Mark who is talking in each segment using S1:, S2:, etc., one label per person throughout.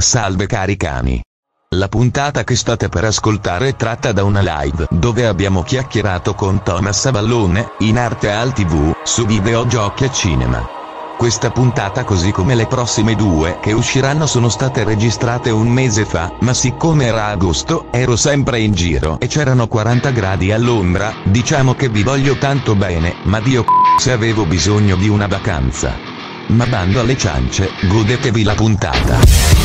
S1: Salve cari cani. La puntata che state per ascoltare è tratta da una live dove abbiamo chiacchierato con Thomas Avallone, in arte al tv, su videogiochi e cinema. Questa puntata così come le prossime due che usciranno sono state registrate un mese fa, ma siccome era agosto, ero sempre in giro e c'erano 40 gradi a Londra, diciamo che vi voglio tanto bene, ma Dio c***o se avevo bisogno di una vacanza. Ma bando alle ciance, godetevi la puntata.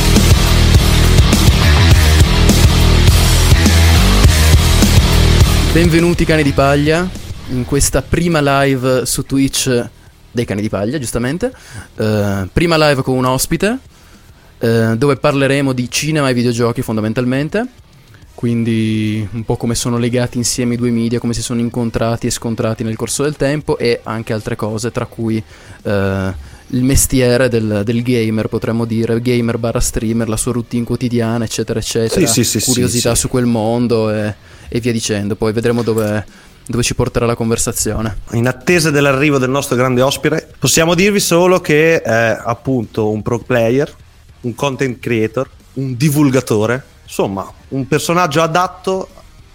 S2: Benvenuti cani di paglia in questa prima live su Twitch dei cani di paglia, giustamente. Eh, prima live con un ospite eh, dove parleremo di cinema e videogiochi fondamentalmente. Quindi un po' come sono legati insieme i due media, come si sono incontrati e scontrati nel corso del tempo e anche altre cose, tra cui eh, il mestiere del, del gamer, potremmo dire, gamer barra streamer, la sua routine quotidiana, eccetera, eccetera.
S3: Sì, sì, sì,
S2: curiosità su quel mondo e, e via dicendo. Poi vedremo dove, dove ci porterà la conversazione.
S3: In attesa dell'arrivo del nostro grande ospite, possiamo dirvi solo che è appunto un pro player, un content creator, un divulgatore, insomma, un personaggio adatto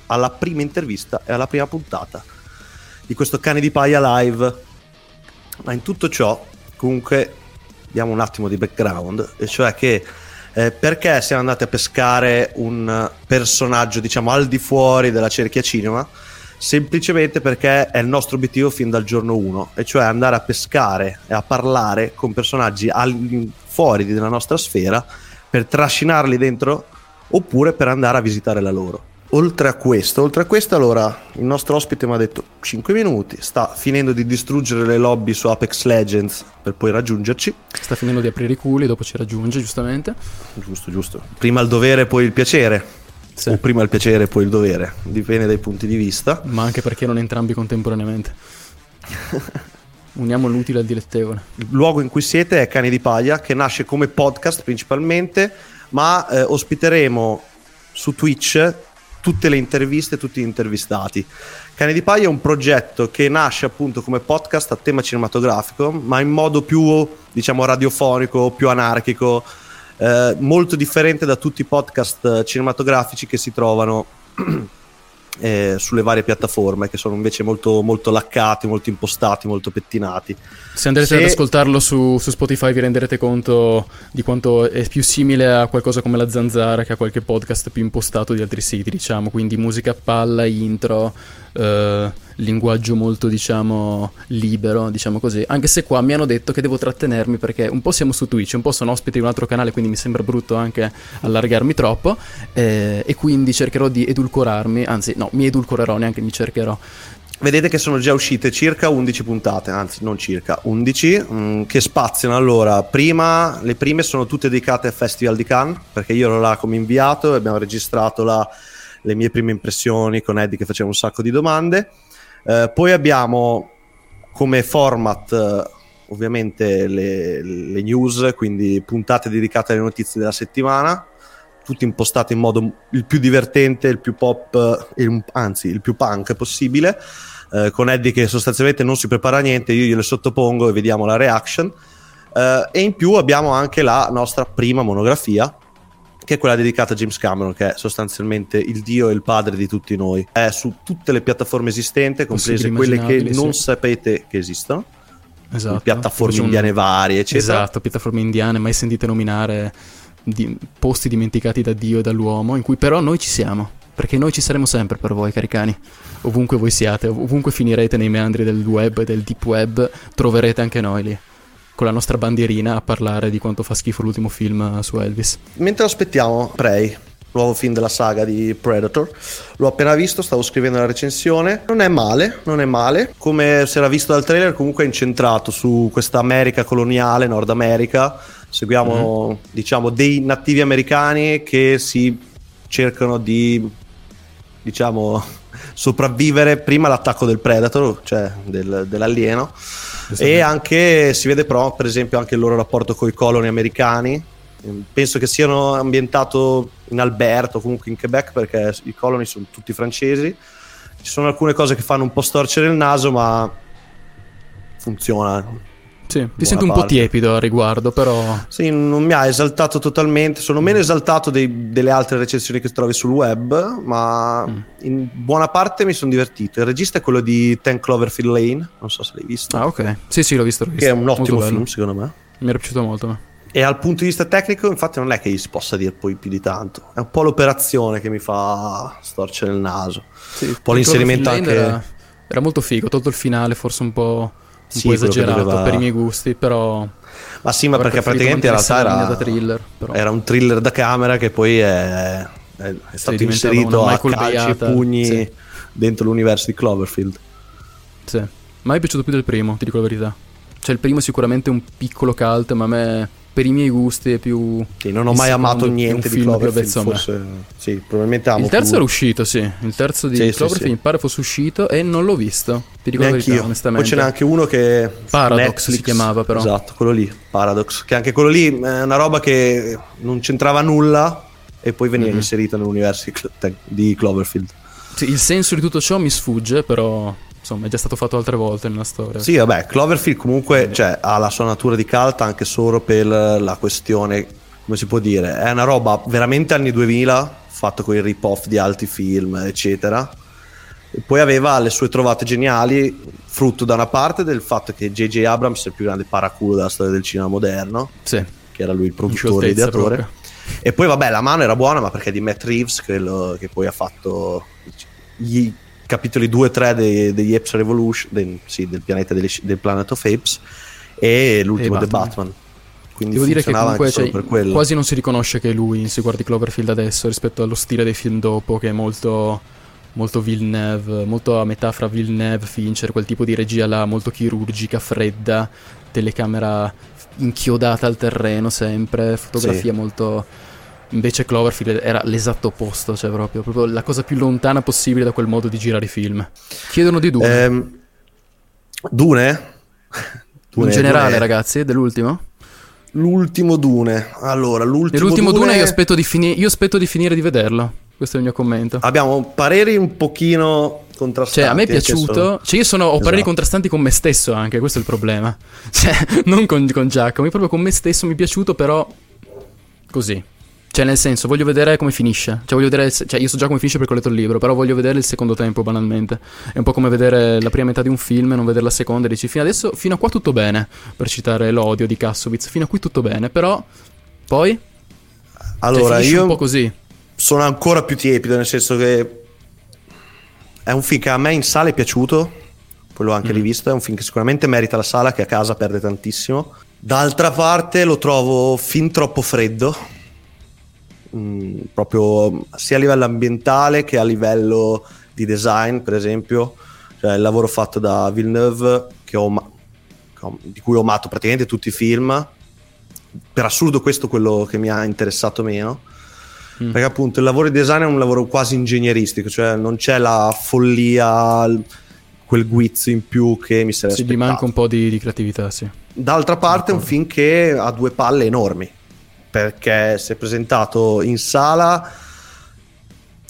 S3: alla prima intervista e alla prima puntata di questo cane di paia live. Ma in tutto ciò, comunque, diamo un attimo di background, e cioè che eh, perché siamo andati a pescare un personaggio, diciamo, al di fuori della cerchia cinema? Semplicemente perché è il nostro obiettivo fin dal giorno 1, e cioè andare a pescare e a parlare con personaggi al fuori della nostra sfera per trascinarli dentro oppure per andare a visitare la loro. Oltre a questo, oltre a questo, allora il nostro ospite mi ha detto 5 minuti, sta finendo di distruggere le lobby su Apex Legends per poi raggiungerci.
S2: Sta finendo di aprire i culi, dopo ci raggiunge, giustamente.
S3: Giusto, giusto. Prima il dovere, poi il piacere.
S2: Sì.
S3: O prima il piacere, poi il dovere. Dipende dai punti di vista.
S2: Ma anche perché non entrambi contemporaneamente. Uniamo l'utile al dilettevole.
S3: Il luogo in cui siete è Cani di Paglia, che nasce come podcast principalmente, ma eh, ospiteremo su Twitch tutte le interviste, tutti gli intervistati. Cani di Paglia è un progetto che nasce appunto come podcast a tema cinematografico, ma in modo più, diciamo, radiofonico, più anarchico, eh, molto differente da tutti i podcast eh, cinematografici che si trovano eh, sulle varie piattaforme, che sono invece molto, molto laccati, molto impostati, molto pettinati.
S2: Se andrete
S3: Se-
S2: ad ascoltarlo su, su Spotify vi renderete conto di quanto è più simile a qualcosa come la zanzara che a qualche podcast più impostato di altri siti, diciamo, quindi musica a palla, intro, eh, linguaggio molto, diciamo, libero, diciamo così. Anche se qua mi hanno detto che devo trattenermi perché un po' siamo su Twitch, un po' sono ospite di un altro canale, quindi mi sembra brutto anche allargarmi troppo eh, e quindi cercherò di edulcorarmi, anzi no, mi edulcorerò, neanche mi cercherò.
S3: Vedete che sono già uscite circa 11 puntate, anzi non circa 11, mm, che spaziano allora. Prima, le prime sono tutte dedicate al Festival di Cannes, perché io ero là come inviato e abbiamo registrato là le mie prime impressioni con Eddie che faceva un sacco di domande. Eh, poi abbiamo come format eh, ovviamente le, le news, quindi puntate dedicate alle notizie della settimana, tutte impostate in modo il più divertente, il più pop, eh, anzi il più punk possibile, eh, con Eddie che sostanzialmente non si prepara a niente, io gliele sottopongo e vediamo la reaction. Eh, e in più abbiamo anche la nostra prima monografia, che è quella dedicata a James Cameron, che è sostanzialmente il dio e il padre di tutti noi. È su tutte le piattaforme esistenti, comprese quelle che
S2: immaginabili,
S3: non
S2: sì.
S3: sapete che esistono,
S2: Esatto.
S3: piattaforme
S2: un-
S3: indiane varie, eccetera.
S2: Esatto, piattaforme indiane, mai sentite nominare di- posti dimenticati da Dio e dall'uomo, in cui però noi ci siamo, perché noi ci saremo sempre per voi, caricani. Ovunque voi siate, ov- ovunque finirete nei meandri del web e del deep web, troverete anche noi lì, con la nostra bandierina a parlare di quanto fa schifo l'ultimo film eh, su Elvis.
S3: Mentre aspettiamo Prey, nuovo film della saga di Predator. L'ho appena visto, stavo scrivendo la recensione. Non è male, non è male. Come si era visto dal trailer, comunque è incentrato su questa America coloniale, Nord America. Seguiamo, mm-hmm. diciamo, dei nativi americani che si cercano di, diciamo, sopravvivere prima all'attacco del Predator, cioè del, dell'alieno. E anche si vede però, per esempio, anche il loro rapporto con i coloni americani penso che siano ambientato in Alberto, comunque in Quebec, perché i coloni sono tutti francesi. Ci sono alcune cose che fanno un po' storcere il naso, ma funziona.
S2: Sì, ti sento un parte. po' tiepido a riguardo, però.
S3: Sì, non mi ha esaltato totalmente. Sono meno esaltato dei, delle altre recensioni che trovi sul web, ma mm. in buona parte mi sono divertito. Il regista è quello di Ten Cloverfield Lane, non so se l'hai visto.
S2: Ah, ok. Sì, sì, l'ho visto. L'ho visto.
S3: Che è un ottimo film, secondo me.
S2: Mi era piaciuto molto. Ma.
S3: E dal punto di vista tecnico, infatti, non è che gli si possa dire poi più di tanto. È un po' l'operazione che mi fa storcere il naso.
S2: Sì, un po' l'inserimento anche. Era, era, molto figo, tutto il finale, forse un po', sì, po esagerato doveva... per i miei gusti, però.
S3: Ma sì, ma perché praticamente in realtà era,
S2: thriller,
S3: era, un thriller da camera che poi è, è, è stato sì, inserito a calci e pugni sì. dentro l'universo di Cloverfield.
S2: Sì, ma mi è piaciuto più del primo, ti dico la verità. Cioè, il primo è sicuramente un piccolo cult, ma a me per i miei gusti è più
S3: sì, non ho mai amato niente di Cloverfield forse sì, probabilmente amo
S2: il terzo era uscito sì. Il terzo di sì, Cloverfield sì, mi pare fosse uscito e non l'ho visto. Ti dico Neanch'io. la verità onestamente
S3: poi ce n'è anche uno che
S2: Paradox Netflix, si chiamava però.
S3: Esatto quello lì Paradox. Che anche quello lì è una roba che non c'entrava nulla e poi veniva mm-hmm. inserito nell'universo di Cloverfield.
S2: Sì, il senso di tutto ciò mi sfugge però insomma è già stato fatto altre volte nella storia.
S3: Sì, vabbè, Cloverfield comunque cioè, ha la sua natura di cult anche solo per la questione, come si può dire, è una roba veramente anni 2000, fatto con i rip-off di altri film, eccetera. E poi aveva le sue trovate geniali, frutto da una parte del fatto che J.J. Abrams è il più grande paraculo della storia del cinema moderno,
S2: sì.
S3: che era lui il produttore e ideatore. E poi vabbè, la mano era buona, ma perché di Matt Reeves, quello che poi ha fatto gli capitoli 2 e 3 dei, degli Apes Revolution, dei, sì, del pianeta delle, del Planet of Apes e l'ultimo e The Batman. Quindi
S2: Devo dire che comunque cioè, quasi non si riconosce che lui si guardi Cloverfield adesso rispetto allo stile dei film dopo che è molto, molto Villeneuve, molto a metà fra Villeneuve, Fincher, quel tipo di regia là molto chirurgica, fredda, telecamera inchiodata al terreno sempre, fotografia sì. molto Invece Cloverfield era l'esatto opposto, cioè proprio, proprio, la cosa più lontana possibile da quel modo di girare i film. Chiedono di Dune.
S3: Ehm, Dune?
S2: Dune? In generale, Dune. ragazzi, dell'ultimo?
S3: L'ultimo Dune. Allora, l'ultimo,
S2: l'ultimo
S3: Dune,
S2: Dune io, aspetto di fini- io aspetto di finire di vederlo. Questo è il mio commento.
S3: Abbiamo pareri un pochino contrastanti.
S2: Cioè, a me è piaciuto. Sono... Cioè, io sono, ho esatto. pareri contrastanti con me stesso anche, questo è il problema. Cioè, non con, con Giacomo, proprio con me stesso mi è piaciuto, però così. Cioè, nel senso, voglio vedere come finisce. Cioè, voglio vedere. Cioè, io so già come finisce perché ho letto il libro, però voglio vedere il secondo tempo, banalmente. È un po' come vedere la prima metà di un film e non vedere la seconda. E dici, fino adesso, fino a qua tutto bene. Per citare l'odio di Kassovitz, fino a qui tutto bene. Però, poi.
S3: Allora,
S2: cioè,
S3: io.
S2: un po' così.
S3: Sono ancora più tiepido, nel senso che. È un film che a me in sala è piaciuto. Poi l'ho anche mm. rivisto. È un film che sicuramente merita la sala, che a casa perde tantissimo. D'altra parte, lo trovo fin troppo freddo mh, proprio sia a livello ambientale che a livello di design, per esempio, cioè il lavoro fatto da Villeneuve che ho, di cui ho amato praticamente tutti i film. Per assurdo questo è quello che mi ha interessato meno. Mm. Perché appunto il lavoro di design è un lavoro quasi ingegneristico, cioè non c'è la follia, quel guizzo in più che mi sarebbe sì.
S2: Gli manca un po' di, di creatività, sì.
S3: D'altra parte è un film che ha due palle enormi perché si è presentato in sala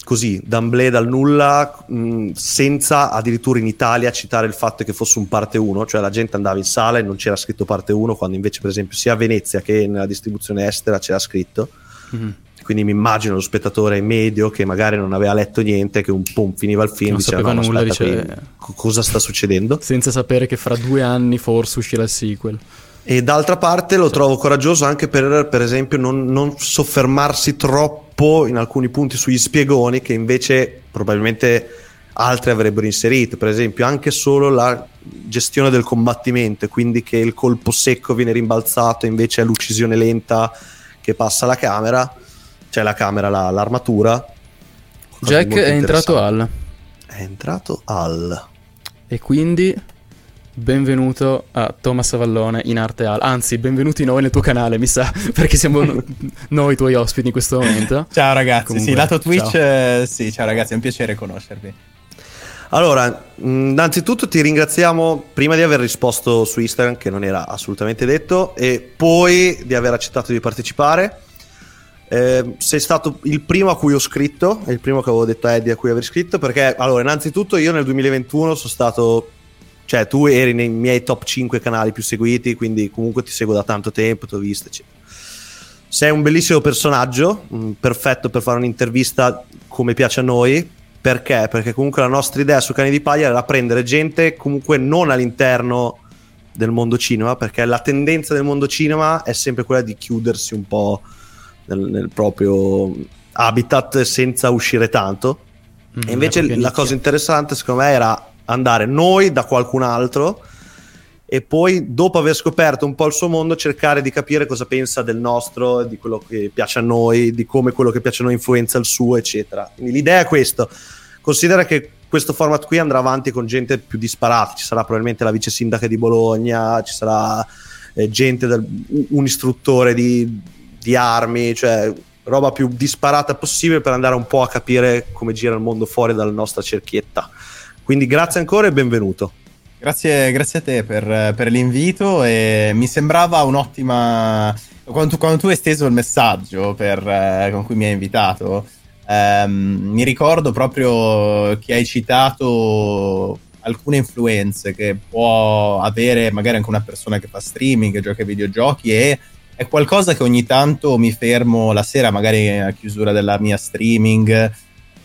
S3: così, d'amblè dal nulla, mh, senza addirittura in Italia citare il fatto che fosse un parte 1, cioè la gente andava in sala e non c'era scritto parte 1, quando invece per esempio sia a Venezia che nella distribuzione estera c'era scritto. Mm-hmm. Quindi mi immagino lo spettatore medio che magari non aveva letto niente, che un pum finiva il film,
S2: non diceva,
S3: no,
S2: nulla,
S3: dice... cosa sta succedendo?
S2: Senza sapere che fra due anni forse uscirà il sequel.
S3: E d'altra parte lo trovo coraggioso anche per, per esempio, non, non, soffermarsi troppo in alcuni punti sugli spiegoni che invece probabilmente altri avrebbero inserito. Per esempio, anche solo la gestione del combattimento, quindi che il colpo secco viene rimbalzato invece è l'uccisione lenta che passa alla camera. c'è la camera, la- l'armatura.
S2: Jack è entrato al.
S3: È entrato al.
S2: E quindi benvenuto a Thomas Avallone in arte al. Anzi, benvenuti noi nel tuo canale, mi sa, perché siamo no- noi i tuoi ospiti in questo momento.
S4: Ciao ragazzi,
S2: Comunque,
S4: sì, lato Twitch,
S2: ciao.
S4: eh, sì, ciao ragazzi, è un piacere conoscervi.
S3: Allora, mh, innanzitutto ti ringraziamo prima di aver risposto su Instagram, che non era assolutamente detto, e poi di aver accettato di partecipare. Eh, sei stato il primo a cui ho scritto, è il primo che avevo detto a Eddie a cui aver scritto, perché allora, innanzitutto io nel 2021 sono stato, cioè tu eri nei miei top 5 canali più seguiti, quindi comunque ti seguo da tanto tempo, ti ho visto, eccetera. Sei un bellissimo personaggio, mh, perfetto per fare un'intervista come piace a noi. Perché? Perché comunque la nostra idea su Cani di Paglia era prendere gente comunque non all'interno del mondo cinema, perché la tendenza del mondo cinema è sempre quella di chiudersi un po' nel, nel proprio habitat senza uscire tanto.
S2: Mm,
S3: e invece la cosa interessante secondo me era andare noi da qualcun altro e poi dopo aver scoperto un po' il suo mondo cercare di capire cosa pensa del nostro, di quello che piace a noi, di come quello che piace a noi influenza il suo, eccetera. Quindi l'idea è questo. Considera che questo format qui andrà avanti con gente più disparata, ci sarà probabilmente la vice sindaca di Bologna, ci sarà eh, gente, del- un istruttore di, di armi, cioè roba più disparata possibile per andare un po' a capire come gira il mondo fuori dalla nostra cerchietta. Quindi grazie ancora e benvenuto.
S4: Grazie, grazie a te per, per l'invito e mi sembrava un'ottima... Quando tu, quando tu hai esteso il messaggio per, eh, con cui mi hai invitato, ehm, mi ricordo proprio che hai citato alcune influenze che può avere magari anche una persona che fa streaming, che gioca ai videogiochi e è qualcosa che ogni tanto mi fermo la sera, magari a chiusura della mia streaming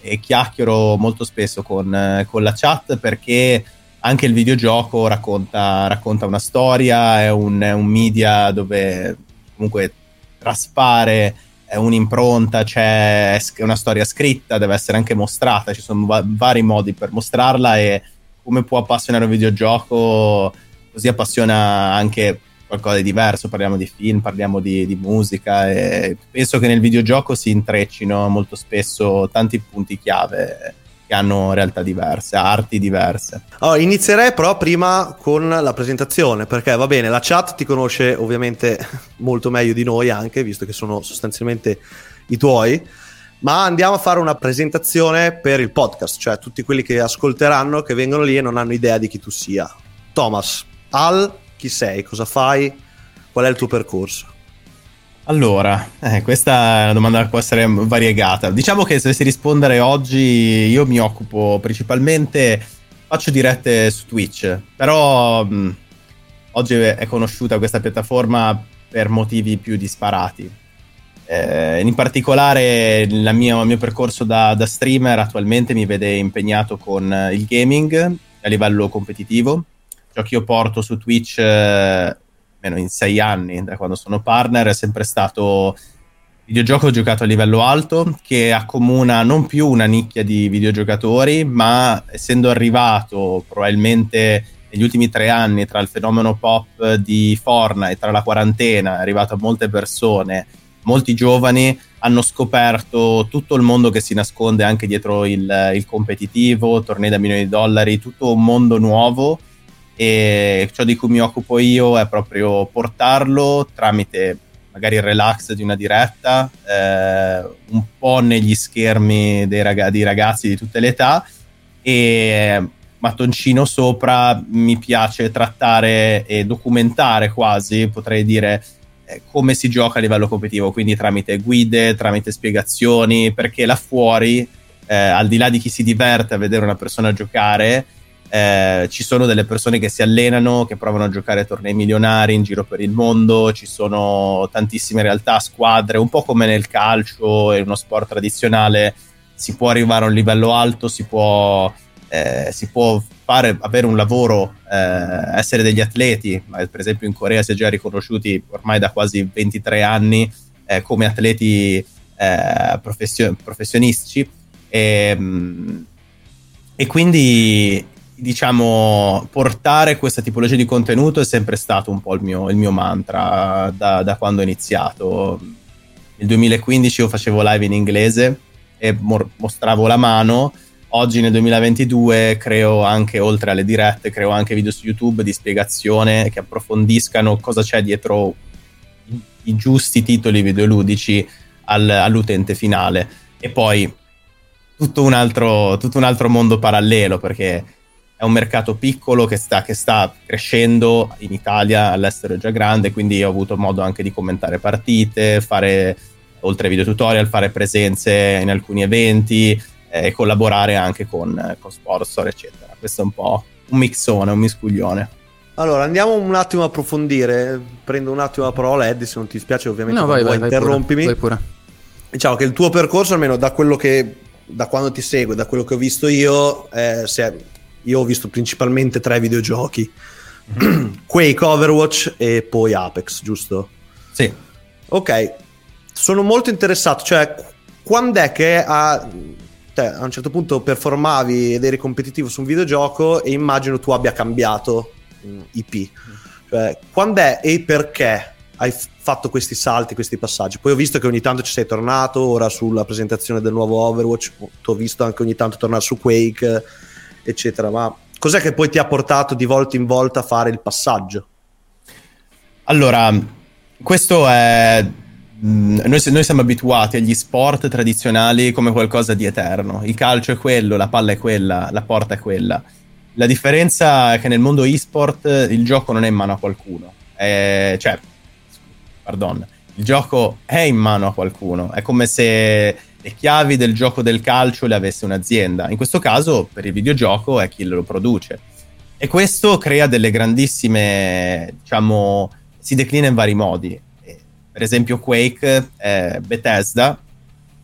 S4: e chiacchiero molto spesso con, eh, con la chat perché anche il videogioco racconta, racconta una storia, è un, è un media dove comunque traspare è un'impronta, c'è è sc- una storia scritta, deve essere anche mostrata, ci sono va- vari modi per mostrarla e come può appassionare un videogioco, così appassiona anche qualcosa di diverso, parliamo di film, parliamo di, di musica e penso che nel videogioco si intreccino molto spesso tanti punti chiave che hanno realtà diverse, arti diverse.
S3: Allora, inizierei però prima con la presentazione, perché va bene, la chat ti conosce ovviamente molto meglio di noi anche, visto che sono sostanzialmente i tuoi, ma andiamo a fare una presentazione per il podcast, cioè tutti quelli che ascolteranno, che vengono lì e non hanno idea di chi tu sia. Thomas, Al, chi sei? Cosa fai? Qual è il tuo percorso?
S4: Allora, eh, questa è una domanda che può essere variegata. Diciamo che se dovessi rispondere oggi, io mi occupo principalmente, faccio dirette su Twitch, però mh, oggi è conosciuta questa piattaforma per motivi più disparati. Eh, in particolare la mia- il mio percorso da, da streamer attualmente mi vede impegnato con il gaming a livello competitivo. Ciò che io porto su Twitch, eh, almeno in sei anni, da quando sono partner, è sempre stato videogioco giocato a livello alto, che accomuna non più una nicchia di videogiocatori, ma essendo arrivato probabilmente negli ultimi tre anni tra il fenomeno pop di Fortnite, tra la quarantena, è arrivato a molte persone, molti giovani hanno scoperto tutto il mondo che si nasconde anche dietro il, il competitivo, tornei da milioni di dollari, tutto un mondo nuovo e ciò di cui mi occupo io è proprio portarlo tramite magari il relax di una diretta, eh, un po' negli schermi dei, raga- dei ragazzi di tutte le età e mattoncino sopra mi piace trattare e documentare quasi, potrei dire, eh, come si gioca a livello competitivo, quindi tramite guide, tramite spiegazioni, perché là fuori, eh, al di là di chi si diverte a vedere una persona giocare, eh, ci sono delle persone che si allenano, che provano a giocare a tornei milionari in giro per il mondo, ci sono tantissime realtà, squadre, un po' come nel calcio e uno sport tradizionale, si può arrivare a un livello alto, si può, eh, si può fare, avere un lavoro, eh, essere degli atleti, per esempio in Corea si è già riconosciuti ormai da quasi 23 anni eh, come atleti eh, professio- professionistici. E, mm, e quindi diciamo portare questa tipologia di contenuto è sempre stato un po' il mio, il mio mantra da, da quando ho iniziato nel 2015 io facevo live in inglese e mor- mostravo la mano. Oggi nel 2022 creo anche, oltre alle dirette, creo anche video su YouTube di spiegazione che approfondiscano cosa c'è dietro i, i giusti titoli videoludici al, all'utente finale. E poi tutto un, altro, tutto un altro mondo parallelo perché è un mercato piccolo che sta, che sta, crescendo in Italia, all'estero è già grande, quindi ho avuto modo anche di commentare partite, fare oltre ai video tutorial, fare presenze in alcuni eventi eh, e collaborare anche con, con sponsor, eccetera. Questo è un po' un mixone, un miscuglione.
S3: Allora, andiamo un attimo a approfondire. Prendo un attimo la parola, Eddie, se non ti spiace, ovviamente.
S2: No, vai, vai, vai,
S3: interrompimi.
S2: Pure, vai pure.
S3: Diciamo che il tuo percorso, almeno da quello che da quando ti segue, da quello che ho visto io, eh, se, io ho visto principalmente tre videogiochi: mm-hmm. Quake, Overwatch e poi Apex, giusto?
S4: Sì.
S3: Ok, sono molto interessato. Cioè, quando è che a, te, a un certo punto performavi ed eri competitivo su un videogioco e immagino tu abbia cambiato mm, IP? Cioè, quando è e perché hai fatto questi salti, questi passaggi. Poi ho visto che ogni tanto ci sei tornato, ora sulla presentazione del nuovo Overwatch, ti ho visto anche ogni tanto tornare su Quake, eccetera. Ma cos'è che poi ti ha portato di volta in volta a fare il passaggio?
S4: Allora, questo è... Mm, noi, noi siamo abituati agli sport tradizionali come qualcosa di eterno. Il calcio è quello, la palla è quella, la porta è quella. La differenza è che nel mondo e-sport il gioco non è in mano a qualcuno. È, cioè, pardon, il gioco è in mano a qualcuno, è come se le chiavi del gioco del calcio le avesse un'azienda, in questo caso per il videogioco è chi lo produce. E questo crea delle grandissime, diciamo, si declina in vari modi. Per esempio Quake, eh, Bethesda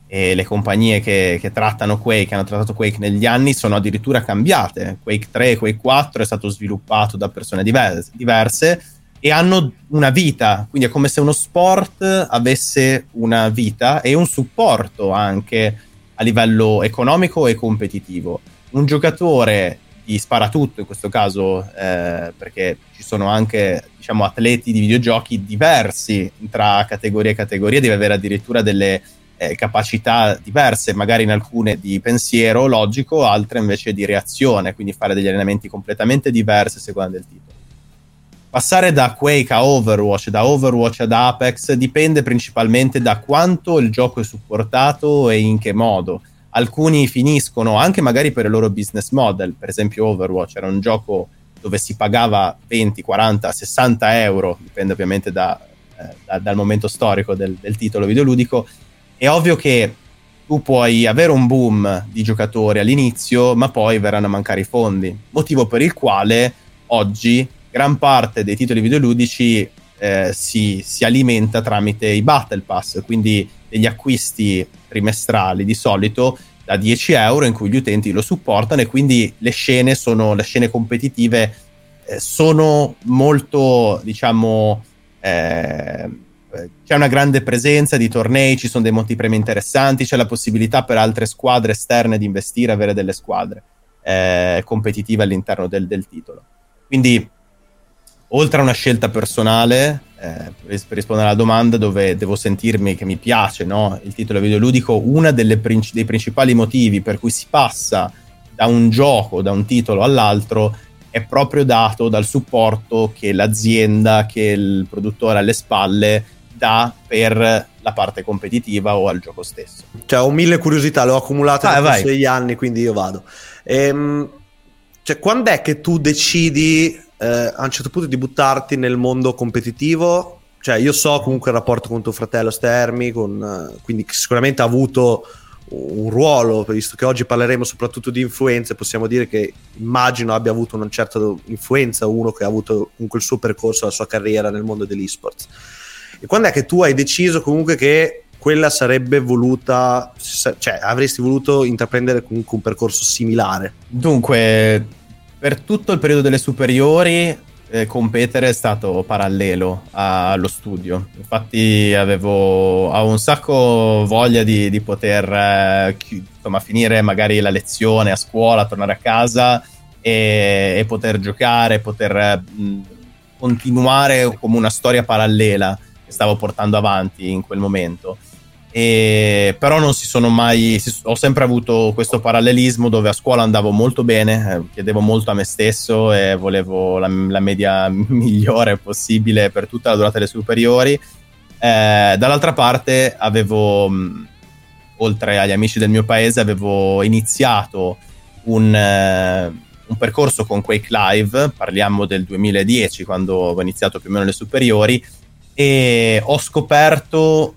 S4: e le compagnie che, che, trattano Quake, hanno trattato Quake negli anni, sono addirittura cambiate. Quake 3 Quake 4 è stato sviluppato da persone diverse, diverse e hanno una vita, quindi è come se uno sport avesse una vita e un supporto anche a livello economico e competitivo. Un giocatore di sparatutto, in questo caso, eh, perché ci sono anche diciamo, atleti di videogiochi diversi tra categoria e categoria, deve avere addirittura delle eh, capacità diverse, magari in alcune di pensiero logico, altre invece di reazione, quindi fare degli allenamenti completamente diversi a seconda del titolo passare da Quake a Overwatch, da Overwatch ad Apex, dipende principalmente da quanto il gioco è supportato e in che modo. Alcuni finiscono anche magari per il loro business model, per esempio Overwatch era un gioco dove si pagava 20, 40, 60 euro, dipende ovviamente da, eh, da, dal momento storico del, del titolo videoludico. È ovvio che tu puoi avere un boom di giocatori all'inizio, ma poi verranno a mancare i fondi, motivo per il quale oggi gran parte dei titoli videoludici eh, si, si, alimenta tramite i Battle Pass, quindi degli acquisti trimestrali di solito da 10 euro in cui gli utenti lo supportano e quindi le scene sono le scene competitive eh, sono molto diciamo eh, c'è una grande presenza di tornei, ci sono dei montepremi interessanti, c'è la possibilità per altre squadre esterne di investire, avere delle squadre eh, competitive all'interno del, del titolo. Quindi oltre a una scelta personale, eh, per rispondere alla domanda dove devo sentirmi che mi piace no? il titolo videoludico, uno princi- dei principali motivi per cui si passa da un gioco, da un titolo all'altro, è proprio dato dal supporto che l'azienda, che il produttore alle spalle dà per la parte competitiva o al gioco stesso.
S3: Cioè, ho mille curiosità, le ho accumulate ah, da sei anni, quindi io vado. Ehm, cioè, quando è che tu decidi eh, a un certo punto di buttarti nel mondo competitivo. Cioè, io so comunque il rapporto con tuo fratello Stermi, con, uh, quindi sicuramente ha avuto un ruolo, visto che oggi parleremo soprattutto di influenze, possiamo dire che immagino abbia avuto una certa influenza uno che ha avuto comunque il suo percorso, la sua carriera nel mondo dell'esports. E quando è che tu hai deciso comunque che quella sarebbe voluta, cioè avresti voluto intraprendere comunque un percorso similare?
S4: Dunque, per tutto il periodo delle superiori eh, competere è stato parallelo allo studio. Infatti avevo, avevo, un sacco voglia di, di poter eh, chi, insomma, finire magari la lezione a scuola, tornare a casa e, e poter giocare, poter mh, continuare come una storia parallela che stavo portando avanti in quel momento. E, però non si sono mai. Ho sempre avuto questo parallelismo dove a scuola andavo molto bene, eh, chiedevo molto a me stesso e volevo la, la, media migliore possibile per tutta la durata delle superiori. Eh, dall'altra parte avevo, mh, oltre agli amici del mio paese, avevo iniziato un, eh, un percorso con Quake Live, parliamo del 2010, quando ho iniziato più o meno le superiori, e ho scoperto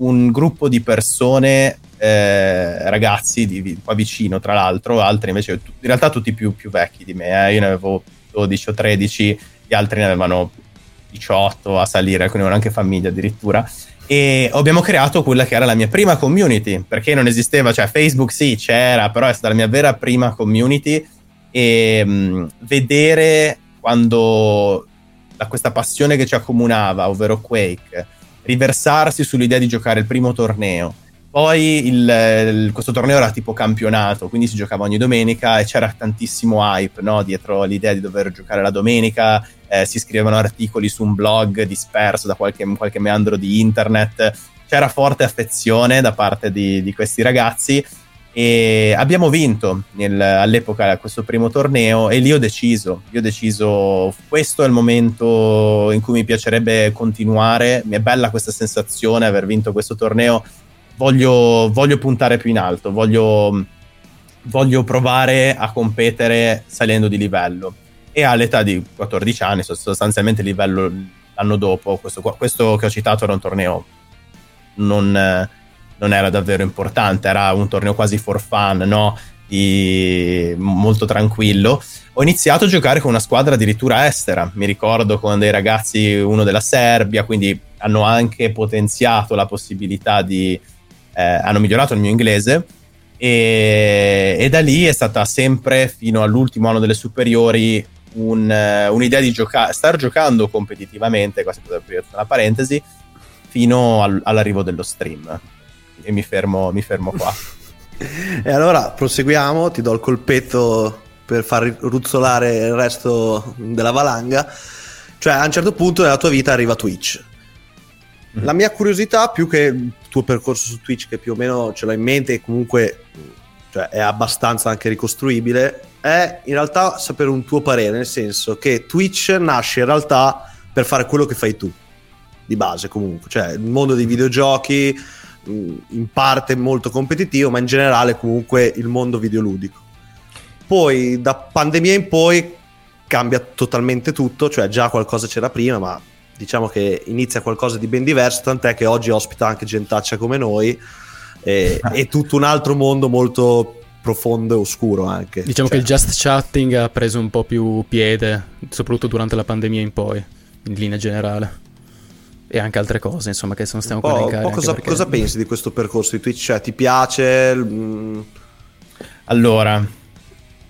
S4: un gruppo di persone, eh, ragazzi di, qua vicino tra l'altro, altri invece, in realtà tutti più, più vecchi di me, eh. io ne avevo 12 o 13, gli altri ne avevano 18 a salire, alcuni avevano anche famiglia addirittura. E abbiamo creato quella che era la mia prima community, perché non esisteva, cioè Facebook sì c'era, però è stata la mia vera prima community e mh, mm, vedere quando da questa passione che ci accomunava, ovvero Quake, riversarsi sull'idea di giocare il primo torneo. Poi il, il, questo torneo era tipo campionato, quindi si giocava ogni domenica e c'era tantissimo hype no? dietro l'idea di dover giocare la domenica. Eh, si scrivevano articoli su un blog disperso da qualche, qualche meandro di internet. C'era forte affezione da parte di, di questi ragazzi e abbiamo vinto nel, all'epoca questo primo torneo e lì ho deciso, io ho deciso questo è il momento in cui mi piacerebbe continuare, mi è bella questa sensazione aver vinto questo torneo, voglio, voglio puntare più in alto, voglio, voglio provare a competere salendo di livello. E all'età di 14 anni, sostanzialmente livello l'anno dopo, questo, questo che ho citato era un torneo non non era davvero importante, era un torneo quasi for fun, no? Di... molto tranquillo. Ho iniziato a giocare con una squadra addirittura estera, mi ricordo con dei ragazzi, uno della Serbia, quindi hanno anche potenziato la possibilità di... Eh, hanno migliorato il mio inglese e, e, da lì è stata sempre fino all'ultimo anno delle superiori un, uh, un'idea di giocare, star giocando competitivamente, questa potrebbe una parentesi, fino al, all'arrivo dello stream e mi fermo, mi fermo qua.
S3: e allora proseguiamo, ti do il colpetto per far ruzzolare il resto della valanga. Cioè, a un certo punto nella tua vita arriva Twitch. Mm. La mia curiosità, più che il tuo percorso su Twitch, che più o meno ce l'ho in mente e comunque cioè, è abbastanza anche ricostruibile, è in realtà sapere un tuo parere, nel senso che Twitch nasce in realtà per fare quello che fai tu, di base comunque, cioè il mondo dei videogiochi, in parte molto competitivo, ma in generale comunque il mondo videoludico. Poi da pandemia in poi cambia totalmente tutto, cioè già qualcosa c'era prima, ma diciamo che inizia qualcosa di ben diverso, tant'è che oggi ospita anche gentaccia come noi e, e tutto un altro mondo molto profondo e oscuro anche.
S2: Diciamo cioè. che il just chatting ha preso un po' più piede, soprattutto durante la pandemia in poi, in linea generale e anche altre cose, insomma, che non stiamo a
S3: elencare. Cosa, perché... cosa, pensi di questo percorso di Twitch? Cioè, ti piace?
S4: Mm. Allora,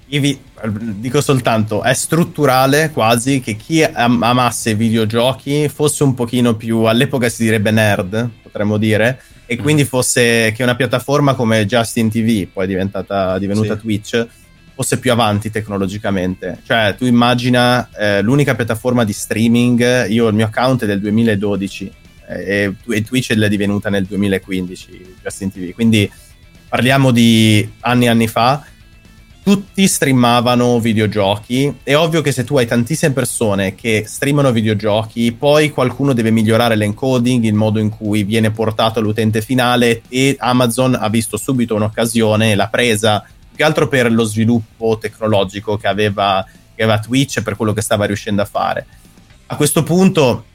S4: io vi dico soltanto, è strutturale quasi che chi am- amasse i videogiochi fosse un pochino più, all'epoca si direbbe nerd, potremmo dire, e mm. quindi fosse che una piattaforma come Justin TV, poi è diventata, divenuta sì. Twitch, fosse più avanti tecnologicamente. Cioè, tu immagina eh, l'unica piattaforma di streaming, io il mio account è del 2012 eh, e, Twitch è divenuta nel 2015, Justin TV. Quindi parliamo di anni e anni fa. Tutti streamavano videogiochi. È ovvio che se tu hai tantissime persone che streamano videogiochi, poi qualcuno deve migliorare l'encoding, il modo in cui viene portato all'utente finale e Amazon ha visto subito un'occasione, l'ha presa che altro per lo sviluppo tecnologico che aveva, che aveva Twitch e per quello che stava riuscendo a fare. A questo punto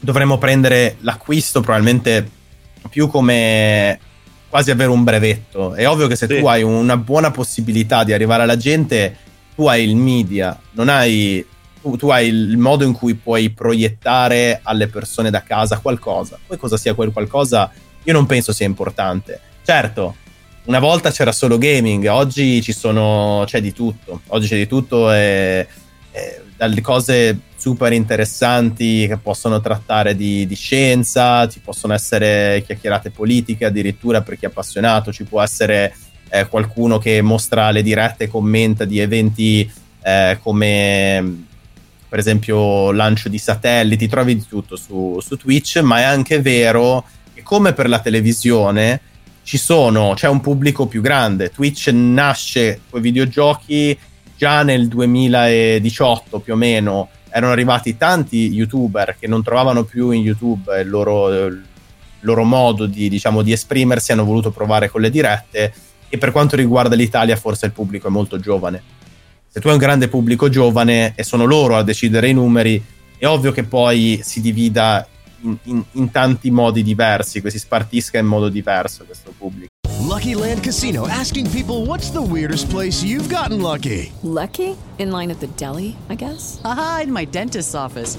S4: dovremmo prendere l'acquisto probabilmente più come quasi avere un brevetto. È ovvio che se sì. tu hai una buona possibilità di arrivare alla gente, tu hai il media, non hai tu, tu, hai il modo in cui puoi proiettare alle persone da casa qualcosa. Poi cosa sia quel qualcosa, io non penso sia importante. Certo, una volta c'era solo gaming, oggi ci sono, c'è di tutto. Oggi c'è di tutto e, e dalle cose super interessanti che possono trattare di, di, scienza, ci possono essere chiacchierate politiche addirittura per chi è appassionato, ci può essere eh, qualcuno che mostra le dirette e commenta di eventi eh, come per esempio lancio di satelliti, trovi di tutto su, su Twitch, ma è anche vero E come per la televisione, ci sono, c'è un pubblico più grande. Twitch nasce con i videogiochi già nel 2018 più o meno. Erano arrivati tanti youtuber che non trovavano più in YouTube il loro, il loro modo di, diciamo, di esprimersi, hanno voluto provare con le dirette. E per quanto riguarda l'Italia, forse il pubblico è molto giovane. Se tu hai un grande pubblico giovane e sono loro a decidere i numeri, è ovvio che poi si divida in, in, in tanti modi diversi, che si spartisca in modo diverso questo pubblico.
S5: Lucky Land Casino asking people what's the weirdest place you've gotten lucky?
S6: Lucky? In line at the deli, I guess?
S7: Aha, in my dentist's office.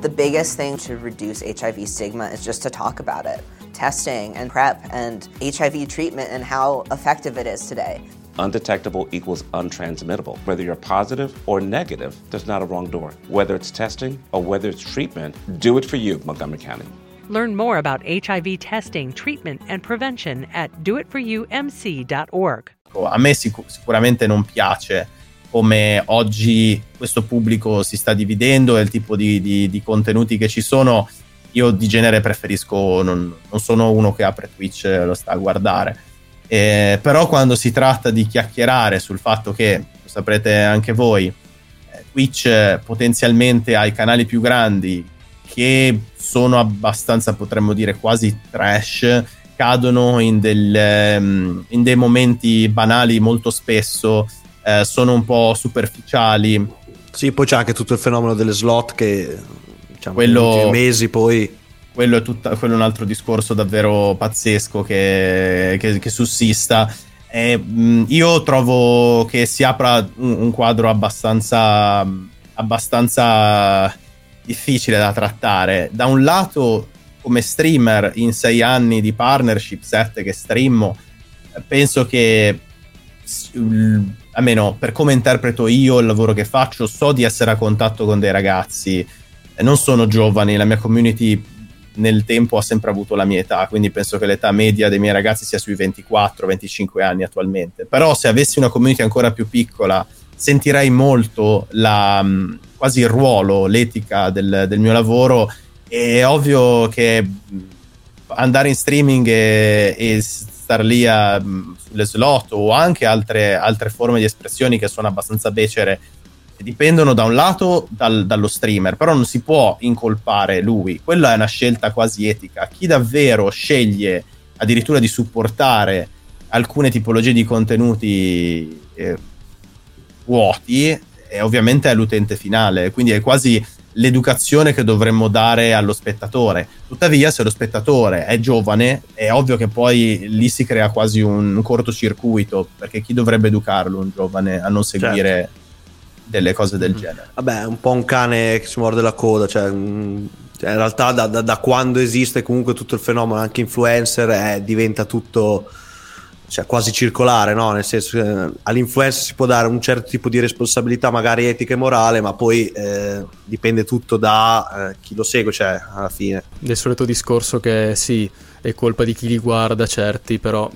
S8: The biggest thing to reduce HIV stigma is just to talk about it. Testing and PrEP and HIV treatment and how effective it is today.
S9: Undetectable equals untransmittable. Whether you're positive or negative, there's not a wrong door. Whether it's testing or whether it's treatment, do it for you, Montgomery County.
S10: Learn more about HIV testing, treatment, and prevention at doitforumc.org.
S4: A me sicuramente non piace come oggi questo pubblico si sta dividendo e il tipo di, di, di contenuti che ci sono. Io di genere preferisco, non, non sono uno che apre Twitch e lo sta a guardare. Eh, però quando si tratta di chiacchierare sul fatto che, lo saprete anche voi, eh, Twitch potenzialmente ha i canali più grandi che sono abbastanza, potremmo dire, quasi trash, cadono in, del, um, in dei momenti banali molto spesso, eh, sono un po' superficiali.
S3: Sì, poi c'è anche tutto il fenomeno delle slot che diciamo,
S4: quello,
S3: mesi poi
S4: quello è, tutta, quello è un altro discorso davvero pazzesco che, che, che sussista. E, io trovo che si apra un, un quadro abbastanza, abbastanza difficile da trattare. Da un lato, come streamer in sei anni di partnership, sette che streamo, penso che almeno per come interpreto io il lavoro che faccio, so di essere a contatto con dei ragazzi, non sono giovani, la mia community nel tempo ha sempre avuto la mia età, quindi penso che l'età media dei miei ragazzi sia sui 24-25 anni attualmente. Però se avessi una community ancora più piccola, sentirei molto la, quasi il ruolo, l'etica del, del mio lavoro. È ovvio che andare in streaming e, e star lì a, sulle slot o anche altre, altre forme di espressioni che sono abbastanza becere dipendono da un lato dal, dallo streamer, però non si può incolpare lui. Quella è una scelta quasi etica. Chi davvero sceglie addirittura di supportare alcune tipologie di contenuti eh, vuoti, è ovviamente è l'utente finale, quindi è quasi l'educazione che dovremmo dare allo spettatore. Tuttavia, se lo spettatore è giovane, è ovvio che poi lì si crea quasi un, cortocircuito, perché chi dovrebbe educarlo un giovane a non seguire certo delle cose del genere.
S3: Vabbè, è un po' un cane che si morde la coda, cioè, in realtà da, da, da, quando esiste comunque tutto il fenomeno, anche influencer, eh, diventa tutto cioè, quasi circolare, no? Nel senso che eh, all'influencer si può dare un certo tipo di responsabilità, magari etica e morale, ma poi eh, dipende tutto da eh, chi lo segue, cioè, alla fine.
S2: Del solito discorso che sì, è colpa di chi li guarda, certi, però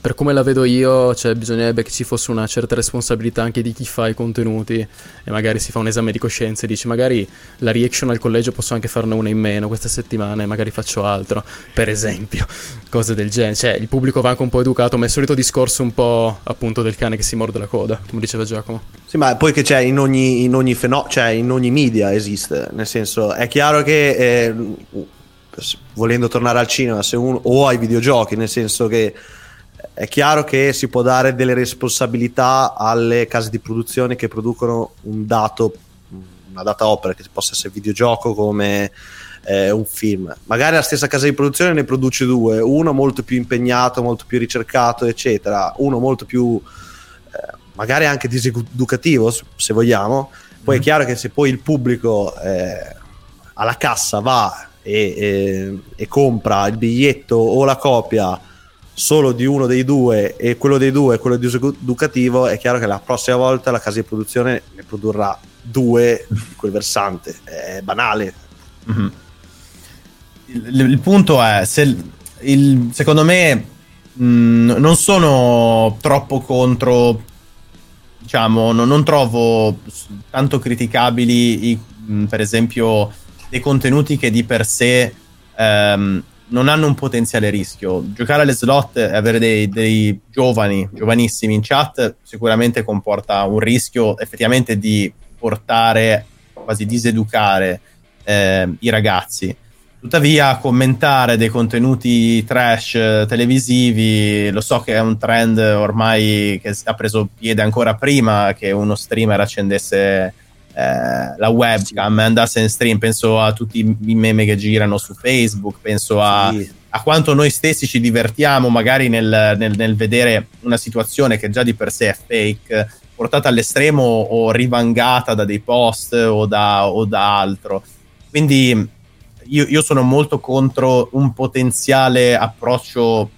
S2: per come la vedo io, cioè, bisognerebbe che ci fosse una certa responsabilità anche di chi fa i contenuti e magari si fa un esame di coscienza e dice magari la reaction al collegio posso anche farne una in meno questa settimana e magari faccio altro, per esempio, cose del genere. Cioè, il pubblico va anche un po' educato, ma è il solito discorso un po' appunto del cane che si morde la coda, come diceva Giacomo.
S3: Sì, ma poi che c'è in ogni, in ogni fenomeno, cioè in ogni media esiste, nel senso, è chiaro che... Eh, volendo tornare al cinema se uno, o ai videogiochi, nel senso che è chiaro che si può dare delle responsabilità alle case di produzione che producono un dato, una data opera, che possa essere videogioco come eh, un film. Magari la stessa casa di produzione ne produce due, uno molto più impegnato, molto più ricercato, eccetera, uno molto più eh, magari anche diseducativo, se vogliamo. Poi mm. è chiaro che se poi il pubblico eh, alla cassa va e, e, e compra il biglietto o la copia solo di uno dei due e quello dei due è quello educativo, è chiaro che la prossima volta la casa di produzione ne produrrà due di quel versante. È banale.
S4: Mm-hmm. Il, il, punto è, se, il, secondo me, mh, mm, non sono troppo contro, diciamo, no, non trovo tanto criticabili, i, mh, mm, per esempio, dei contenuti che di per sé ehm, non hanno un potenziale rischio. Giocare alle slot e avere dei, dei, giovani, giovanissimi in chat sicuramente comporta un rischio effettivamente di portare, quasi diseducare eh, i ragazzi. Tuttavia, commentare dei contenuti trash televisivi, lo so che è un trend ormai che ha preso piede ancora prima che uno streamer accendesse eh, la webcam andasse in stream. Penso a tutti i meme che girano su Facebook, penso a, sì. a quanto noi stessi ci divertiamo magari nel, nel, nel, vedere una situazione che già di per sé è fake, portata all'estremo o rivangata da dei post o da, o da altro. Quindi io, io, sono molto contro un potenziale approccio,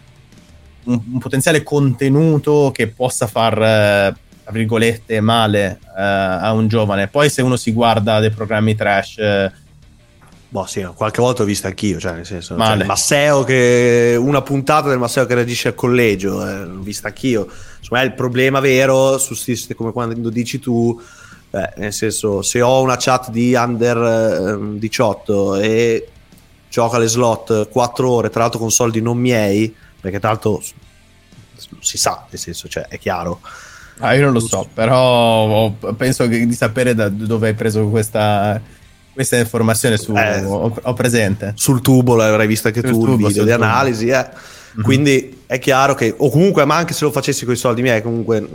S4: un, un potenziale contenuto che possa far... Eh, tra virgolette, male uh, a un giovane. Poi se uno si guarda dei programmi trash... Uh,
S3: Boh, sì, qualche volta ho visto anch'io, cioè nel senso, cioè, il Masseo che una puntata del Masseo che reagisce al collegio, eh, l'ho vista anch'io. Insomma, il problema vero sussiste come quando dici tu, eh, nel senso, se ho una chat di under eh, 18 e gioca alle slot 4 ore, tra l'altro con soldi non miei, perché tra l'altro si sa, nel senso, cioè, è chiaro
S4: Ah, io non lo so, però penso di sapere da dove hai preso questa, questa informazione. Su, eh, ho, ho, presente.
S3: Sul tubo l'avrai visto anche tu, tubo, il video di analisi. Eh. Mm-hmm. Quindi è chiaro che, o comunque, ma anche se lo facessi con i soldi miei, comunque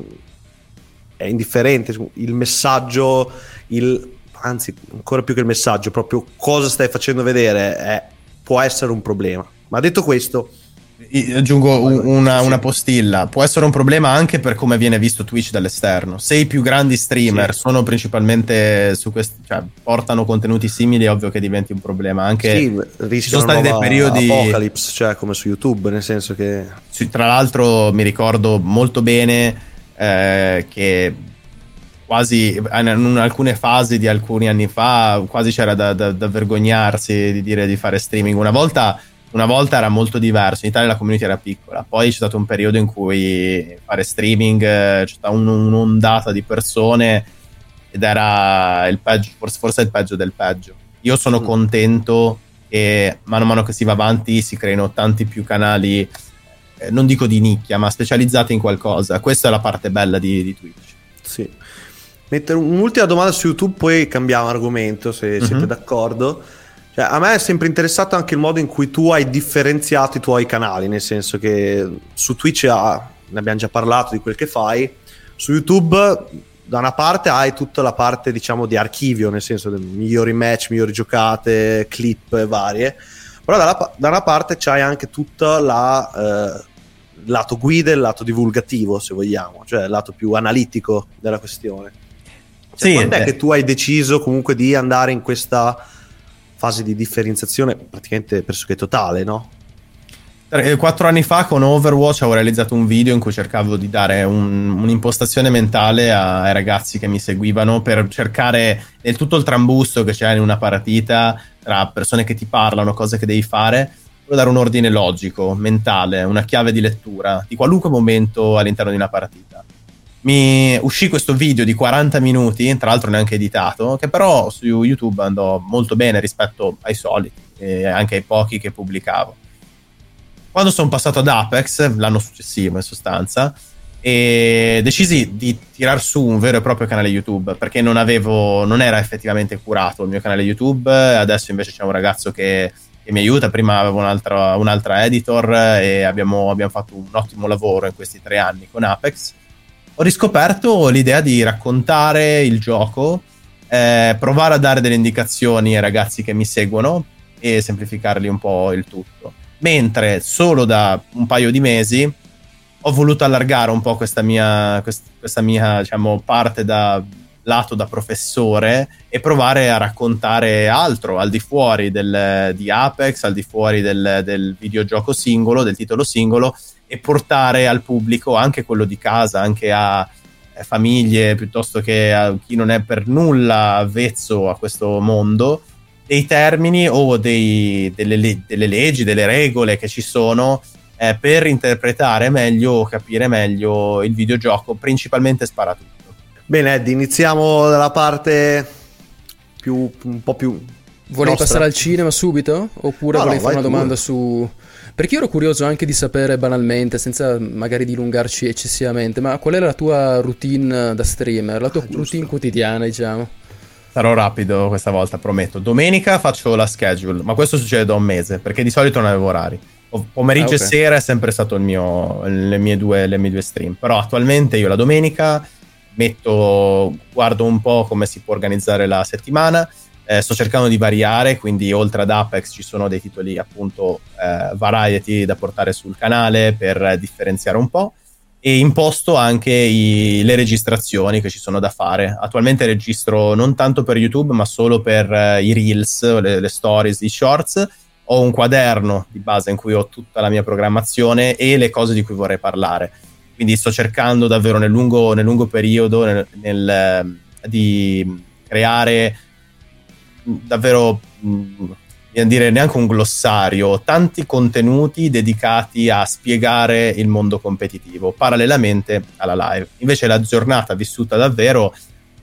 S3: è indifferente. Il messaggio, il, anzi, ancora più che il messaggio, proprio cosa stai facendo vedere, è, può essere un problema. Ma detto questo
S4: Aggiungo una, una, postilla. Può essere un problema anche per come viene visto Twitch dall'esterno. Se i più grandi streamer sì. sono principalmente su questi, cioè portano contenuti simili, è ovvio che diventi un problema. Anche
S3: sì, ci sono stati dei periodi. Apocalypse, cioè come su YouTube, nel senso che.
S4: Tra l'altro, mi ricordo molto bene eh, che quasi in alcune fasi di alcuni anni fa, quasi c'era da, da, da vergognarsi di dire di fare streaming. Una volta una volta era molto diverso, in Italia la community era piccola, poi c'è stato un periodo in cui fare streaming eh, c'è stata un, un'ondata di persone ed era il peggio, forse, forse il peggio del peggio. Io sono mm. contento che mano a mano che si va avanti si creino tanti più canali, eh, non dico di nicchia, ma specializzati in qualcosa. Questa è la parte bella di, di Twitch.
S3: Sì. Mettere un'ultima domanda su YouTube, poi cambiamo argomento se mm-hmm. siete d'accordo. Cioè, a me è sempre interessato anche il modo in cui tu hai differenziato i tuoi canali, nel senso che su Twitch ah, ne abbiamo già parlato di quel che fai, su YouTube da una parte hai tutta la parte diciamo di archivio, nel senso dei migliori match, migliori giocate, clip varie, però dalla, da una parte c'hai anche tutta la... Eh, lato guida e il lato divulgativo, se vogliamo, cioè il lato più analitico della questione. Cioè, sì, quando è che tu hai deciso comunque di andare in questa fase di differenziazione praticamente pressoché totale, no?
S4: Quattro anni fa con Overwatch avevo realizzato un video in cui cercavo di dare un, un'impostazione mentale ai ragazzi che mi seguivano per cercare nel tutto il trambusto che c'è in una partita tra persone che ti parlano, cose che devi fare, dare un ordine logico, mentale, una chiave di lettura di qualunque momento all'interno di una partita mi uscì questo video di 40 minuti, tra l'altro neanche editato, che però su YouTube andò molto bene rispetto ai soliti e anche ai pochi che pubblicavo. Quando sono passato ad Apex, l'anno successivo in sostanza, e decisi di tirar su un vero e proprio canale YouTube perché non avevo, non era effettivamente curato il mio canale YouTube. Adesso invece c'è un ragazzo che, mi aiuta. Prima avevo un'altra, un'altra editor e abbiamo, abbiamo fatto un ottimo lavoro in questi tre anni con Apex ho riscoperto l'idea di raccontare il gioco, eh, provare a dare delle indicazioni ai ragazzi che mi seguono e semplificarli un po' il tutto. Mentre solo da un paio di mesi ho voluto allargare un po' questa mia, questa mia diciamo, parte da lato da professore e provare a raccontare altro al di fuori del, di Apex, al di fuori del, del videogioco singolo, del titolo singolo e portare al pubblico anche quello di casa, anche a eh, famiglie piuttosto che a chi non è per nulla avvezzo a questo mondo dei termini o dei, delle, delle, leggi, delle regole che ci sono eh, per interpretare meglio o capire meglio il videogioco, principalmente sparatutto.
S3: Bene, Eddie, iniziamo dalla parte più, un po' più.
S2: Volevi
S3: nostra.
S2: passare al cinema subito? Oppure
S3: No, no,
S2: volevi fare una domanda
S3: pure.
S2: su. Perché io ero curioso anche di sapere banalmente, senza magari dilungarci eccessivamente, ma qual è la tua routine da streamer, la tua
S3: Ah,
S2: routine quotidiana, diciamo?
S4: Sarò rapido questa volta, prometto. Domenica faccio la schedule, ma questo succede da un mese perché di solito non avevo orari. Pomeriggio
S2: Ah, ok.
S4: e sera è sempre stato il mio, le, mie due, le mie due stream. Però attualmente io la domenica metto, guardo un po' come si può organizzare la settimana. Eh, sto cercando di variare, quindi oltre ad Apex ci sono dei titoli appunto eh, variety da portare sul canale per differenziare un po' e imposto anche i- le registrazioni che ci sono da fare. Attualmente registro non tanto per YouTube, ma solo per eh, i reels, le, le stories, i shorts. Ho un quaderno di base in cui ho tutta la mia programmazione e le cose di cui vorrei parlare. Quindi sto cercando davvero nel lungo, nel lungo periodo nel- nel, eh, di creare davvero mh, bisogna dire neanche un glossario, tanti contenuti dedicati a spiegare il mondo competitivo parallelamente alla live. Invece la giornata vissuta davvero,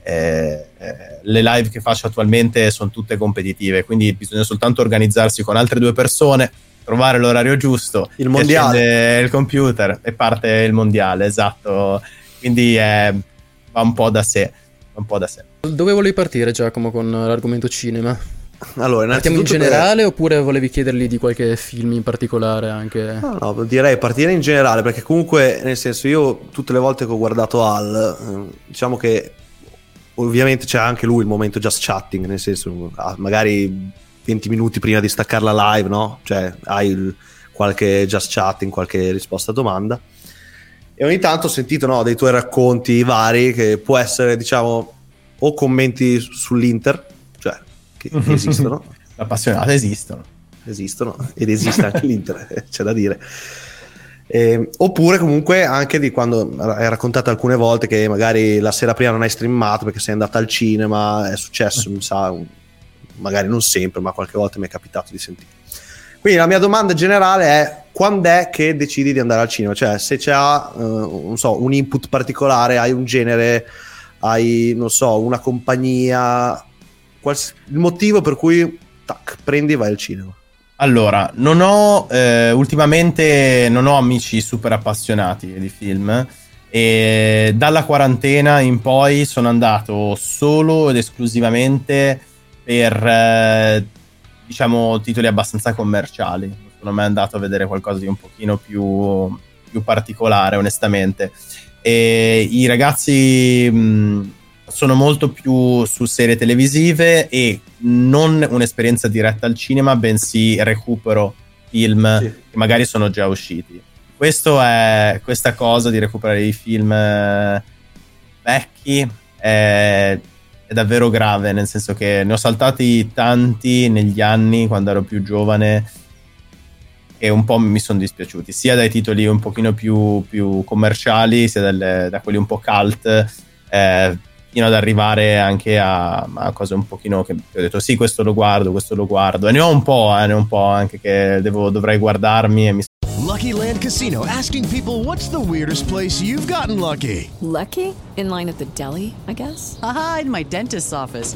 S4: eh, eh, le live che faccio attualmente sono tutte competitive, quindi bisogna soltanto organizzarsi con altre due persone, trovare l'orario giusto,
S3: Il mondiale.
S4: il computer e parte il mondiale, esatto. Quindi eh, va un po' da sé, va un po' da sé.
S2: Dove volevi partire, Giacomo, con l'argomento cinema?
S3: Allora,
S2: Partiamo in generale oppure volevi chiedergli di qualche film in particolare anche?
S3: No, no, direi partire in generale perché comunque, nel senso, io tutte le volte che ho guardato Al, eh, diciamo che ovviamente c'è anche lui il momento just chatting, nel senso, ah, magari 20 minuti prima di staccare la live, no? Cioè, hai il- qualche just chatting, qualche risposta a domanda. E ogni tanto ho sentito no, dei tuoi racconti vari che può essere, diciamo, o commenti sull'Inter, cioè che, esistono,
S4: Appassionate esistono.
S3: esistono ed esiste anche l'Inter, c'è da dire. Eh, oppure comunque anche di quando hai raccontato alcune volte che magari la sera prima non hai streamato perché sei andata al cinema, è successo, mi sa, un- magari non sempre, ma qualche volta mi è capitato di sentire. Quindi la mia domanda generale è quando è che decidi di andare al cinema? Cioè se c'è eh, non so, un input particolare, hai un genere, hai non so, una compagnia, quals- il motivo per cui tac, prendi e vai al cinema.
S4: Allora, non ho eh, ultimamente non ho amici super appassionati di film e dalla quarantena in poi sono andato solo ed esclusivamente per eh, diciamo titoli abbastanza commerciali. Non sono mai andato a vedere qualcosa di un pochino più, più particolare, onestamente. E i ragazzi mh, sono molto più su serie televisive e non un'esperienza diretta al cinema, bensì recupero film
S3: Sì.
S4: che magari sono già usciti. Questo è, questa cosa di recuperare i film eh, vecchi è, è davvero grave, nel senso che ne ho saltati tanti negli anni quando ero più giovane e un po' mi sono dispiaciuti, sia dai titoli un pochino più, più commerciali, sia dalle- da quelli un po' cult, eh, fino ad arrivare anche a, a cose un pochino che ho detto sì, questo lo guardo, questo lo guardo, e ne ho un po', eh, ne ho un po' anche che devo- dovrei guardarmi e mi
S5: Lucky Land Casino asking people what's the weirdest place you've gotten lucky?
S6: Lucky? In line at the deli, I guess?
S7: Haha, in my dentist's office.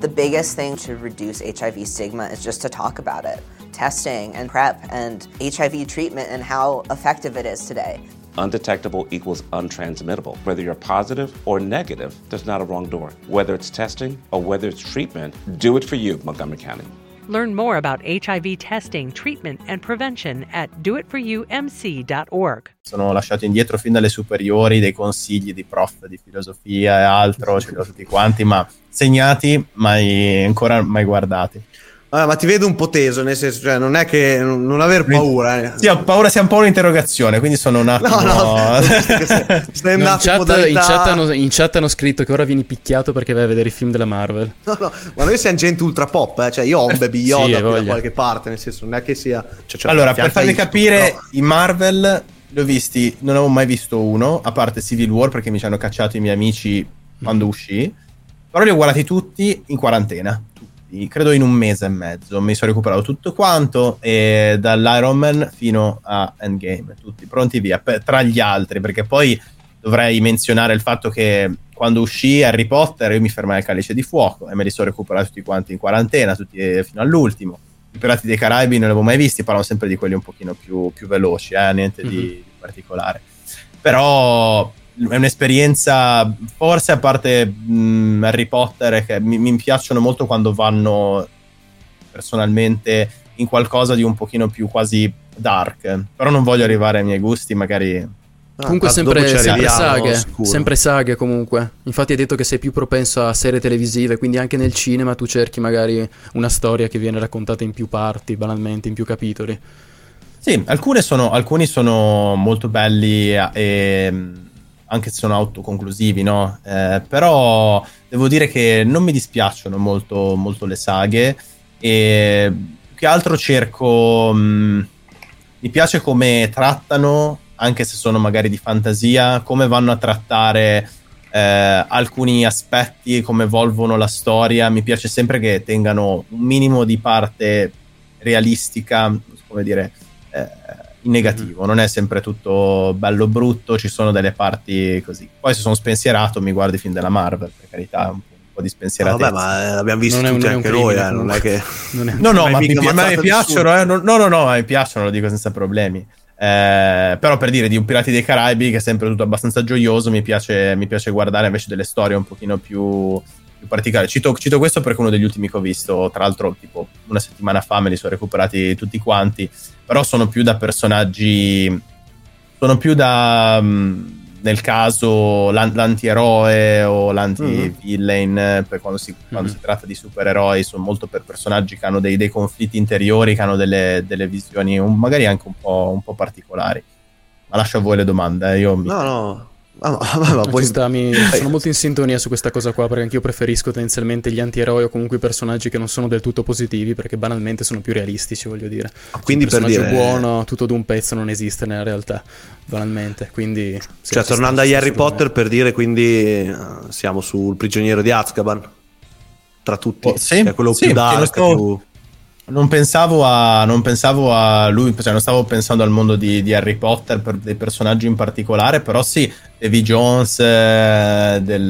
S8: The biggest thing to reduce HIV stigma is just to talk about it. Testing and PrEP and HIV treatment and how effective it is today.
S9: undetectable equals untransmittable. Whether you're positive or negative, there's not a wrong door. Whether it's testing or whether it's treatment, do it for you, Montgomery County.
S10: Learn more about HIV testing, treatment, and prevention at doitforyoumc.org.
S4: Sono lasciato indietro fin dalle superiori dei consigli di prof di filosofia e altro, ce li ho tutti quanti, ma segnati, mai ancora mai guardati.
S3: Vabbè, ma ti vedo un po' teso, nel senso, cioè, non è che non, aver paura. Eh.
S4: Sì, ho paura sia un po' un'interrogazione, quindi sono un attimo...
S3: No, no, stai, stai
S2: No, in, chat,
S3: modalità-
S2: in chat hanno, in chat hanno scritto che ora vieni picchiato perché vai a vedere i film della Marvel.
S3: No, no, ma noi siamo gente ultra pop, eh. cioè io ho un Baby
S2: Sì,
S3: Yoda qui da
S2: voglia.
S3: qualche parte, nel senso non è che sia... Cioè, cioè,
S4: allora, per farvi capire,
S3: però-
S4: i Marvel li ho visti, non avevo mai visto uno, a parte Civil War perché mi ci hanno cacciato i miei amici quando uscì, però li ho guardati tutti in quarantena, tutti, credo in un mese e mezzo, mi sono recuperato tutto quanto, e dall'Iron Man fino a Endgame, tutti pronti via, per- tra gli altri, perché poi dovrei menzionare il fatto che quando uscì Harry Potter io mi fermai al Calice di Fuoco e me li sono recuperati tutti quanti in quarantena, tutti eh, fino all'ultimo. I Pirati dei Caraibi non li avevo mai visti, parlano sempre di quelli un pochino più, più veloci, eh, niente di, di particolare. Però è un'esperienza, forse a parte mh, Harry Potter, che mi, mi piacciono molto quando vanno personalmente in qualcosa di un pochino più quasi dark. Però non voglio arrivare ai miei gusti, magari...
S2: comunque
S3: tanto
S2: sempre, sempre saghe,
S3: sicuro.
S2: sempre saghe comunque. Infatti hai detto che sei più propenso a serie televisive, quindi anche nel cinema tu cerchi magari una storia che viene raccontata in più parti, banalmente, in più capitoli.
S4: Sì, alcune sono, alcuni sono molto belli e anche se sono autoconclusivi, no? Eh, però devo dire che non mi dispiacciono molto, molto le saghe e più che altro cerco... mh, mi piace come trattano, anche se sono magari di fantasia, come vanno a trattare eh, alcuni aspetti, come evolvono la storia. Mi piace sempre che tengano un minimo di parte realistica, come dire, eh, in negativo. Non è sempre tutto bello brutto, ci sono delle parti così. Poi se sono spensierato mi guardo i film della Marvel, per carità, un po', un po' di
S3: No,
S4: spensieratezza.
S3: vabbè, ma eh, l'abbiamo visto
S2: Non
S3: tutti
S2: non è un
S3: anche noi, eh, non è che...
S2: Non è-
S4: No, no, ma mi, ma mi piacciono, eh. No, no, no, no, mi piacciono, lo dico senza problemi. Eh, però per dire di un Pirati dei Caraibi, che è sempre tutto abbastanza gioioso, mi piace, mi piace guardare invece delle storie un pochino più, più particolari. Cito, cito questo perché è uno degli ultimi che ho visto, tra l'altro, tipo una settimana fa me li sono recuperati tutti quanti. Però sono più da personaggi. Sono più da. mh, nel caso l'an- l'antieroe o l'anti-villain, eh, per quando, si, quando si tratta di supereroi, sono molto per personaggi che hanno dei, dei conflitti interiori, che hanno delle, delle visioni un- magari anche un po', un po' particolari. Ma lascio a voi le domande, eh, io mi...
S3: No, no. Ah, no, vabbè, ma
S2: Ci
S3: poi...
S2: sta, mi- sono molto in sintonia su questa cosa qua perché anch'io preferisco tendenzialmente gli antieroi o comunque i personaggi che non sono del tutto positivi perché banalmente sono più realistici, voglio dire.
S3: quindi
S2: Un
S3: per
S2: personaggio
S3: dire-
S2: buono, tutto d'un pezzo non esiste nella realtà, banalmente. Quindi sì,
S3: Cioè,
S2: ci
S3: tornando agli Harry Potter, per dire, quindi eh, siamo sul prigioniero di Azkaban. Tra tutti,
S4: Oh, sì,
S3: Che è quello
S4: sì,
S3: più dark,
S4: sto-
S3: più...
S4: Non pensavo, a, non pensavo a lui, cioè non stavo pensando al mondo di, di Harry Potter per dei personaggi in particolare, però sì, Davy Jones eh, del,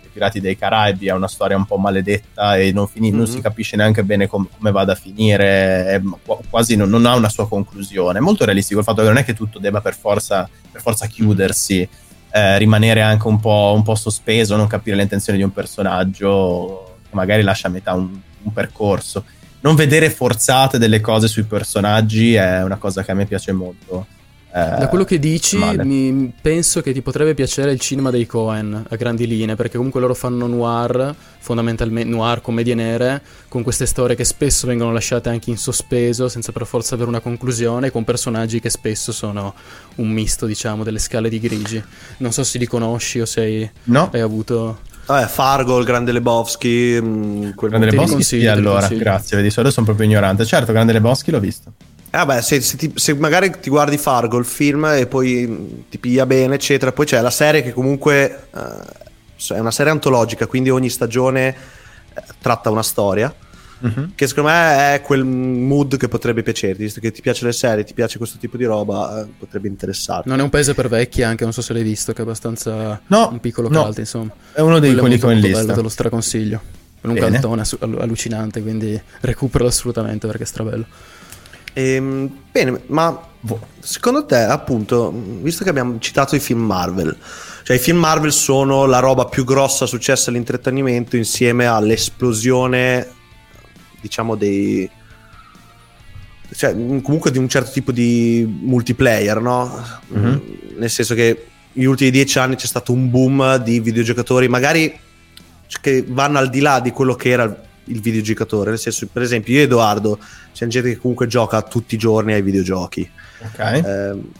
S4: dei Pirati dei Caraibi ha una storia un po' maledetta e non, fini- non
S3: Mhm.
S4: si capisce neanche bene com- come vada a finire, è qu- quasi non, non ha una sua conclusione. È molto realistico il fatto che non è che tutto debba per forza, per forza chiudersi, eh, rimanere anche un po', un po' sospeso, non capire le intenzioni di un personaggio che magari lascia a metà un, un percorso non vedere forzate delle cose sui personaggi è una cosa che a me piace molto. Eh,
S2: Da quello che dici, mi- penso che ti potrebbe piacere il cinema dei Cohen a grandi linee, perché comunque loro fanno noir, fondamentalmente noir, commedie nere, con queste storie che spesso vengono lasciate anche in sospeso, senza per forza avere una conclusione, con personaggi che spesso sono un misto, diciamo, delle scale di grigi. Non so se li conosci o se
S4: No.
S2: hai avuto...
S3: Vabbè, Fargo, il grande Lebowski, mh, quel
S4: Grande Lebowski, sì, allora, grazie, vedi, solo sono proprio ignorante. Certo, Grande Lebowski l'ho visto.
S3: Eh, vabbè, se, se ti- se magari ti guardi Fargo, il film, e poi mh, ti piglia bene, eccetera, poi c'è la serie che comunque eh, è una serie antologica, quindi ogni stagione eh, tratta una storia.
S4: Mhm.
S3: Che secondo me è quel mood che potrebbe piacerti, visto che ti piace le serie, ti piace questo tipo di roba, eh, potrebbe interessarti.
S2: Non è un paese per vecchi anche, non so se l'hai visto, che è abbastanza
S4: No,
S2: un piccolo
S4: no.
S2: cult, insomma.
S4: È uno dei quelli
S2: molto,
S4: che ho in
S2: molto
S4: lista.
S2: bello, te lo straconsiglio. Con un
S4: Bene.
S2: cantone allucinante, quindi recuperalo assolutamente perché è strabello.
S3: Ehm, bene, ma Secondo te, appunto, visto che abbiamo citato i film Marvel, cioè i film Marvel sono la roba più grossa successa all'intrattenimento insieme all'esplosione, diciamo, dei... Cioè, comunque di un certo tipo di multiplayer, no?
S4: Mhm.
S3: Nel senso che negli ultimi dieci anni c'è stato un boom di videogiocatori, magari che vanno al di là di quello che era il videogiocatore. Nel senso, per esempio, io e Edoardo, c'è gente che comunque gioca tutti i giorni ai videogiochi.
S4: Ok.
S3: Ehm,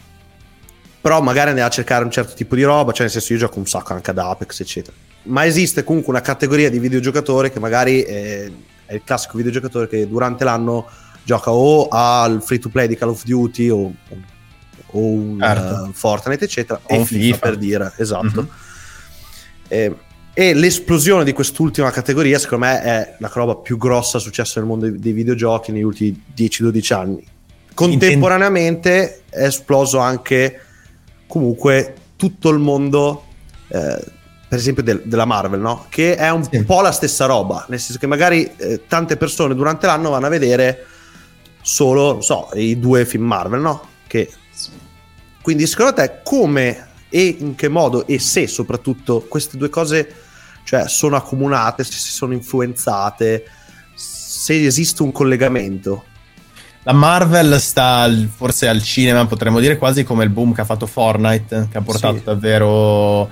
S3: però magari andiamo a cercare un certo tipo di roba, cioè nel senso io gioco un sacco anche ad Apex, eccetera. Ma esiste comunque una categoria di videogiocatore che magari è, è il classico videogiocatore che durante l'anno gioca o al free to play di Call of Duty o, o un
S4: Certo.
S3: eh, Fortnite, eccetera,
S4: O
S3: e
S4: un
S3: FIFA,
S4: FIFA.
S3: per dire, esatto.
S4: Mhm.
S3: Eh, e l'esplosione di quest'ultima categoria, secondo me, è la roba più grossa successa nel mondo dei, dei videogiochi negli ultimi 10-12 anni. Contemporaneamente è esploso anche comunque tutto il mondo, eh, per esempio del- della Marvel, no? che è un po' la stessa roba, nel senso che magari eh, tante persone durante l'anno vanno a vedere solo, non so, i due film Marvel, no? Che... Quindi secondo te come e in che modo e se soprattutto queste due cose cioè, sono accomunate, se si sono influenzate, se esiste un collegamento?
S4: La Marvel sta forse al cinema, potremmo dire quasi come il boom che ha fatto Fortnite, che ha portato
S3: Sì.
S4: davvero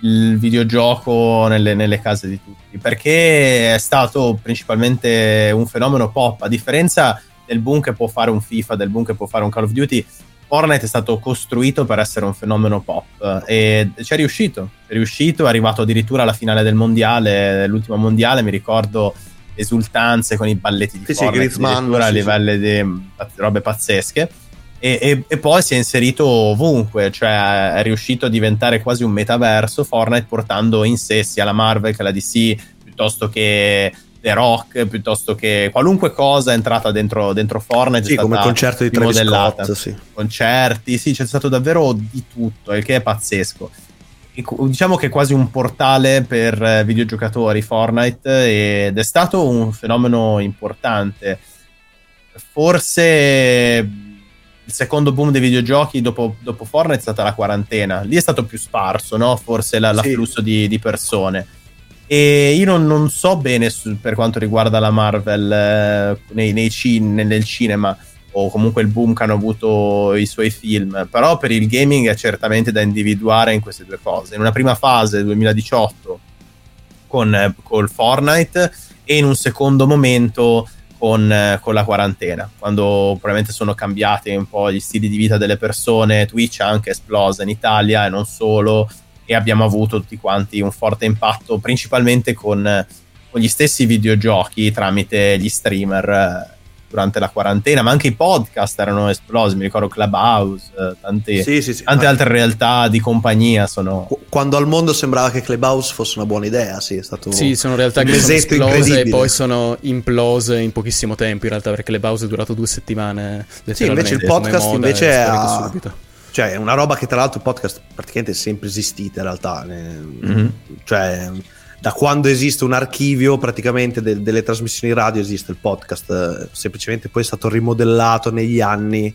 S4: il videogioco nelle, nelle case di tutti, perché è stato principalmente un fenomeno pop, a differenza del boom che può fare un FIFA, del boom che può fare un Call of Duty. Fortnite è stato costruito per essere un fenomeno pop e ci è riuscito, è riuscito, è arrivato addirittura alla finale del mondiale, l'ultimo mondiale, mi ricordo esultanze con i balletti di
S3: Sì, sì,
S4: Fortnite,
S3: Griezmann,
S4: addirittura a
S3: sì, sì.
S4: di robe pazzesche. E, e- e poi si è inserito ovunque, cioè è riuscito a diventare quasi un metaverso Fortnite portando in sé sia la Marvel che la DC, piuttosto che The Rock, piuttosto che qualunque cosa è entrata dentro, dentro Fortnite.
S3: Sì, come concerto di Travis. Scott, sì.
S4: Concerti, sì, c'è stato davvero di tutto, il che è pazzesco. E diciamo che è quasi un portale per eh, videogiocatori Fortnite ed è stato un fenomeno importante. Forse il secondo boom dei videogiochi dopo, dopo Fortnite è stata la quarantena. Lì è stato più sparso, no? Forse la- l'afflusso di, di persone. E io non, non so bene su- per quanto riguarda la Marvel eh, nei, nei cin- nel cinema o comunque il boom che hanno avuto i suoi film, però per il gaming è certamente da individuare in queste due cose. In una prima fase, 2018, con, eh, col Fortnite e in un secondo momento con, eh, con la quarantena, quando probabilmente sono cambiati un po' gli stili di vita delle persone, Twitch ha anche esplosa in Italia e non solo, e abbiamo avuto tutti quanti un forte impatto, principalmente con, eh, con gli stessi videogiochi tramite gli streamer eh, durante la quarantena, ma anche i podcast erano esplosi, mi ricordo Clubhouse, eh, tante,
S3: Sì, sì, sì.
S4: tante
S3: Ma-
S4: altre realtà di compagnia sono...
S3: Quando al mondo sembrava che Clubhouse fosse una buona idea, sì, è stato
S2: Sì, sono realtà che sono esplose e poi sono implose in pochissimo tempo. In realtà, perché pause è durato due settimane.
S3: Sì, invece il podcast
S2: moda,
S3: invece
S2: è
S3: è,
S2: sparito subito.
S3: cioè, è una roba che tra l'altro il podcast praticamente è sempre esistita in realtà.
S4: Mhm.
S3: Cioè, da quando esiste un archivio praticamente de- delle trasmissioni radio esiste il podcast, eh, semplicemente poi è stato rimodellato negli anni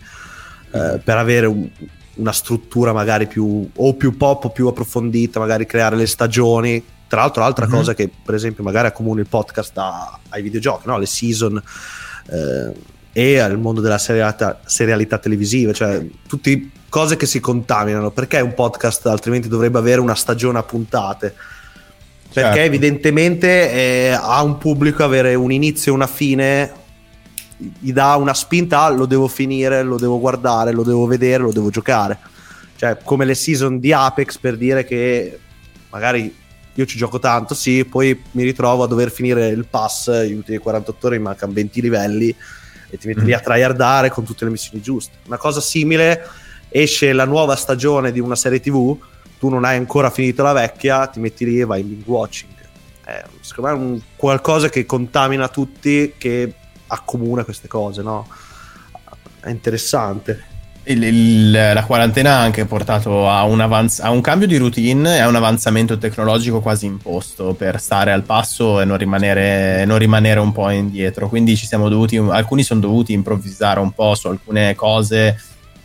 S3: eh, per avere un- una struttura magari più o più pop o più approfondita, magari creare le stagioni. Tra l'altro, l'altra
S4: Mhm.
S3: cosa che per esempio magari accomuna il podcast a- ai videogiochi, no? le season eh, e al mondo della serialità, serialità televisiva, cioè tutte cose che si contaminano. Perché un podcast altrimenti dovrebbe avere una stagione a puntate? Perché
S4: Certo.
S3: evidentemente eh, a un pubblico avere un inizio e una fine gli dà una spinta, lo devo finire, lo devo guardare, lo devo vedere, lo devo giocare. Cioè, come le season di Apex per dire che magari io ci gioco tanto, sì, poi mi ritrovo a dover finire il pass, gli ultimi 48 ore mi mancano 20 livelli e ti metti lì a tryhardare con tutte le missioni giuste. Una cosa simile, esce la nuova stagione di una serie TV, tu non hai ancora finito la vecchia, ti metti lì e vai in binge watching. È, secondo me è un qualcosa che contamina tutti, che accomuna queste cose, no? È interessante.
S4: Il- il- la quarantena ha anche portato a un, avanz- a un cambio di routine e a un avanzamento tecnologico quasi imposto per stare al passo e non rimanere, non rimanere un po' indietro. Quindi ci siamo dovuti, alcuni sono dovuti improvvisare un po' su alcune cose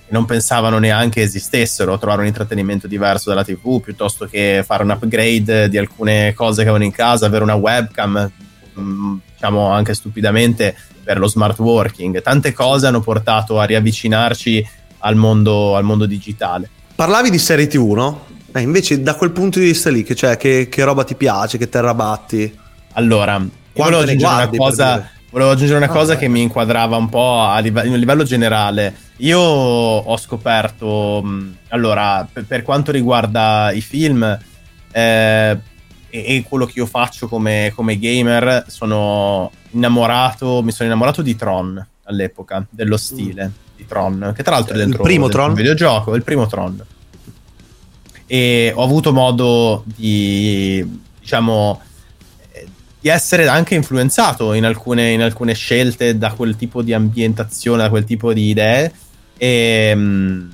S4: non pensavano neanche esistessero, trovare un intrattenimento diverso dalla TV piuttosto che fare un upgrade di alcune cose che avevano in casa, avere una webcam, mh, diciamo anche stupidamente per lo smart working. Tante cose hanno portato a riavvicinarci al mondo, al mondo digitale.
S3: Parlavi di serie TV, no? Eh, invece da quel punto di vista lì, che, cioè, che, che roba ti piace, che terra batti?
S4: Allora, volevo aggiungere una cosa, volevo aggiungere una cosa che mi inquadrava un po' a livello, a livello generale. Io ho scoperto, allora, per, per quanto riguarda i film eh, e, e, quello che io faccio come, come, gamer, sono innamorato, mi sono innamorato di Tron all'epoca, dello stile mm. di Tron, che tra l'altro è dentro
S3: il primo Tron?
S4: un videogioco, il primo Tron. E ho avuto modo di, diciamo, di essere anche influenzato in alcune, in alcune, scelte da quel tipo di ambientazione, da quel tipo di idee. E, mm,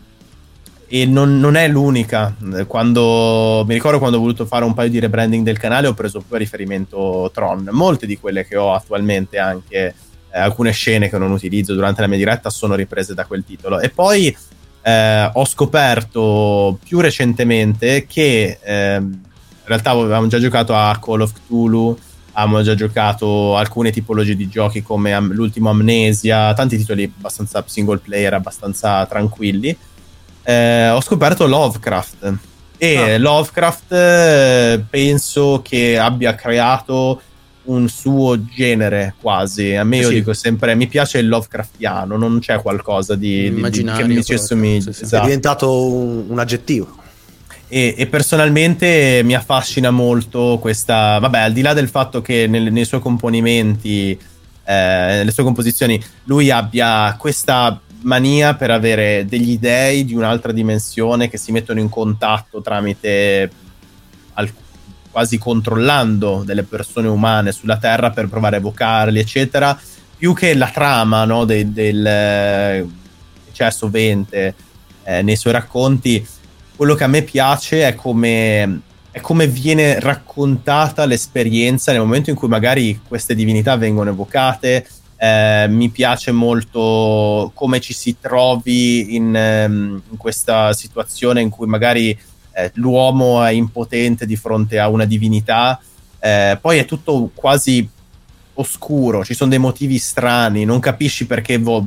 S4: e non, non, è l'unica. Quando, mi ricordo quando ho voluto fare un paio di rebranding del canale, ho preso poi a riferimento Tron. Molte di quelle che ho attualmente, anche eh, alcune scene che non utilizzo durante la mia diretta, sono riprese da quel titolo. E poi eh, ho scoperto più recentemente che eh, in realtà avevamo già giocato a Call of Cthulhu abbiamo già giocato alcune tipologie di giochi come am- l'ultimo Amnesia, tanti titoli abbastanza single player, abbastanza tranquilli. Eh, ho scoperto Lovecraft e ah. Lovecraft eh, penso che abbia creato un suo genere quasi. A me io sì. dico sempre: mi piace il Lovecraftiano, non c'è qualcosa di, di, di che mi ci assomiglia.
S3: Sì, sì. Esatto. È diventato un, un aggettivo.
S4: E, e, personalmente mi affascina molto questa, vabbè, al di là del fatto che nel, nei suoi componimenti, eh, nelle sue composizioni, lui abbia questa mania per avere degli dei di un'altra dimensione che si mettono in contatto tramite al, quasi controllando delle persone umane sulla Terra per provare a evocarli, eccetera, più che la trama no, del, del eh, c'è sovente eh, nei suoi racconti quello che a me piace è come, è come viene raccontata l'esperienza nel momento in cui magari queste divinità vengono evocate. Eh, mi piace molto come ci si trovi in, ehm, in questa situazione in cui magari eh, l'uomo è impotente di fronte a una divinità. Eh, poi è tutto quasi oscuro, ci sono dei motivi strani, non capisci perché vo-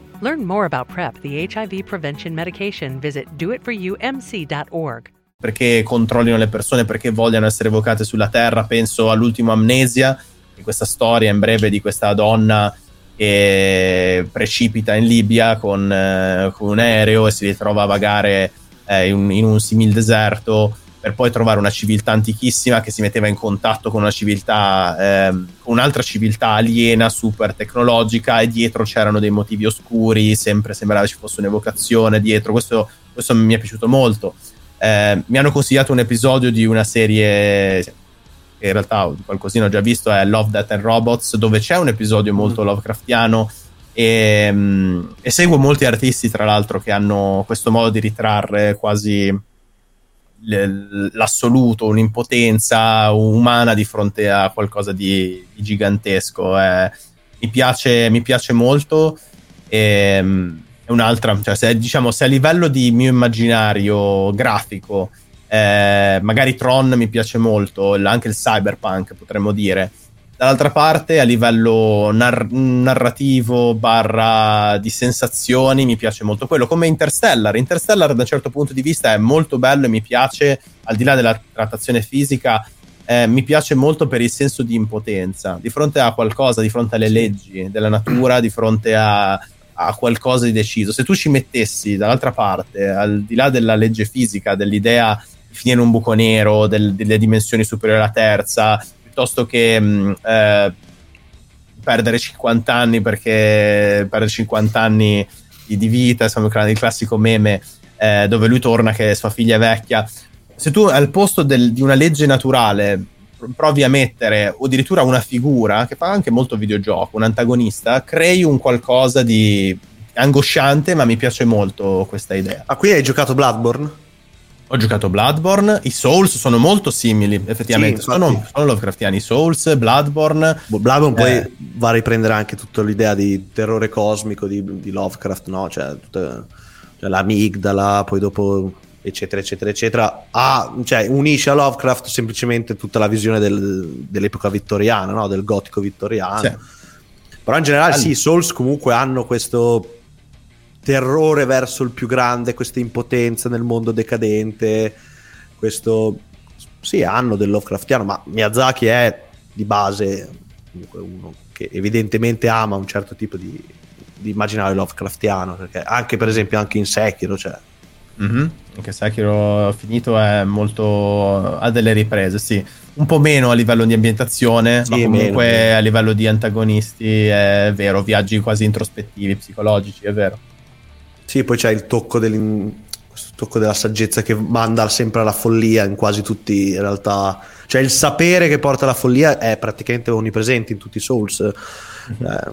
S10: Learn more about PrEP, the HIV prevention medication. Visit doitforumc.org.
S4: Perché controllino le persone, perché vogliano essere evocate sulla Terra. Penso all'ultimo Amnesia, che questa storia in breve di questa donna che precipita in Libia con, eh, con un aereo e si ritrova a vagare eh, in, in un simil deserto per poi trovare una civiltà antichissima che si metteva in contatto con una civiltà, ehm, un'altra civiltà aliena, super tecnologica e dietro c'erano dei motivi oscuri, sempre sembrava ci fosse un'evocazione dietro, questo, questo mi è piaciuto molto. Eh, mi hanno consigliato un episodio di una serie che in realtà qualcosina ho già visto, è Love, Death and Robots, dove c'è un episodio molto mm. Lovecraftiano e, um, e seguo molti artisti tra l'altro che hanno questo modo di ritrarre quasi l'assoluto, un'impotenza umana di fronte a qualcosa di, di gigantesco. Eh, mi, piace, mi, piace, molto. E, ehm, è un'altra, cioè se, diciamo, se a livello di mio immaginario grafico, eh, magari Tron mi piace molto, anche il cyberpunk potremmo dire. Dall'altra parte, a livello nar- narrativo barra di sensazioni, mi piace molto quello. Come Interstellar. Interstellar, da un certo punto di vista, è molto bello e mi piace, al di là della trattazione fisica, eh, mi piace molto per il senso di impotenza. Di fronte a qualcosa, di fronte alle leggi della natura, di fronte a, a qualcosa di deciso. Se tu ci mettessi dall'altra parte, al di là della legge fisica, dell'idea di finire in un buco nero, del, delle dimensioni superiori alla terza, piuttosto che mh, eh, perdere 50 anni perché perdere 50 anni di, vita, insomma, il classico meme eh, dove lui torna che sua figlia è vecchia. Se tu al posto del, di una legge naturale provi a mettere o addirittura una figura che fa anche molto videogioco, un antagonista, crei un qualcosa di angosciante, ma mi piace molto questa idea.
S3: Ah, qui hai giocato Bloodborne?
S4: Ho giocato Bloodborne, i Souls sono molto simili, effettivamente.
S3: Sì,
S4: sono, sono Lovecraftiani. Souls, Bloodborne.
S3: Bloodborne poi
S4: eh,
S3: va a riprendere anche tutta l'idea di terrore cosmico di, di Lovecraft, no? Cioè, tutta, cioè l'amigdala, poi dopo eccetera eccetera eccetera ha, cioè, unisce a Lovecraft semplicemente tutta la visione del, dell'epoca vittoriana no? del gotico vittoriano
S4: Sì.
S3: però in generale
S4: All-
S3: sì i Souls comunque hanno questo terrore verso il più grande questa impotenza nel mondo decadente questo sì hanno del Lovecraftiano ma Miyazaki è di base comunque uno che evidentemente ama un certo tipo di, di immaginario Lovecraftiano perché anche per esempio anche in Sekiro cioè
S4: Mhm. Anche Sekiro finito è molto. ha delle riprese, sì. Un po' meno a livello di ambientazione,
S3: Sì,
S4: ma comunque
S3: meno.
S4: a livello di antagonisti è vero, viaggi quasi introspettivi, psicologici, è vero.
S3: Sì, poi c'è il tocco, tocco della saggezza che manda sempre alla follia in quasi tutti, in realtà. Cioè il sapere che porta alla follia è praticamente onnipresente in tutti i Souls. Eh,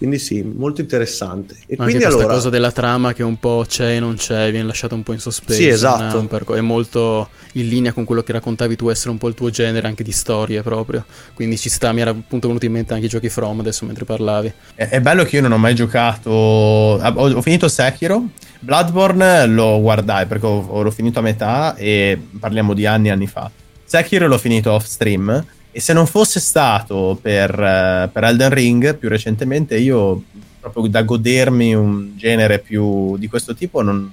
S3: quindi sì, molto interessante. E
S2: Anche
S3: quindi
S2: questa
S3: allora...
S2: cosa della trama che un po' c'è e non c'è, viene lasciata un po' in sospeso.
S3: Sì, esatto.
S2: È, perco- è molto in linea con quello che raccontavi tu, essere un po' il tuo genere anche di storie proprio. Quindi ci sta, mi era appunto venuto in mente anche i giochi From adesso mentre parlavi.
S4: È, è bello che io non ho mai giocato. ah, Ho, ho finito Sekiro. Bloodborne lo guardai perché ho, ho- l'ho finito a metà e parliamo di anni e anni fa. Sekiro l'ho finito off stream. E se non fosse stato per, eh, per Elden Ring più recentemente, io proprio da godermi un genere più di questo tipo non.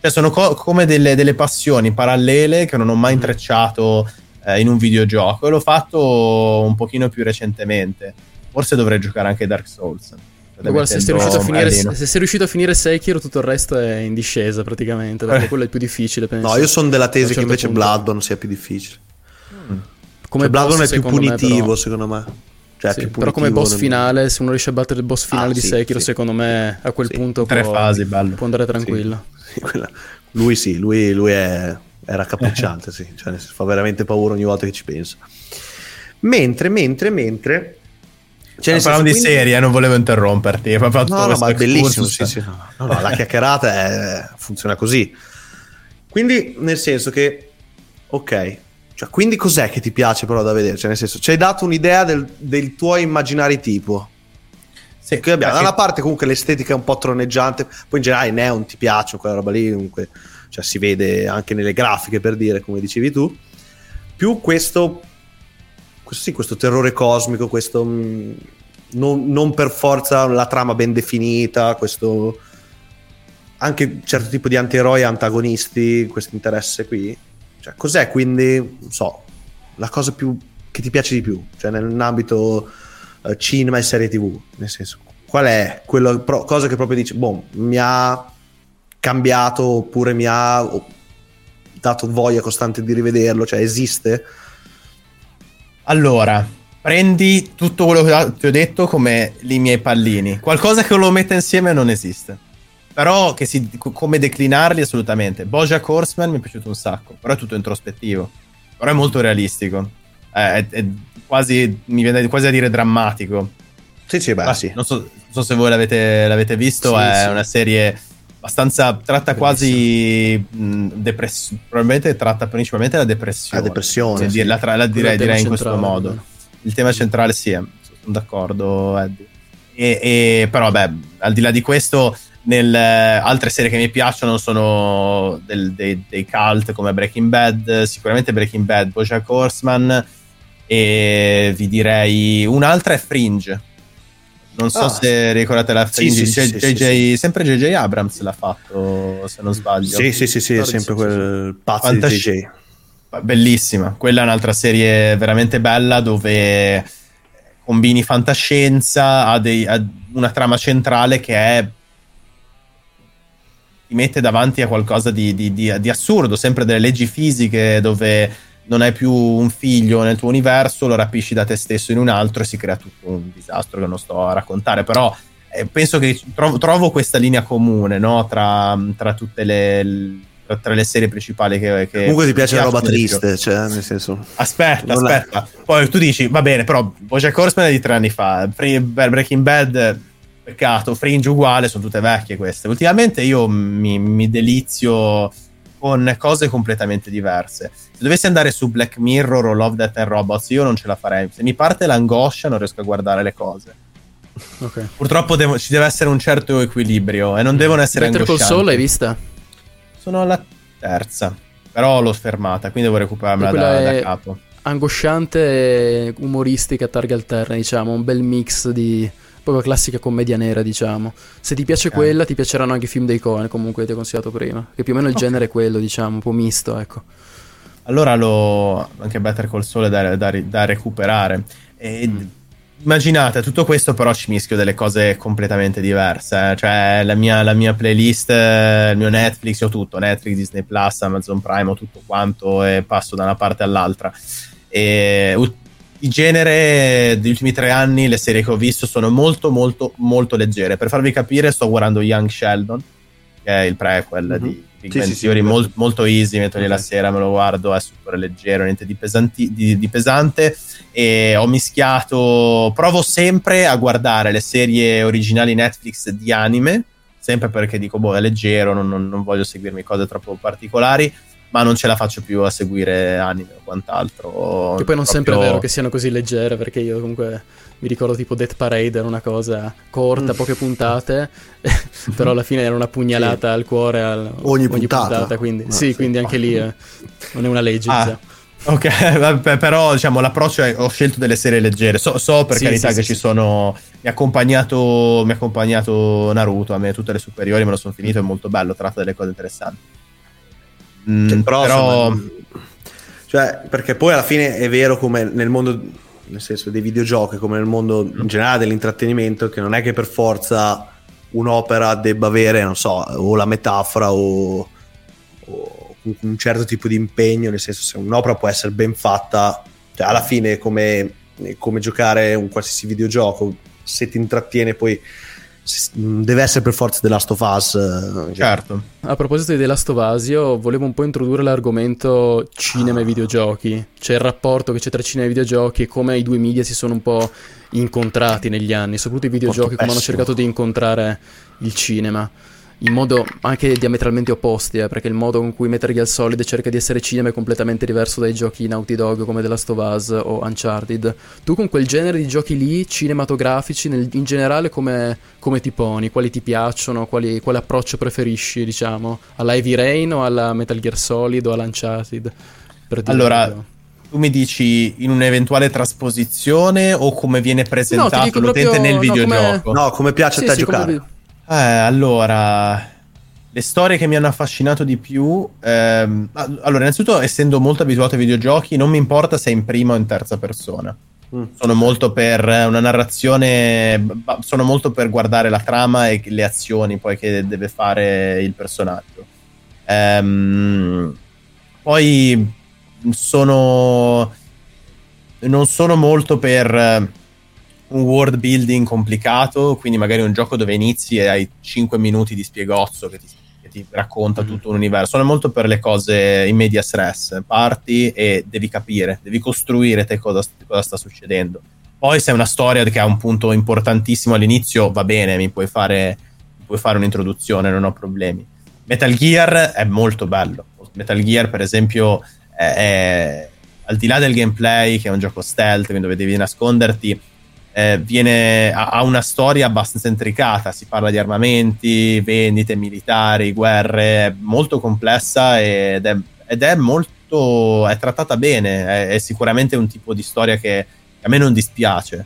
S4: Cioè, sono co- come delle, delle passioni parallele che non ho mai intrecciato eh, in un videogioco. E l'ho fatto un pochino più recentemente. Forse dovrei giocare anche Dark Souls.
S2: Guarda, se sei, riuscito a finire, se sei riuscito a finire Sekiro, tutto il resto è in discesa praticamente. Perché
S3: Eh.
S2: quello è più difficile. Penso.
S3: No, io sono della tesi che
S2: certo
S3: invece
S2: punto.
S3: Bloodborne sia più difficile.
S2: Come
S3: Cioè, Bloodborne
S2: boss,
S3: è più
S2: secondo me,
S3: punitivo,
S2: però.
S3: secondo me. Cioè,
S2: Sì, però come boss
S3: nel-
S2: finale, se uno riesce a battere il boss finale
S3: Ah,
S2: di
S3: sì,
S2: Sekiro,
S3: sì.
S2: secondo me a quel
S3: Sì,
S2: punto
S4: tre
S2: può,
S4: fasi, bello.
S2: può andare tranquillo.
S3: Sì, quella- Lui sì, lui, lui è, è raccapricciante, sì. Cioè, fa veramente paura ogni volta che ci pensa. Mentre, mentre, mentre... Cioè, nel
S4: Parliamo
S3: senso,
S4: di
S3: quindi-
S4: serie, eh, non volevo interromperti.
S3: No, no, ma è bellissimo. Sì, sì, no, no, no, la chiacchierata è- funziona così. Quindi, nel senso che, ok, cioè, quindi cos'è che ti piace però da vedere? Cioè, nel senso, ci hai dato un'idea del, del tuo immaginari tipo.
S4: Sì,
S3: Qui abbiamo da una parte comunque l'estetica è un po' troneggiante, poi in generale i neon ti piacciono, quella roba lì comunque, cioè si vede anche nelle grafiche per dire, come dicevi tu, più questo, questo sì, questo terrore cosmico, questo mh, non, non per forza la trama ben definita, questo anche certo tipo di antieroi antagonisti, questo interesse qui. Cioè, cos'è quindi, non so, la cosa più che ti piace di più, cioè nell'ambito eh, cinema e serie tv, nel senso, qual è quello, pro- cosa che proprio dici, boh, mi ha cambiato oppure mi ha dato voglia costante di rivederlo, cioè esiste?
S4: Allora, prendi tutto quello che ti ho detto come i miei pallini. Qualcosa che lo metta insieme non esiste. Però che si, co- come declinarli assolutamente. Bojack Horseman mi è piaciuto un sacco, però è tutto introspettivo. Però è molto realistico. È, è- è quasi, mi viene quasi a dire drammatico.
S3: Sì, sì, beh,
S4: Ah,
S3: sì.
S4: Non so, non so se voi l'avete, l'avete visto,
S3: Sì,
S4: è
S3: sì.
S4: una serie abbastanza tratta quasi mh, depress- probabilmente tratta principalmente la depressione.
S3: La depressione,
S4: Sì,
S3: sì.
S4: La, tra- la direi, direi in questo modo. Il tema centrale sì, è- sono d'accordo, Eddie. E, e- però, beh, al di là di questo, nel, eh, altre serie che mi piacciono sono del- dei, dei cult come Breaking Bad, sicuramente Breaking Bad, Bojack Horseman, E vi direi un'altra è Fringe. Non so
S3: Ah.
S4: se ricordate la
S3: Sì,
S4: Fringe.
S3: sì, sì,
S4: J-
S3: sì,
S4: JJ sempre JJ Abrams l'ha fatto, se non sbaglio.
S3: Sì, sì, sì, sì, è sempre quel pazzo di
S4: Fantasci-
S3: JJ.
S4: Bellissima, quella è un'altra serie veramente bella dove combini fantascienza, ha, dei- ha una trama centrale che è ti mette davanti a qualcosa di, di- di- di assurdo, sempre delle leggi fisiche dove non hai più un figlio nel tuo universo, lo rapisci da te stesso in un altro e si crea tutto un disastro che non sto a raccontare, però eh, penso che trovo, trovo questa linea comune no? tra, tra tutte le, tra, tra le serie principali che, che
S3: Comunque ti piace la roba triste, cioè, nel senso.
S4: Aspetta, aspetta. Poi tu dici, va bene, però Bojack Horseman è di tre anni fa, Breaking Bad, peccato, Fringe uguale, sono tutte vecchie queste. Ultimamente io mi, mi delizio con cose completamente diverse. Se dovessi andare su Black Mirror o Love, Death and Robots, io non ce la farei. Se mi parte l'angoscia non riesco a guardare le cose.
S2: Ok.
S4: Purtroppo devo- ci deve essere un certo equilibrio e non devono essere
S2: Better Call
S4: angoscianti.
S2: Saul l'hai vista?
S4: Sono alla terza, però l'ho fermata, quindi devo recuperarmela da, da capo.
S2: angosciante e umoristica a targhe alterne, diciamo, un bel mix di proprio classica commedia nera, diciamo. Se ti piace
S4: Ok.
S2: quella, ti piaceranno anche i film dei Coen, comunque ti ho consigliato prima, che più o meno il
S4: Ok.
S2: genere è quello, diciamo, un po' misto, ecco.
S4: Allora lo anche Better Call Saul è da, da, da recuperare. E Immaginate, tutto questo però ci mischio delle cose completamente diverse. eh. Cioè, la mia, la mia playlist, il mio Netflix, ho tutto: Netflix, Disney Plus, Amazon Prime, ho tutto quanto e passo da una parte all'altra. E di genere degli ultimi tre anni, le serie che ho visto sono molto, molto, molto leggere. Per farvi capire, sto guardando Young Sheldon, che è il prequel di Big
S3: Sì,
S4: Bang
S3: sì,
S4: Theory,
S3: sì.
S4: mol- molto easy, metto lì la sera, me lo guardo, è super leggero, niente di, pesanti- di- di pesante. E ho mischiato, provo sempre a guardare le serie originali Netflix di anime, sempre perché dico, boh, è leggero, non, non- non voglio seguirmi cose troppo particolari, ma non ce la faccio più a seguire anime o quant'altro.
S2: Che poi non sempre è
S4: Proprio-
S2: vero che siano così leggere, perché io comunque mi ricordo tipo Death Parade era una cosa corta,
S3: Mm.
S2: poche puntate, però alla fine era una pugnalata al cuore al-
S3: Ogni puntata.
S2: quindi,
S3: Ah,
S2: sì,
S3: sì.
S2: quindi anche lì eh, non è una legge.
S4: Ah,
S2: diciamo.
S4: Ok, vabbè, però diciamo l'approccio è ho scelto delle serie leggere. So, so per
S2: Sì,
S4: carità
S2: sì,
S4: che
S2: sì,
S4: ci
S2: sì.
S4: sono. Mi ha accompagnato, mi ha accompagnato Naruto a me, tutte le superiori, me lo sono finito, è molto bello, tratta delle cose interessanti. Mm,
S3: Cioè, però,
S4: però,
S3: insomma, cioè, perché poi alla fine è vero come nel mondo, nel senso dei videogiochi, come nel mondo in generale dell'intrattenimento, che non è che per forza un'opera debba avere, non so, o la metafora o, o un- certo tipo di impegno, nel senso se un'opera può essere ben fatta, cioè alla fine è come, come giocare un qualsiasi videogioco, se ti intrattiene poi deve essere per forza The Last of Us. eh,
S4: certo.
S2: A proposito di The Last of Us, io volevo un po' introdurre l'argomento cinema e videogiochi, cioè il rapporto che c'è tra cinema e videogiochi e come i due media si sono un po' incontrati negli anni, soprattutto i videogiochi come hanno cercato di incontrare il cinema. In modo anche diametralmente opposti, eh, perché il modo con cui Metal Gear Solid cerca di essere cinema è completamente diverso dai giochi Naughty Dog come The Last of Us o Uncharted. Tu con quel genere di giochi lì, cinematografici, nel- in generale come, come ti poni? Quali ti piacciono? Quali- quale approccio preferisci, diciamo? Alla Heavy Rain o alla Metal Gear Solid o all'Uncharted? Per dire
S4: allora,
S2: proprio.
S4: tu mi dici in un'eventuale trasposizione o come viene presentato
S2: dico
S4: l'utente
S2: proprio-
S4: nel
S2: no, come-
S4: videogioco?
S3: No, come piace
S2: Sì,
S3: a te
S2: sì, come
S3: giocare.
S2: vi-
S4: Eh, allora, le storie che mi hanno affascinato di più. ehm, allora, innanzitutto, essendo molto abituato ai videogiochi, non mi importa se è in prima o in terza persona.
S3: Mm.
S4: Sono molto per una narrazione. Sono molto per guardare la trama e le azioni poi che deve fare il personaggio. Ehm, poi sono. Non sono molto per. Un world building complicato, quindi magari un gioco dove inizi e hai 5 minuti di spiegozzo che ti, che ti racconta tutto un universo. Sono molto per le cose in media stress, parti e devi capire, devi costruire te cosa, cosa sta succedendo. Poi se è una storia che ha un punto importantissimo all'inizio, va bene, mi puoi fare, mi puoi fare un'introduzione, non ho problemi. Metal Gear è molto bello. Metal Gear, per esempio, è, è- al di là del gameplay, che è un gioco stealth, quindi dove devi nasconderti, eh, viene, ha, ha una storia abbastanza intricata. Si parla di armamenti, vendite militari, guerre, è molto complessa ed è, ed è molto è trattata bene, è, è sicuramente un tipo di storia che a me non dispiace.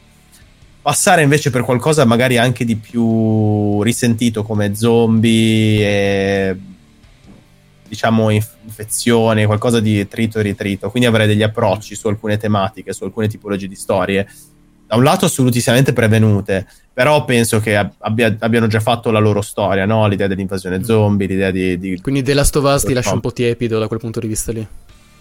S4: Passare invece per qualcosa magari anche di più risentito come zombie e diciamo inf- infezioni, qualcosa di trito e ritrito, quindi avrei degli approcci su alcune tematiche, su alcune tipologie di storie da un lato assolutissimamente prevenute, però penso che abbia, abbiano già fatto la loro storia, no? l'idea dell'invasione zombie, l'idea di... di...
S2: Quindi The Last of Us ti lascia un po' tiepido da quel punto di vista lì.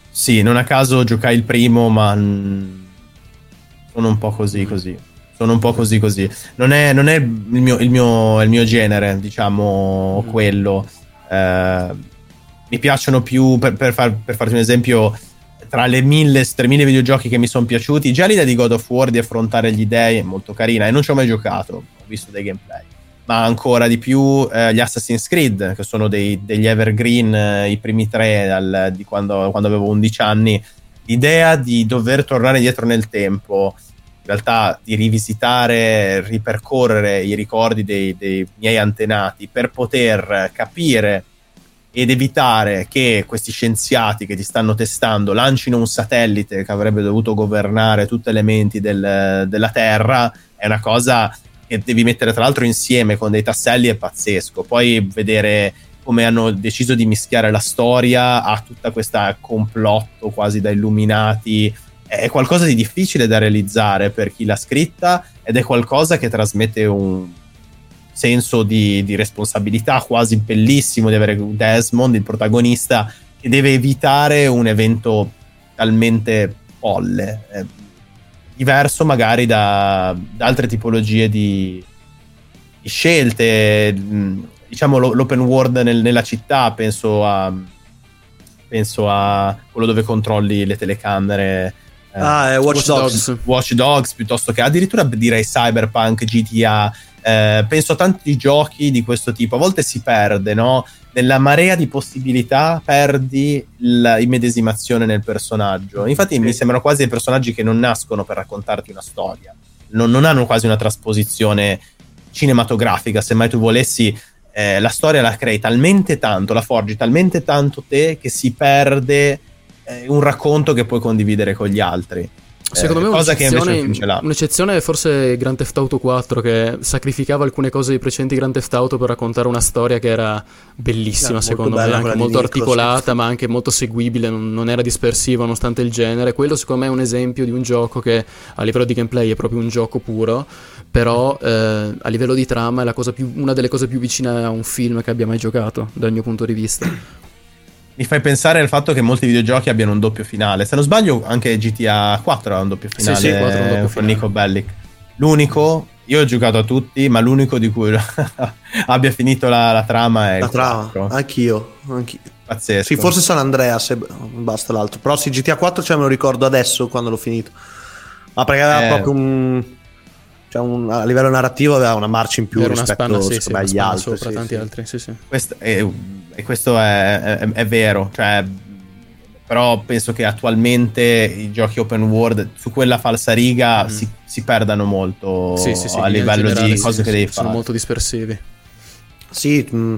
S4: Sì, non a caso giocai il primo, ma sono un po' così così. Sono un po' così così. Non è, non è il, mio, il, mio, il, mio, genere, diciamo, mm. quello. Eh, mi piacciono più, per, per, far, per farti un esempio, tra le mille, 3000 videogiochi che mi sono piaciuti, già l'idea di God of War di affrontare gli dei è molto carina e non ci ho mai giocato, ho visto dei gameplay. Ma ancora di più eh, gli Assassin's Creed, che sono dei, degli evergreen, eh, i primi tre dal, di quando, quando avevo 11 anni. L'idea di dover tornare indietro nel tempo, in realtà di rivisitare, ripercorrere i ricordi dei, dei miei antenati per poter capire ed evitare che questi scienziati che ti stanno testando lancino un satellite che avrebbe dovuto governare tutte le menti del, della Terra è una cosa che devi mettere tra l'altro insieme con dei tasselli è pazzesco. Poi vedere come hanno deciso di mischiare la storia a tutta questa complotto quasi da illuminati è qualcosa di difficile da realizzare per chi l'ha scritta ed è qualcosa che trasmette un, senso di, di responsabilità quasi bellissimo di avere Desmond, il protagonista, che deve evitare un evento talmente folle, eh, diverso magari da, da, altre tipologie di, di scelte. Mm, diciamo l'open world nel, nella città, penso a, penso a quello dove controlli le telecamere.
S3: Eh, ah, Watch, Watch Dogs.
S4: Dogs. Watch Dogs piuttosto che addirittura direi Cyberpunk, GTA, eh, penso a tanti giochi di questo tipo, a volte si perde, no? Nella marea di possibilità perdi l'immedesimazione nel personaggio. Infatti sì. mi sembrano quasi dei personaggi che non nascono per raccontarti una storia, non, non hanno quasi una trasposizione cinematografica, se mai tu volessi eh, la storia la crei talmente tanto, la forgi talmente tanto te che si perde eh, un racconto che puoi condividere con gli altri.
S2: Secondo eh, me un'eccezione, un'eccezione è forse Grand Theft Auto 4 che sacrificava alcune cose dei precedenti Grand Theft Auto per raccontare una storia che era bellissima, yeah, secondo me, anche molto articolata, ma anche molto seguibile, non, non, era dispersiva nonostante il genere. Quello secondo me è un esempio di un gioco che a livello di gameplay è proprio un gioco puro, però eh, a livello di trama è più, una delle cose più vicine a un film che abbia mai giocato, dal mio punto di vista
S4: mi fai pensare al fatto che molti videogiochi abbiano un doppio finale. Se non sbaglio, anche GTA 4 ha un doppio finale sì, sì, 4 un doppio con finale. Nico Bellic. L'unico, io ho giocato a tutti, ma l'unico di cui abbia finito la, la trama è
S3: la trama. 4. Anch'io, anch'io.
S4: Pazzesco.
S3: Sì, forse San Andreas, basta l'altro. Però sì, GTA 4 cioè, me lo ricordo adesso quando l'ho finito. Ma perché aveva eh. proprio un cioè un, a livello narrativo aveva una marcia in più Era rispetto spanna, sì, sì, agli altri.
S2: Sopra sì, tanti altri, sì, sì.
S4: Questo è, e questo è, è, è vero, cioè, però penso che attualmente i giochi open world su quella falsa riga mm. si, si, perdano molto sì, sì, sì, a livello generale, di cose che devi fare.
S2: Sono molto dispersivi.
S3: Sì, mm,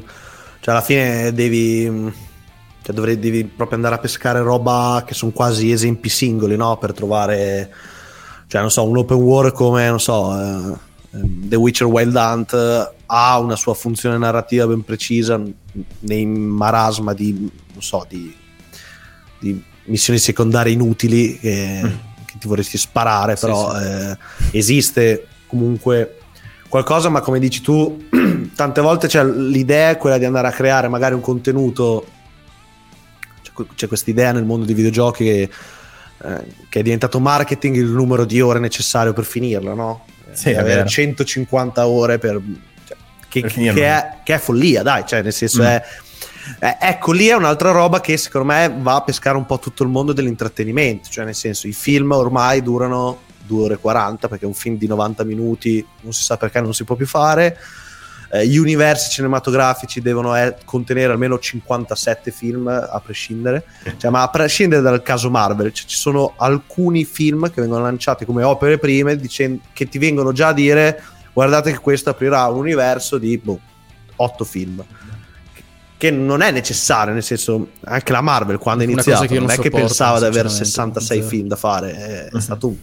S3: cioè alla fine devi, mm, cioè dovrei, devi proprio andare a pescare roba che sono quasi esempi singoli, no? Per trovare, cioè non so, un open world come, non so... Eh, The Witcher Wild Hunt ha una sua funzione narrativa ben precisa nei marasma di, non so, di, di missioni secondarie inutili che, mm. che, ti vorresti sparare, però sì, sì. Eh, esiste comunque qualcosa, ma come dici tu, tante volte c'è l'idea è quella di andare a creare magari un contenuto, c'è, c'è questa idea nel mondo dei videogiochi che, eh, che è diventato marketing il numero di ore necessario per finirlo, no? Sì, avere 150 ore per, cioè, che, per che, è, che, è, follia, dai, cioè nel senso mm. è, è, ecco lì è un'altra roba che secondo me va a pescare un po' tutto il mondo dell'intrattenimento, cioè nel senso i film ormai durano 2 ore e 40 perché un film di 90 minuti non si sa perché non si può più fare eh, gli universi cinematografici devono eh, contenere almeno 57 film a prescindere, cioè, ma a prescindere dal caso Marvel, cioè, ci sono alcuni film che vengono lanciati come opere prime dicendo, che ti vengono già a dire guardate che questo aprirà un universo di boh, 8 film. che non è necessario, nel senso, anche la Marvel quando è iniziata non,
S2: non
S3: è che pensava di avere
S2: sinceramente,
S3: 66
S2: zero.
S3: film da fare, è, è stato un-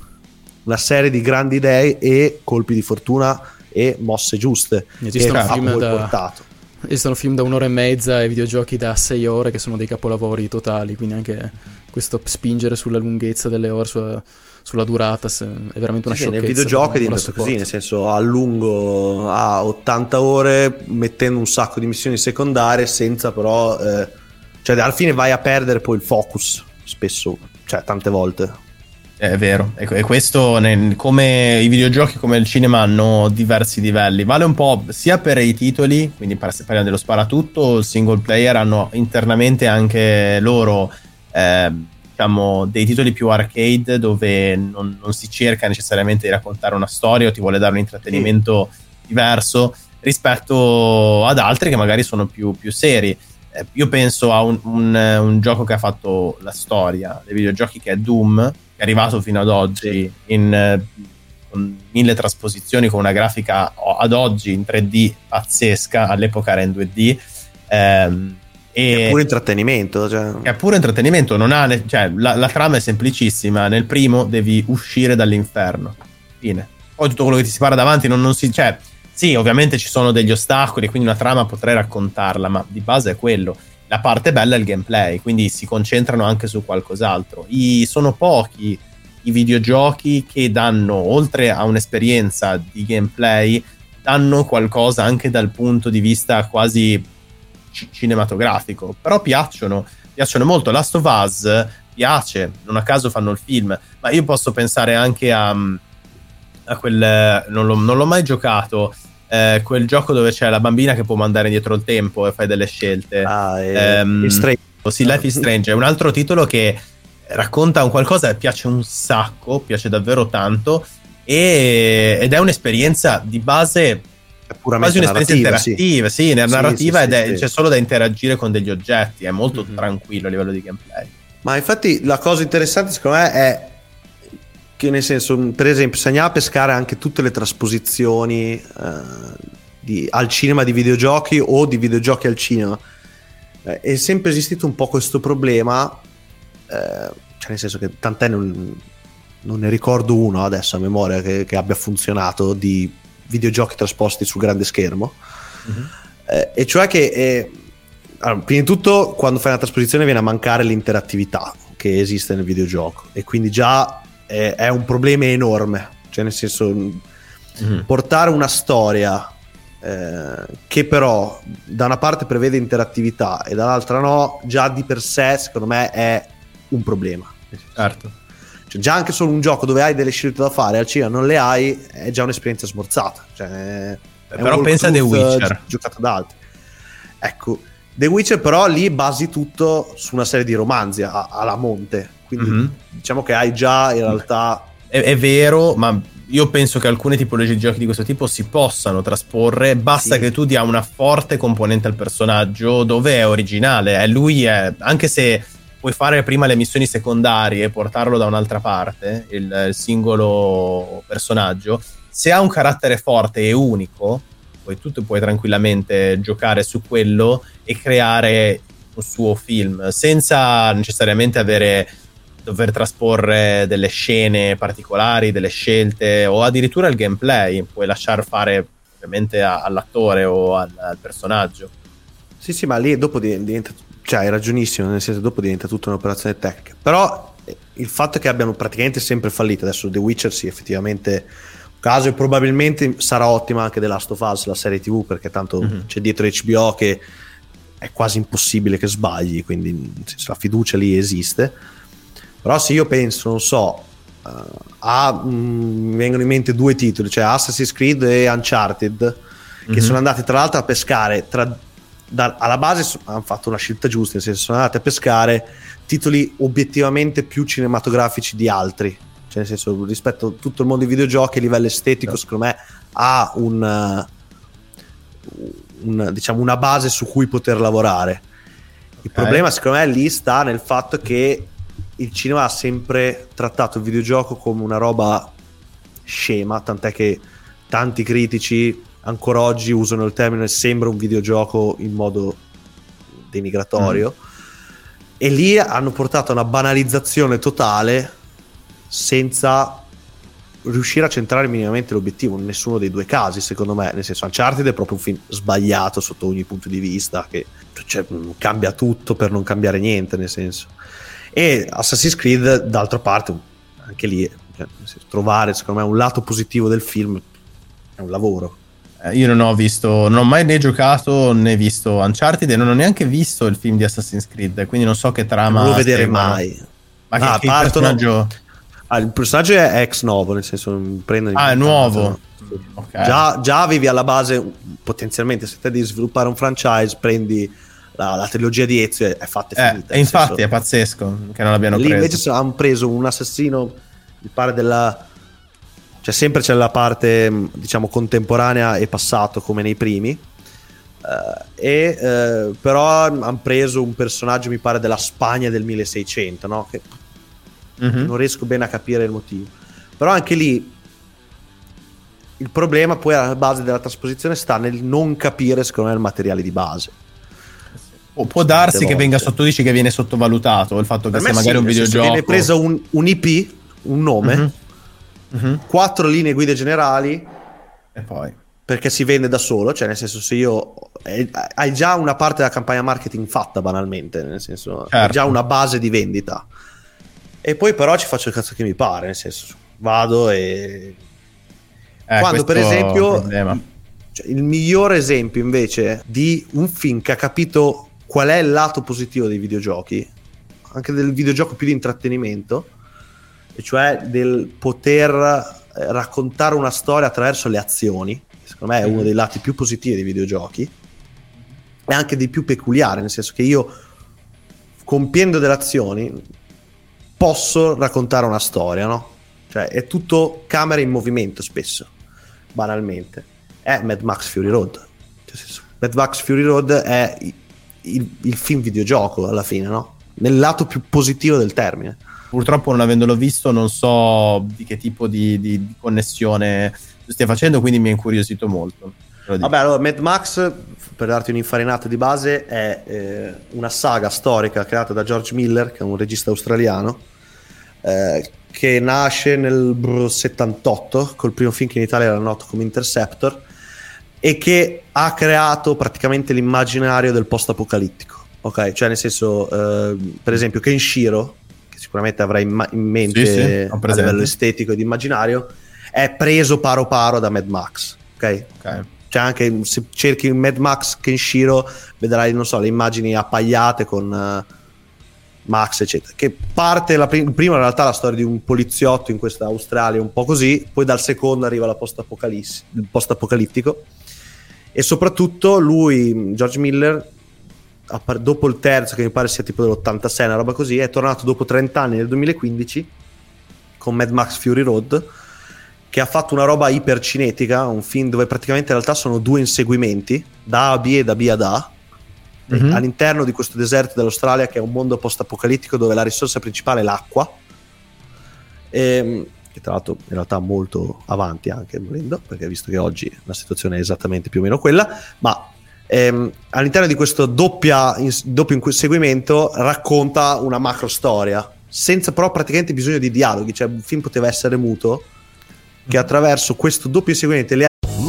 S3: una serie di grandi idee e colpi di fortuna e mosse giuste
S2: Esistono
S3: che ha
S2: film
S3: poi
S2: da-
S3: portato.
S2: Esistono film da un'ora e mezza e videogiochi da sei ore che sono dei capolavori totali, quindi anche questo spingere sulla lunghezza delle ore, sulla, sulla durata, è veramente una
S3: Sì,
S2: sciocchezza.
S3: nel videogioco è diventato così, nel senso a lungo a 80 ore mettendo un sacco di missioni secondarie senza però eh, cioè alla fine vai a perdere poi il focus spesso, cioè tante volte.
S4: È vero, e questo nel- come i videogiochi come il cinema hanno diversi livelli. Vale un po' sia per i titoli, quindi parliamo dello sparatutto, il single player hanno internamente anche loro eh, diciamo dei titoli più arcade dove non, non si cerca necessariamente di raccontare una storia o ti vuole dare un intrattenimento diverso rispetto ad altri che magari sono più, più seri. Eh, io penso a un, un- un gioco che ha fatto la storia dei videogiochi che è Doom, è arrivato fino ad oggi in eh, con mille trasposizioni, con una grafica ad oggi in 3D pazzesca, all'epoca era in 2D. ehm, e
S3: È pure intrattenimento, cioè.
S4: è pure intrattenimento, non ha cioè, la, la trama è semplicissima. Nel primo devi uscire dall'inferno. Fine. Poi tutto quello che ti si parla davanti non, non si. Cioè, sì, ovviamente ci sono degli ostacoli, quindi una trama potrei raccontarla, ma di base è quello. La parte bella è il gameplay, quindi si concentrano anche su qualcos'altro. I- sono pochi i videogiochi che danno, oltre a un'esperienza di gameplay, danno qualcosa anche dal punto di vista quasi ci- cinematografico, però piacciono, piacciono molto. Last of Us piace, non a caso fanno il film, ma io posso pensare anche a, a quel, non l'ho, non l'ho mai giocato, eh, quel gioco dove c'è la bambina che può mandare indietro il tempo e fai delle scelte.
S3: Ah,
S4: Ehm,
S3: e Strange.
S4: Sì, Life is Strange è un altro titolo che racconta un qualcosa che piace un sacco, piace davvero tanto e- ed è un'esperienza di base
S3: puramente
S4: quasi un'esperienza
S3: sì.
S4: interattiva, sì,
S3: Sì,
S4: narrativa
S3: sì,
S4: ed
S3: sì,
S4: è,
S3: sì.
S4: c'è solo da interagire con degli oggetti, è molto tranquillo a livello di gameplay.
S3: Ma infatti la cosa interessante secondo me è che nel senso, per esempio, se andiamo a pescare anche tutte le trasposizioni eh, di- al cinema di videogiochi o di videogiochi al cinema, eh, è sempre esistito un po' questo problema, eh, cioè nel senso che tant'è non, non ne ricordo uno adesso a memoria che, che abbia funzionato di videogiochi trasposti sul grande schermo. Eh, e cioè che eh, allora, prima di tutto quando fai una trasposizione viene a mancare l'interattività che esiste nel videogioco e quindi già è, è un problema enorme. Cioè nel senso mh, portare una storia eh, che però da una parte prevede interattività e dall'altra no già di per sé secondo me è un problema.
S4: Certo.
S3: Cioè, già anche solo un gioco dove hai delle scelte da fare al cinema non le hai è già un'esperienza smorzata. Cioè,
S4: però pensa a The Witcher.
S3: giocato da altri. Ecco The Witcher però lì basi tutto su una serie di romanzi a- alla monte quindi
S4: Mhm.
S3: diciamo che hai già in realtà
S4: È, è vero, ma io penso che alcune tipologie di giochi di questo tipo si possano trasporre, basta
S3: Sì.
S4: che tu dia una forte componente al personaggio dove è originale, è lui è, anche se puoi fare prima le missioni secondarie e portarlo da un'altra parte, il, il singolo personaggio, se ha un carattere forte e unico, poi tu puoi tranquillamente giocare su quello e creare un suo film senza necessariamente avere dover trasporre delle scene particolari, delle scelte o addirittura il gameplay, puoi lasciar fare ovviamente all'attore o al, al personaggio.
S3: Sì, sì, ma lì dopo di- diventa. Cioè, hai ragionissimo, nel senso, dopo diventa tutta un'operazione tecnica. Però eh, il fatto che abbiano praticamente sempre fallito. Adesso The Witcher, sì, effettivamente. Un caso e probabilmente sarà ottima anche The Last of Us, la serie TV, perché tanto
S4: Mhm.
S3: c'è dietro HBO che è quasi impossibile che sbagli, quindi la fiducia lì esiste. Però se io penso, non so, eh, a, mm, mi vengono in mente due titoli, cioè Assassin's Creed e Uncharted, che
S4: Mhm.
S3: sono andati tra l'altro a pescare, tra- da- alla base so- hanno fatto una scelta giusta, nel senso sono andati a pescare titoli obiettivamente più cinematografici di altri, cioè nel senso rispetto a tutto il mondo dei videogiochi a livello estetico secondo me ha un, eh, un- diciamo una base su cui poter lavorare. Il problema secondo me lì sta nel fatto che il cinema ha sempre trattato il videogioco come una roba scema, tant'è che tanti critici ancora oggi usano il termine sembra un videogioco in modo denigratorio. E lì hanno portato a una banalizzazione totale senza riuscire a centrare minimamente l'obiettivo in nessuno dei due casi, secondo me. Nel senso, Uncharted è proprio un film sbagliato sotto ogni punto di vista, che cioè, cambia tutto per non cambiare niente, nel senso. E Assassin's Creed, d'altra parte, anche lì, cioè, trovare secondo me un lato positivo del film è un lavoro.
S4: Eh, io non ho visto, non ho mai né giocato né visto Uncharted e non ho neanche visto il film di Assassin's Creed, quindi non so che trama.
S3: Non lo vedere mai.
S4: Ma che,
S3: Ah,
S4: che
S3: partono-
S4: personaggio-
S3: Ah, il personaggio è ex novo, nel senso non prende
S4: Ah, è nuovo.
S3: Già, già avevi alla base potenzialmente se te devi sviluppare un franchise, prendi la, la trilogia di Ezio è fatta e
S4: Eh,
S3: finita.
S4: e infatti
S3: senso-
S4: è pazzesco che non l'abbiano
S3: Lì
S4: preso.
S3: invece hanno preso un assassino, mi pare della... Cioè sempre c'è la parte, diciamo, contemporanea e passato come nei primi. eh, e eh, però hanno preso un personaggio, mi pare, della Spagna del 1600, no? Che
S4: Mhm.
S3: non riesco bene a capire il motivo. Però anche lì il problema poi alla base della trasposizione sta nel non capire, secondo me, il materiale di base.
S4: Può, può darsi che venga sotto, dici che viene sottovalutato il fatto che sia magari
S3: sì,
S4: un videogioco.
S3: Viene preso un, un IP, un nome,
S4: Mhm. Mhm.
S3: quattro linee guida generali
S4: E poi.
S3: perché si vende da solo, cioè nel senso se io eh, hai già una parte della campagna marketing fatta banalmente, nel senso hai
S4: Certo.
S3: già una base di vendita. E poi però ci faccio il cazzo che mi pare, nel senso vado e
S4: Eh,
S3: quando per esempio cioè, il migliore esempio invece di un film che ha capito qual è il lato positivo dei videogiochi, anche del videogioco più di intrattenimento, e cioè del poter eh, raccontare una storia attraverso le azioni, secondo me è uno dei lati più positivi dei videogiochi, e anche dei più peculiari, nel senso che io compiendo delle azioni posso raccontare una storia, no? Cioè è tutto camera in movimento spesso, banalmente. È Mad Max Fury Road. Cioè, Mad Max Fury Road è il, il- il film videogioco alla fine, no? Nel lato più positivo del termine.
S4: Purtroppo non avendolo visto non so di che tipo di, di- di connessione stia facendo, quindi mi ha incuriosito molto.
S3: Vabbè, allora Mad Max, per darti un'infarinata di base, è eh, una saga storica creata da George Miller, che è un regista australiano, eh, che nasce nel brr, 78, col primo film che in Italia era noto come Interceptor, e che ha creato praticamente l'immaginario del post-apocalittico. Ok, cioè nel senso, eh, per esempio, Kenshiro, che sicuramente avrai in, ma- in mente
S4: Sì, sì,
S3: a livello estetico ed immaginario, è preso paro paro da Mad Max. Ok,
S4: Ok.
S3: cioè anche se cerchi Mad Max Kenshiro vedrai non so le immagini appagliate con eh, Max eccetera che parte la prim- prima in realtà la storia di un poliziotto in questa Australia un po' così poi dal secondo arriva la post apocalissi il post apocalittico e soprattutto lui George Miller dopo il terzo che mi pare sia tipo dell'86 una roba così è tornato dopo 30 anni nel 2015 con Mad Max Fury Road che ha fatto una roba ipercinetica, un film dove praticamente in realtà sono due inseguimenti, da A a B e da B ad A,
S4: Mhm.
S3: all'interno di questo deserto dell'Australia che è un mondo post-apocalittico dove la risorsa principale è l'acqua, Ehm, che tra l'altro in realtà molto avanti anche volendo, perché visto che oggi la situazione è esattamente più o meno quella, ma ehm, all'interno di questo doppia, ins- doppio inseguimento racconta una macro storia, senza però praticamente bisogno di dialoghi, cioè il film poteva essere muto, che attraverso questo doppio inseguimento e le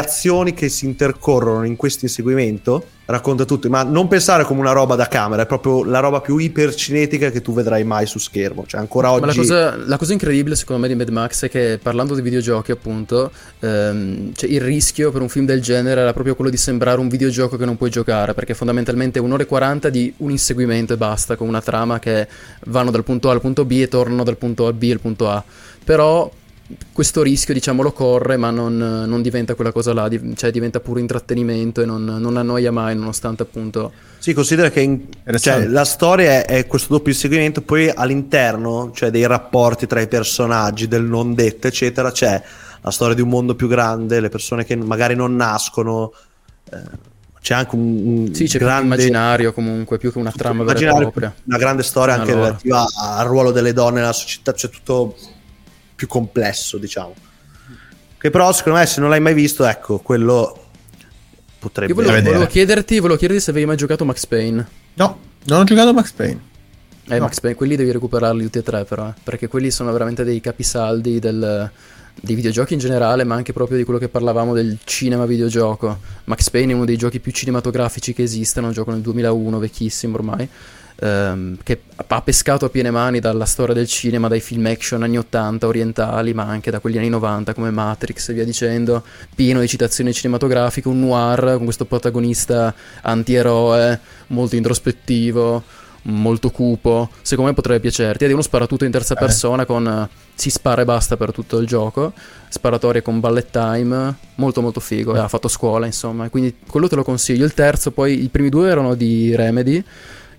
S3: azioni che si intercorrono in questo inseguimento racconta tutto, ma non pensare come una roba da camera, è proprio la roba più ipercinetica che tu vedrai mai su schermo. Cioè, ancora oggi.
S2: La cosa, la cosa incredibile, secondo me, di Mad Max è che parlando di videogiochi, appunto, ehm, cioè il rischio per un film del genere era proprio quello di sembrare un videogioco che non puoi giocare, perché fondamentalmente un'ora e 40 di un inseguimento e basta, con una trama che vanno dal punto A al punto B e tornano dal punto B al punto A. Però questo rischio, diciamo, lo corre, ma non, non diventa quella cosa là, di, cioè diventa puro intrattenimento e non, non, annoia mai, nonostante appunto.
S3: Sì, considera che in, cioè, la storia è, è, questo doppio inseguimento, poi all'interno, cioè dei rapporti tra i personaggi, del non detto, eccetera, c'è la storia di un mondo più grande, le persone che magari non nascono. Eh, c'è anche un, un
S2: sì, c'è grande un immaginario comunque più che una trama vera e propria.
S3: Una grande storia anche allora. relativa al ruolo delle donne nella società, c'è tutto più complesso, diciamo. Che però, secondo me, se non l'hai mai visto, ecco, quello potrebbe...
S2: Io volevo, volevo, chiederti, volevo chiederti se avevi mai giocato Max Payne.
S4: No, non ho giocato Max Payne.
S2: Eh, no. Max Payne, quelli devi recuperarli tutti e tre, però, eh, perché quelli sono veramente dei capisaldi del, dei videogiochi in generale, ma anche proprio di quello che parlavamo del cinema videogioco. Max Payne è uno dei giochi più cinematografici che esistano, un gioco nel 2001, vecchissimo ormai ehm, che ha pescato a piene mani dalla storia del cinema, dai film action anni 80 orientali, ma anche da quelli anni 90 come Matrix e via dicendo, pieno di citazioni cinematografiche, un noir con questo protagonista antieroe, molto introspettivo, molto cupo. Secondo me potrebbe piacerti. Ed è uno sparatutto in terza eh. persona con uh, si spara e basta per tutto il gioco. Sparatorie con ballet time, molto molto figo. Eh. Ha fatto scuola, insomma. Quindi quello te lo consiglio. Il terzo, poi i primi due erano di Remedy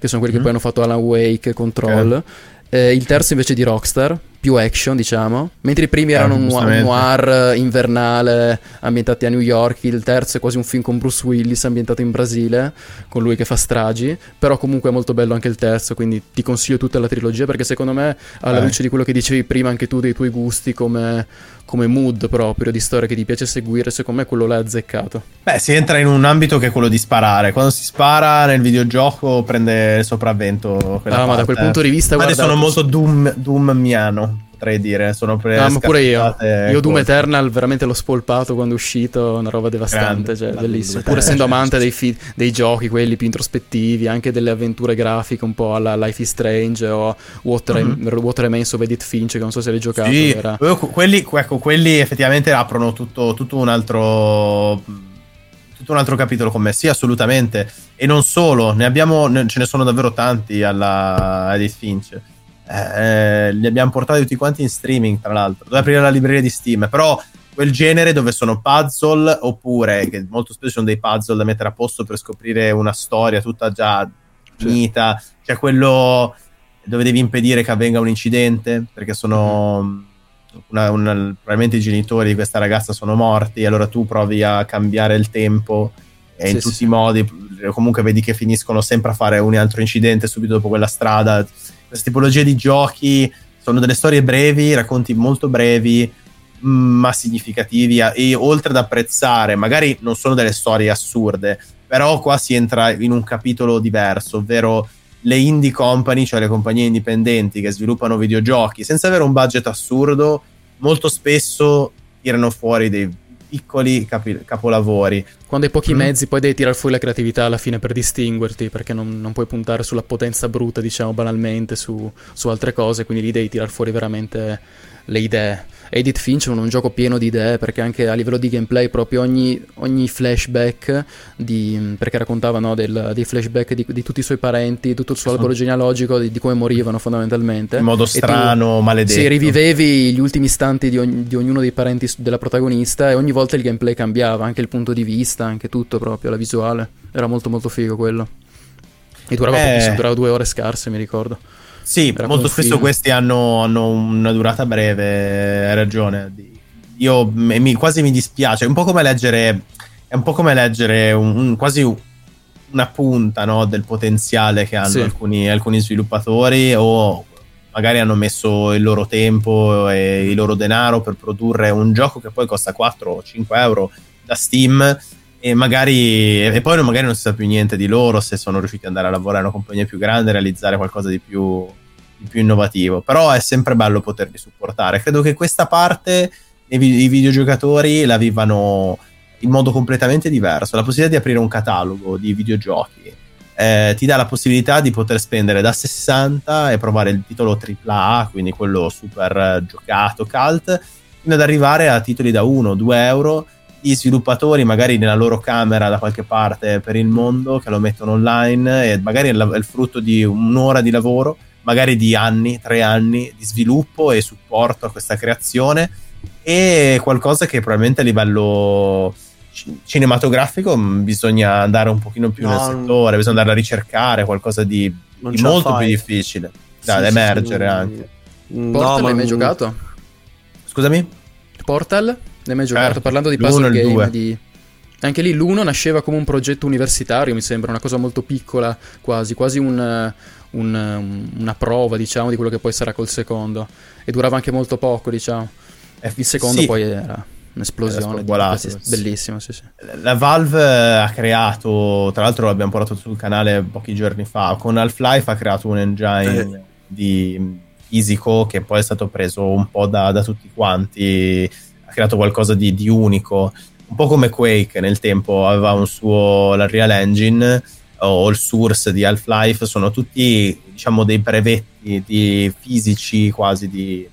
S2: che sono quelli mm-hmm. che poi hanno fatto Alan Wake, Control. Okay. Eh, il terzo invece di Rockstar, più action, diciamo. Mentre i primi eh, erano un noir, noir, invernale ambientati a New York, il terzo è quasi un film con Bruce Willis ambientato in Brasile, con lui che fa stragi. Però comunque è molto bello anche il terzo, quindi ti consiglio tutta la trilogia perché secondo me, alla eh. luce di quello che dicevi prima anche tu dei tuoi gusti come, come mood proprio di storia che ti piace seguire, secondo me quello è azzeccato.
S4: Beh, si entra in un ambito che è quello di sparare. Quando si spara nel videogioco prende il sopravvento.
S2: Ah, parte. ma da quel punto di vista,
S4: guarda, sono molto Doom, Doom miano potrei dire. Sono pre-
S2: ah, ma pure io. Io Doom Eternal veramente l'ho spolpato quando è uscito, una roba devastante, cioè, bellissimo. Pur essendo amante dei, fi- dei, giochi, quelli più introspettivi, anche delle avventure grafiche un po' alla Life is Strange o What, mm-hmm. What Remains of Edith Finch, che non so se l'hai giocato.
S4: Sì, era... quelli, ecco, quelli effettivamente aprono tutto, tutto un altro tutto un altro capitolo con me. Sì, assolutamente. E non solo, ne abbiamo, ce ne sono davvero tanti alla Edith Finch eh, li abbiamo portati tutti quanti in streaming, tra l'altro. Dove aprire la libreria di Steam, però quel genere dove sono puzzle oppure che molto spesso sono dei puzzle da mettere a posto per scoprire una storia tutta già finita, sì. cioè quello dove devi impedire che avvenga un incidente perché sono una, una, probabilmente i genitori di questa ragazza sono morti, allora tu provi a cambiare il tempo e sì, in tutti sì. i modi comunque vedi che finiscono sempre a fare un altro incidente subito dopo quella strada queste tipologie di giochi sono delle storie brevi, racconti molto brevi, ma significativi e oltre ad apprezzare, magari non sono delle storie assurde, però qua si entra in un capitolo diverso, ovvero le indie company, cioè le compagnie indipendenti che sviluppano videogiochi senza avere un budget assurdo, molto spesso tirano fuori dei piccoli capi- capolavori.
S2: Quando hai pochi mm. mezzi, poi devi tirare fuori la creatività alla fine per distinguerti, perché non, non puoi puntare sulla potenza bruta, diciamo banalmente, su, su altre cose, quindi lì devi tirare fuori veramente le idee. Edith Finch è un, gioco pieno di idee perché anche a livello di gameplay proprio ogni, ogni flashback di, perché raccontava no, del, dei flashback di, di, tutti i suoi parenti, tutto il suo albero genealogico, di, di come morivano fondamentalmente.
S4: In modo strano, tu, maledetto.
S2: Sì, rivivevi gli ultimi istanti di, ogni, di ognuno dei parenti della protagonista e ogni volta il gameplay cambiava, anche il punto di vista, anche tutto proprio, la visuale. Era molto molto figo quello. E durava eh. pochissimo, durava due ore scarse, mi ricordo.
S4: Sì, molto spesso questi hanno, hanno, una durata breve, hai ragione. Io mi, quasi mi dispiace, è un po' come leggere, è un po' come leggere un, un, quasi una punta no, del potenziale che hanno sì. alcuni, alcuni sviluppatori o magari hanno messo il loro tempo e il loro denaro per produrre un gioco che poi costa 4 o 5 euro da Steam e magari e poi magari non si sa più niente di loro se sono riusciti ad andare a lavorare in una compagnia più grande e realizzare qualcosa di più di più innovativo. Però è sempre bello poterli supportare. Credo che questa parte i, videogiocatori la vivano in modo completamente diverso. La possibilità di aprire un catalogo di videogiochi eh, ti dà la possibilità di poter spendere da 60 e provare il titolo AAA, quindi quello super giocato, cult, fino ad arrivare a titoli da 1-2 euro di sviluppatori magari nella loro camera da qualche parte per il mondo che lo mettono online e magari è il frutto di un'ora di lavoro, magari di anni, tre anni di sviluppo e supporto a questa creazione e qualcosa che probabilmente a livello cinematografico bisogna andare un pochino più no, nel settore, bisogna andare a ricercare qualcosa di, di molto più difficile da sì, emergere sì, anche.
S2: Portal no, l'hai mai giocato?
S4: Scusami?
S2: Portal? L'hai mai giocato? Eh, Parlando di puzzle game, di... Anche lì l'uno nasceva come un progetto universitario, mi sembra, una cosa molto piccola, quasi, quasi un, un, una prova, diciamo, di quello che poi sarà col secondo. E durava anche molto poco, diciamo. Eh, il secondo sì. poi era un'esplosione. Di... Bellissimo, sì, sì.
S4: La Valve ha creato, tra l'altro l'abbiamo portato sul canale pochi giorni fa, con Half-Life ha creato un engine eh. di fisico che poi è stato preso un po' da, da tutti quanti, ha creato qualcosa di, di, unico, un po' come Quake nel tempo aveva un suo, la Real Engine o il Source di Half-Life, sono tutti diciamo dei brevetti di fisici quasi di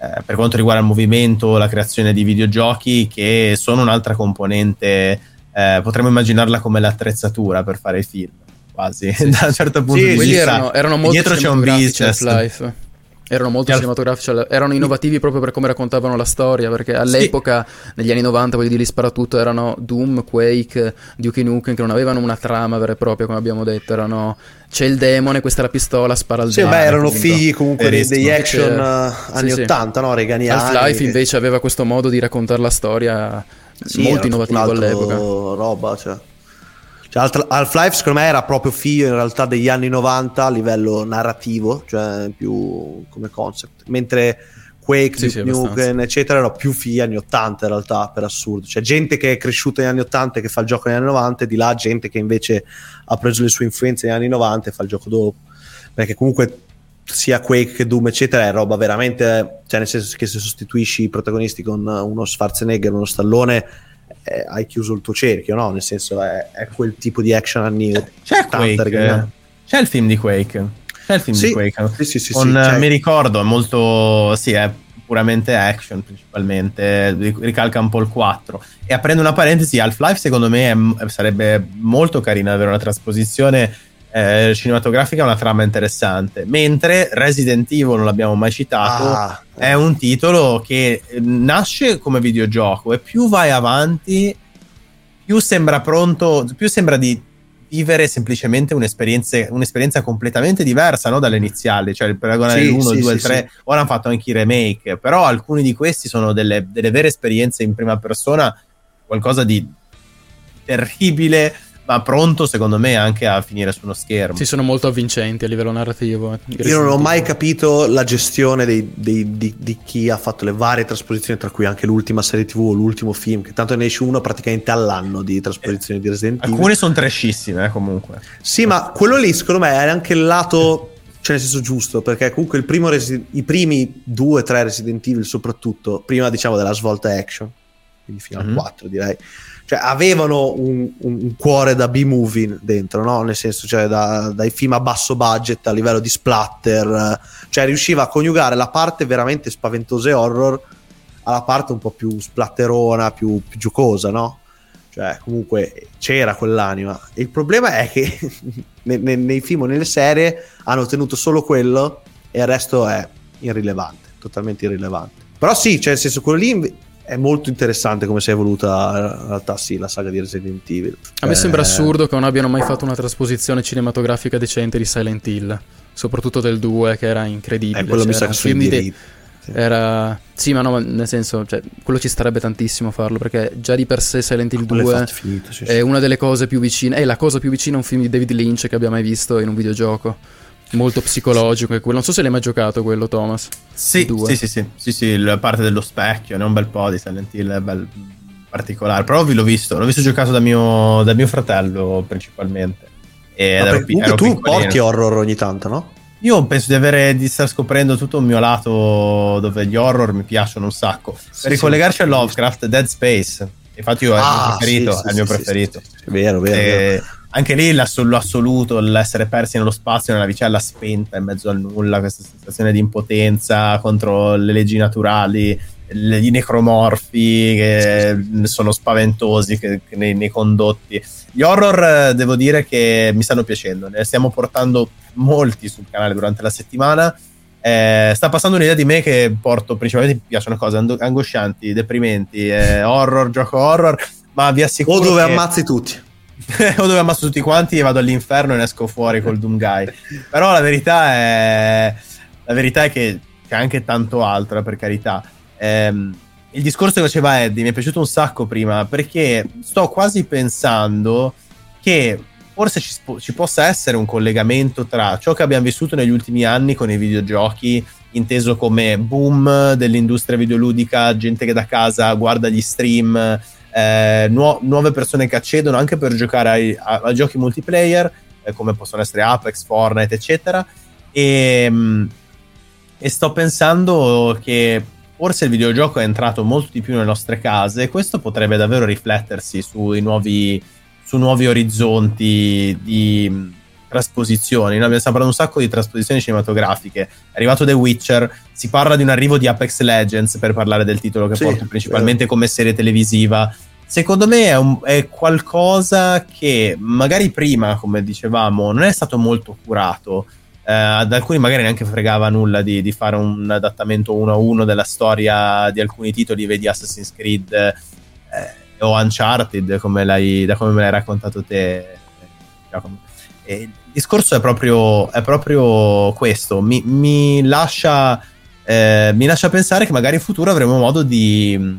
S4: eh, per quanto riguarda il movimento, la creazione di videogiochi, che sono un'altra componente, eh, potremmo immaginarla come l'attrezzatura per fare i film, quasi, sì. da un certo punto sì, di vista.
S2: Erano, erano molto dietro c'è un business. Erano molto Al... cinematografici, erano innovativi proprio per come raccontavano la storia, perché all'epoca, sì. negli anni 90, voglio dire, li sparatutto, erano Doom, Quake, Duke Nukem, che non avevano una trama vera e propria, come abbiamo detto, erano c'è il demone, questa è la pistola, spara al
S3: sì, demone. Sì, beh, erano appunto. figli comunque dei, degli action uh, anni sì, 80, sì. no? Reganiani.
S2: Half-Life che... invece aveva questo modo di raccontare la storia sì, molto innovativo all'epoca.
S3: roba, cioè. Cioè, Half-Life secondo me era proprio figlio in realtà degli anni 90 a livello narrativo, cioè più come concept, mentre Quake, sì, sì, Nukem, eccetera, erano più figli anni 80 in realtà, per assurdo. Cioè gente che è cresciuta negli anni 80 e che fa il gioco negli anni 90 e di là gente che invece ha preso le sue influenze negli anni 90 e fa il gioco dopo. Perché comunque sia Quake che Doom eccetera è roba veramente, cioè nel senso che se sostituisci i protagonisti con uno Schwarzenegger, uno Stallone eh, hai chiuso il tuo cerchio, no? Nel senso è, è quel tipo di action anni
S4: c'è Quake, c'è il film di Quake. C'è il film sì, di Quake. Sì, sì, sì, con, sì mi ricordo, è molto. Sì, è puramente action principalmente. Ricalca un po' il 4. E aprendo una parentesi, Half-Life secondo me è, sarebbe molto carina avere una trasposizione eh, cinematografica una trama interessante. Mentre Resident Evil, non l'abbiamo mai citato, ah, è un titolo che nasce come videogioco e più vai avanti, più sembra pronto, più sembra di vivere semplicemente un'esperienza, un'esperienza completamente diversa no? dalle iniziali, cioè il paragonare sì, l'1, sì, il 2, il 3, sì, ora hanno fatto anche i remake, però alcuni di questi sono delle, delle vere esperienze in prima persona, qualcosa di terribile ma pronto secondo me anche a finire su uno schermo.
S2: Sì, sono molto avvincenti a livello narrativo.
S3: Io non ho mai capito la gestione dei, dei, di, di, chi ha fatto le varie trasposizioni, tra cui anche l'ultima serie TV, l'ultimo film, che tanto ne esce uno praticamente all'anno di trasposizioni eh, di Resident Evil.
S4: Alcune sono trashissime, eh, comunque.
S3: Sì, ma quello lì secondo me è anche il lato cioè nel senso giusto, perché comunque Resi- i primi due o tre Resident Evil soprattutto, prima diciamo della svolta action, quindi fino mm-hmm. al 4 direi, cioè avevano un, un, cuore da B-movie dentro, no? Nel senso, cioè da, dai film a basso budget a livello di splatter, cioè riusciva a coniugare la parte veramente spaventosa e horror alla parte un po' più splatterona, più, più giocosa, no? Cioè, comunque c'era quell'anima. Il problema è che nei, nei, nei film o nelle serie hanno tenuto solo quello e il resto è irrilevante, totalmente irrilevante. Però sì, cioè nel senso, quello lì è molto interessante come si è evoluta in realtà sì la saga di Resident Evil.
S2: A me eh... sembra assurdo che non abbiano mai fatto una trasposizione cinematografica decente di Silent Hill soprattutto del 2 che era incredibile.
S3: Eh, quello
S2: cioè,
S3: mi sa che sono di... sì.
S2: era sì ma no nel senso cioè, quello ci starebbe tantissimo farlo perché già di per sé Silent Hill 2 ah, finito, sì, è una delle cose più vicine è la cosa più vicina a un film di David Lynch che abbia mai visto in un videogioco molto psicologico. Non so se l'hai mai giocato quello, Thomas.
S4: Sì, sì, sì, sì, sì, sì, la parte dello specchio, ne un bel po' di Silent Hill, è bel particolare. Però vi l'ho visto, l'ho visto giocato da mio, da mio fratello principalmente.
S3: E ero, ero tu porti horror ogni tanto, no?
S4: Io penso di avere di star scoprendo tutto un mio lato dove gli horror mi piacciono un sacco. Sì, per ricollegarci sì, a Lovecraft, Dead Space Infatti, io è il
S3: Ah,
S4: mio preferito.
S3: sì, sì,
S4: è il mio preferito.
S3: sì, sì. Vero, vero,
S4: Eh,
S3: vero.
S4: Anche lì l'asso- l'assoluto, l'essere persi nello spazio, nella vicella spenta in mezzo al nulla, questa sensazione di impotenza contro le leggi naturali, le- i necromorfi che sono spaventosi che- che nei, nei condotti. Gli horror devo dire che mi stanno piacendo, ne stiamo portando molti sul canale durante la settimana. Eh, sta passando un'idea di me che porto principalmente mi piacciono cose ando- angoscianti, deprimenti, eh, horror, gioco horror, ma vi assicuro
S3: O dove
S4: che-
S3: ammazzi tutti.
S4: o dove ammazzo tutti quanti e vado all'inferno e ne esco fuori col Doom Guy. Però la verità è. La verità è che c'è anche tanto altro, per carità. Ehm, il discorso che faceva Eddie mi è piaciuto un sacco prima perché sto quasi pensando che forse ci, spo- ci possa essere un collegamento tra ciò che abbiamo vissuto negli ultimi anni con i videogiochi, inteso come boom dell'industria videoludica, gente che da casa guarda gli stream, eh, nuo- nuove persone che accedono anche per giocare ai, a, a giochi multiplayer, eh, come possono essere Apex, Fortnite, eccetera. E, mm, e sto pensando che forse il videogioco è entrato molto di più nelle nostre case e questo potrebbe davvero riflettersi sui nuovi, su nuovi orizzonti di trasposizioni. Noi abbiamo parlato un sacco di trasposizioni cinematografiche. È arrivato The Witcher, si parla di un arrivo di Apex Legends per parlare del titolo che
S3: Sì,
S4: porto principalmente come serie televisiva. Secondo me è, un- è qualcosa che magari prima, come dicevamo, non è stato molto curato. Eh, ad alcuni magari neanche fregava nulla di, di fare un adattamento uno a uno della storia di alcuni titoli, vedi Assassin's Creed eh, o Uncharted, come l'hai, da come me l'hai raccontato te. Giacomo. E il discorso è proprio, è proprio questo, mi, mi lascia, eh, mi lascia pensare che magari in futuro avremo modo di,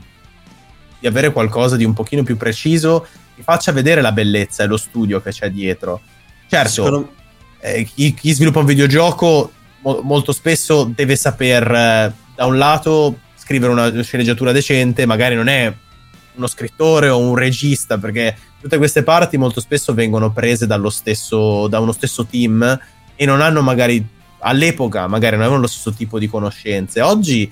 S4: di avere qualcosa di un pochino più preciso che faccia vedere la bellezza e lo studio che c'è dietro. Certo,
S3: Secondo-
S4: eh, chi, chi sviluppa un videogioco mo- molto spesso deve saper, eh, da un lato, scrivere una sceneggiatura decente, magari non è uno scrittore o un regista, perché tutte queste parti molto spesso vengono prese stesso, da uno stesso team e non hanno magari all'epoca magari non avevano lo stesso tipo di conoscenze. Oggi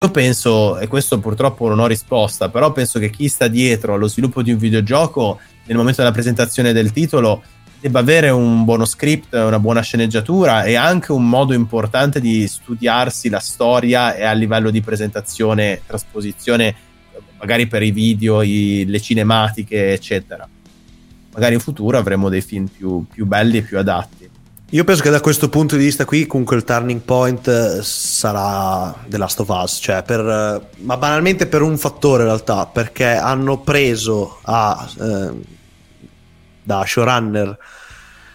S4: Io penso, e questo purtroppo non ho risposta, però penso che chi sta dietro allo sviluppo di un videogioco nel momento della presentazione del titolo debba avere un buono script, una buona sceneggiatura e anche un modo importante di studiarsi la storia e a livello di presentazione, trasposizione, magari per i video, i- le cinematiche, eccetera. Magari in futuro avremo dei film più, più belli e più adatti.
S3: Io penso che da questo punto di vista qui comunque il turning point eh, sarà The Last of Us, cioè per, eh, ma banalmente per un fattore in realtà, perché hanno preso a, eh, da showrunner,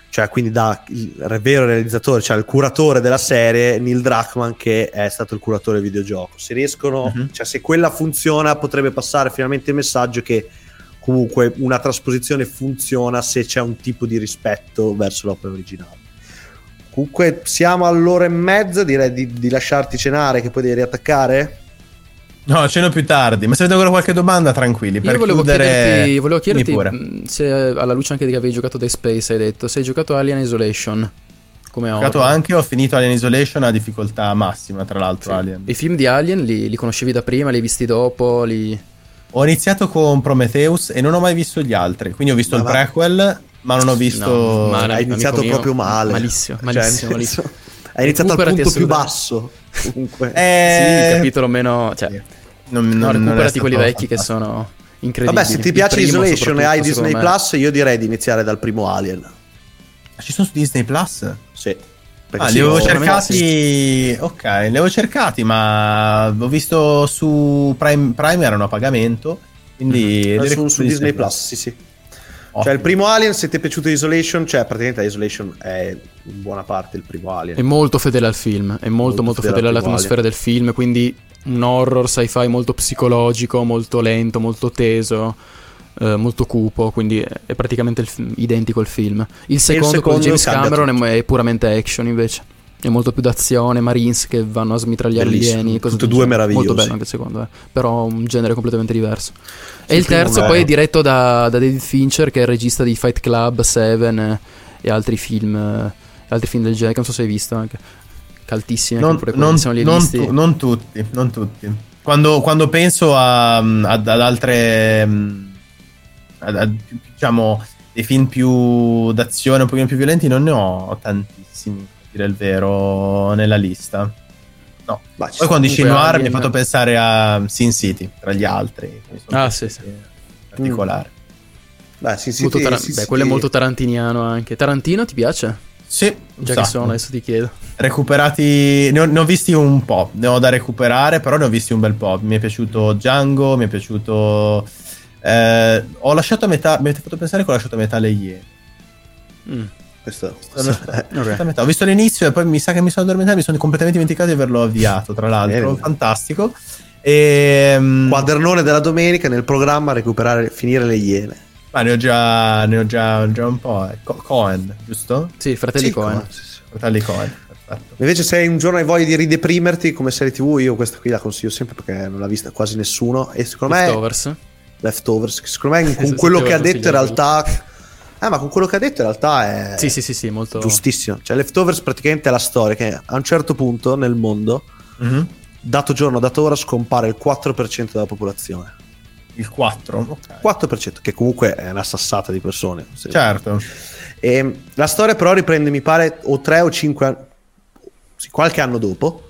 S3: cioè quindi da il vero realizzatore, cioè il curatore della serie, Neil Druckmann che è stato il curatore del videogioco. Se riescono,
S4: Mhm.
S3: cioè se quella funziona potrebbe passare finalmente il messaggio che comunque una trasposizione funziona se c'è un tipo di rispetto verso l'opera originale. Comunque siamo all'ora e mezza, direi di, di lasciarti cenare che poi devi riattaccare.
S4: No, ceno più tardi, ma se avete ancora qualche domanda, tranquilli. Per
S2: Io volevo
S4: chiudere,
S2: chiederti, volevo chiederti se alla luce anche di che avevi giocato Dead Space, hai detto, se hai giocato Alien Isolation come
S4: Ho giocato anche, ho finito Alien Isolation a difficoltà massima, tra l'altro.
S2: Sì.
S4: Alien.
S2: I film di Alien li, li conoscevi da prima, li hai visti dopo, li...
S4: Ho iniziato con Prometheus e non ho mai visto gli altri. Quindi ho visto
S3: Ma
S4: il
S3: va.
S4: prequel, ma non ho visto.
S2: No, ma
S3: Hai iniziato
S2: mio,
S3: proprio male.
S2: Malissimo,
S3: Cioè,
S2: malissimo,
S3: nel
S2: malissimo.
S3: Hai iniziato al punto più basso. Comunque.
S4: Eh,
S2: Sì, capitolo meno... Cioè,
S4: non, non-
S2: no, recuperati quelli vecchi che sono incredibili.
S3: Vabbè, se ti piace
S2: primo
S3: Isolation e hai Disney
S2: me.
S3: Plus, io direi di iniziare dal primo Alien.
S4: Ci sono su Disney Plus?
S3: Sì. Perché
S4: Ah,
S3: sì,
S4: li avevo
S3: ho-
S4: cercati. Ok, li avevo cercati, ma ho visto su Prime, Prime erano a pagamento. Quindi. Li
S3: su, su Disney Plus, sì, sì.
S4: Ottimo.
S3: Cioè, il primo Alien, se ti è piaciuto Isolation, cioè praticamente Isolation è in buona parte il primo Alien.
S2: È molto fedele al film, è molto
S3: Molto
S2: molto
S3: fedele
S2: fedele all'atmosfera del film, quindi un horror sci-fi molto psicologico, molto lento, molto teso, eh, molto cupo, quindi è, praticamente il identico al film. Il secondo, con
S3: secondo
S2: James
S3: cambia
S2: Cameron è, è puramente action invece. È molto più d'azione, Marines che vanno a smitragliare gli
S3: Bellissimo,
S2: alieni.
S3: tutti e due meravigliosi.
S2: Molto bello anche il secondo, eh. però un genere completamente diverso.
S3: Sì,
S2: e il terzo poi è diretto da, da David Fincher, che è il regista di Fight Club, Seven eh, e altri film, eh, altri film del genere, che non so se hai visto anche. Caltissimi anche
S4: Non,
S2: quelli
S4: non- non tu- non tutti, non tutti. Quando, quando penso a, ad, ad altre, mm, ad- ad- diciamo, dei film più d'azione, un pochino più violenti, non ne ho tantissimi, dire il vero, nella lista. No. Poi quando dici noir mi ha fatto pensare a Sin City, tra gli altri. che
S2: Ah, sì, sì.
S4: Particolari.
S3: Beh, Sin City-
S2: tara-
S3: Sin
S2: beh,
S3: City-
S2: quello è molto tarantiniano anche. Tarantino ti piace?
S4: Sì,
S2: Già che
S4: sacco.
S2: sono, adesso ti chiedo.
S4: Recuperati, ne ho, ne ho visti un po', ne ho da recuperare, però ne ho visti un bel po'. Mi è piaciuto Django, mi è piaciuto. eh, ho lasciato a metà. Mi avete fatto pensare che ho lasciato a metà le Iene.
S2: Mm.
S3: Questo,
S4: Ho lasciato- ho visto l'inizio e poi mi sa che mi sono addormentato. Mi sono completamente dimenticato di averlo avviato. Tra l'altro,
S3: Bene.
S4: fantastico. E, mm,
S3: Quadernone della domenica nel programma recuperare, finire le Iene.
S4: ma ne ho già, ne ho già, già un po'. eh. Co- Cohen, giusto?
S2: Sì, fratelli
S3: Sì,
S2: Cohen.
S3: sì, sì.
S4: Fratelli Cohen. Perfetto.
S3: Invece, se un giorno hai voglia di rideprimerti come serie TV, io questa qui la consiglio sempre perché non l'ha vista quasi nessuno. E secondo me.
S2: Leftovers.
S3: Leftovers. che Secondo me, con quello che ha detto, in realtà. Eh, ma con quello che ha detto, in realtà è.
S2: Sì, sì, sì, sì, molto.
S3: Giustissimo. Cioè, Leftovers praticamente è la storia che a un certo punto nel mondo,
S4: Mhm.
S3: dato giorno, dato ora, scompare il 4% della popolazione.
S4: Il 4. ok.
S3: 4%, che comunque è una sassata di persone. Se-
S4: Certo.
S3: E la storia però riprende, mi pare, o 3 o 5 anni, sì, qualche anno dopo.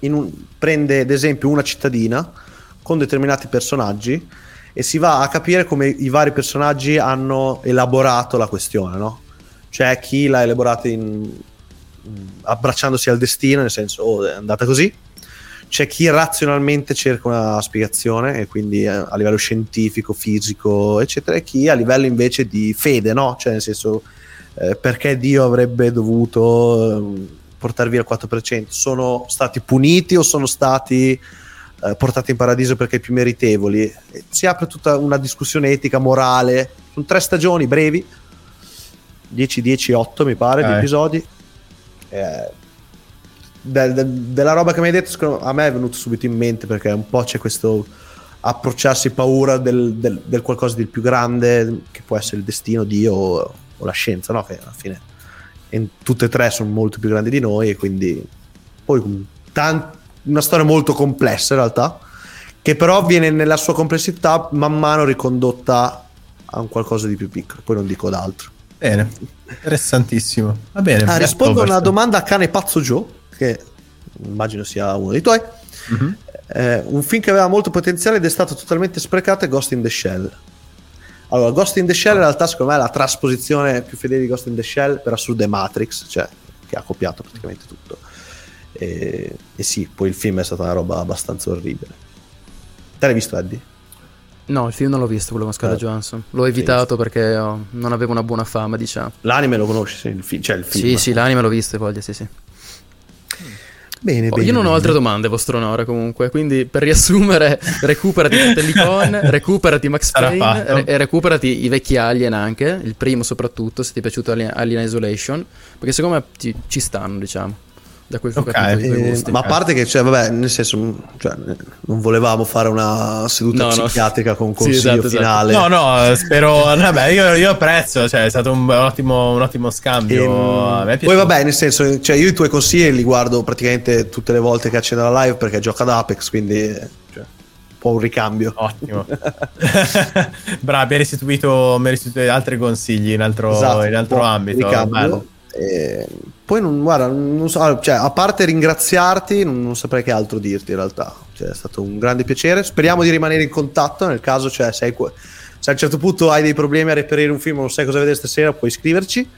S3: In un- prende ad esempio una cittadina con determinati personaggi e si va a capire come i vari personaggi hanno elaborato la questione, no? Cioè chi l'ha elaborata in, abbracciandosi al destino, nel senso, oh, è andata così. C'è chi razionalmente cerca una spiegazione, e quindi eh, a livello scientifico, fisico, eccetera, e chi a livello invece di fede, no? Cioè, nel senso, eh, perché Dio avrebbe dovuto ehm, portare via il 4%? Sono stati puniti o sono stati eh, portati in paradiso perché i più meritevoli? Si apre tutta una discussione etica, morale. Sono tre stagioni brevi, 10, 10, 8 mi pare, di
S4: Eh.
S3: episodi. Eh, de- de- della roba che mi hai detto, a me è venuto subito in mente perché un po' c'è questo approcciarsi paura del, del- del qualcosa di più grande che può essere il destino, Dio o, o la scienza, no? che alla fine in- tutte e tre sono molto più grandi di noi e quindi poi un- tan- una storia molto complessa in realtà che però viene nella sua complessità man mano ricondotta a un qualcosa di più piccolo poi non dico d'altro
S4: Bene, interessantissimo. Va bene.
S3: Ah, rispondo a una domanda a cane pazzo Joe, che immagino sia uno dei tuoi.
S4: Mhm.
S3: Eh, un film che aveva molto potenziale ed è stato totalmente sprecato è Ghost in the Shell. Allora, Ghost in the Shell in realtà secondo me è la trasposizione più fedele di Ghost in the Shell, per assurdo è Matrix, cioè che ha copiato praticamente tutto. E, e sì, poi il film è stata una roba abbastanza orribile. Te l'hai visto, Eddie?
S2: No, il film non l'ho visto, quello con Scarlett
S3: Eh,
S2: Johansson. L'ho evitato perché oh, non avevo una buona fama, diciamo.
S3: L'anime lo conosci, sì, il fi- cioè il film.
S2: Sì, sì, l'anime l'ho visto, voglia, sì, sì.
S3: Bene,
S2: Poi
S3: bene,
S2: io non ho altre domande, vostro onore, comunque. Quindi, per riassumere, recuperati Cohen, recuperati Max Payne re- e recuperati i vecchi Alien anche, il primo soprattutto, se ti è piaciuto Alien, Alien Isolation, perché secondo me ti- ci stanno, diciamo, da quel che ho
S4: Ok,
S2: capito
S3: Eh,
S2: gusti.
S3: ma a parte che, cioè, vabbè, nel senso, mh, cioè, non volevamo fare una seduta
S2: No, no.
S3: psichiatrica con un
S2: Sì,
S3: consiglio
S2: esatto, esatto.
S3: finale.
S4: No, no, spero. Vabbè, io, io apprezzo, cioè, è stato un, ottimo, un ottimo scambio.
S3: Ehm,
S4: è
S3: poi vabbè, nel senso, cioè, io i tuoi consigli li guardo praticamente tutte le volte che accendo la live perché gioca ad Apex, quindi cioè, un po' un ricambio.
S4: Ottimo. Restituito, mi hai restituito altri consigli in altro,
S3: Esatto,
S4: in altro ambito.
S3: ricambio.
S4: Bello.
S3: E poi non, guarda, non so, cioè, a parte ringraziarti, non, non saprei che altro dirti in realtà. Cioè, è stato un grande piacere. Speriamo di rimanere in contatto nel caso, cioè, sei se a un certo punto hai dei problemi a reperire un film non sai cosa vedere stasera, puoi scriverci.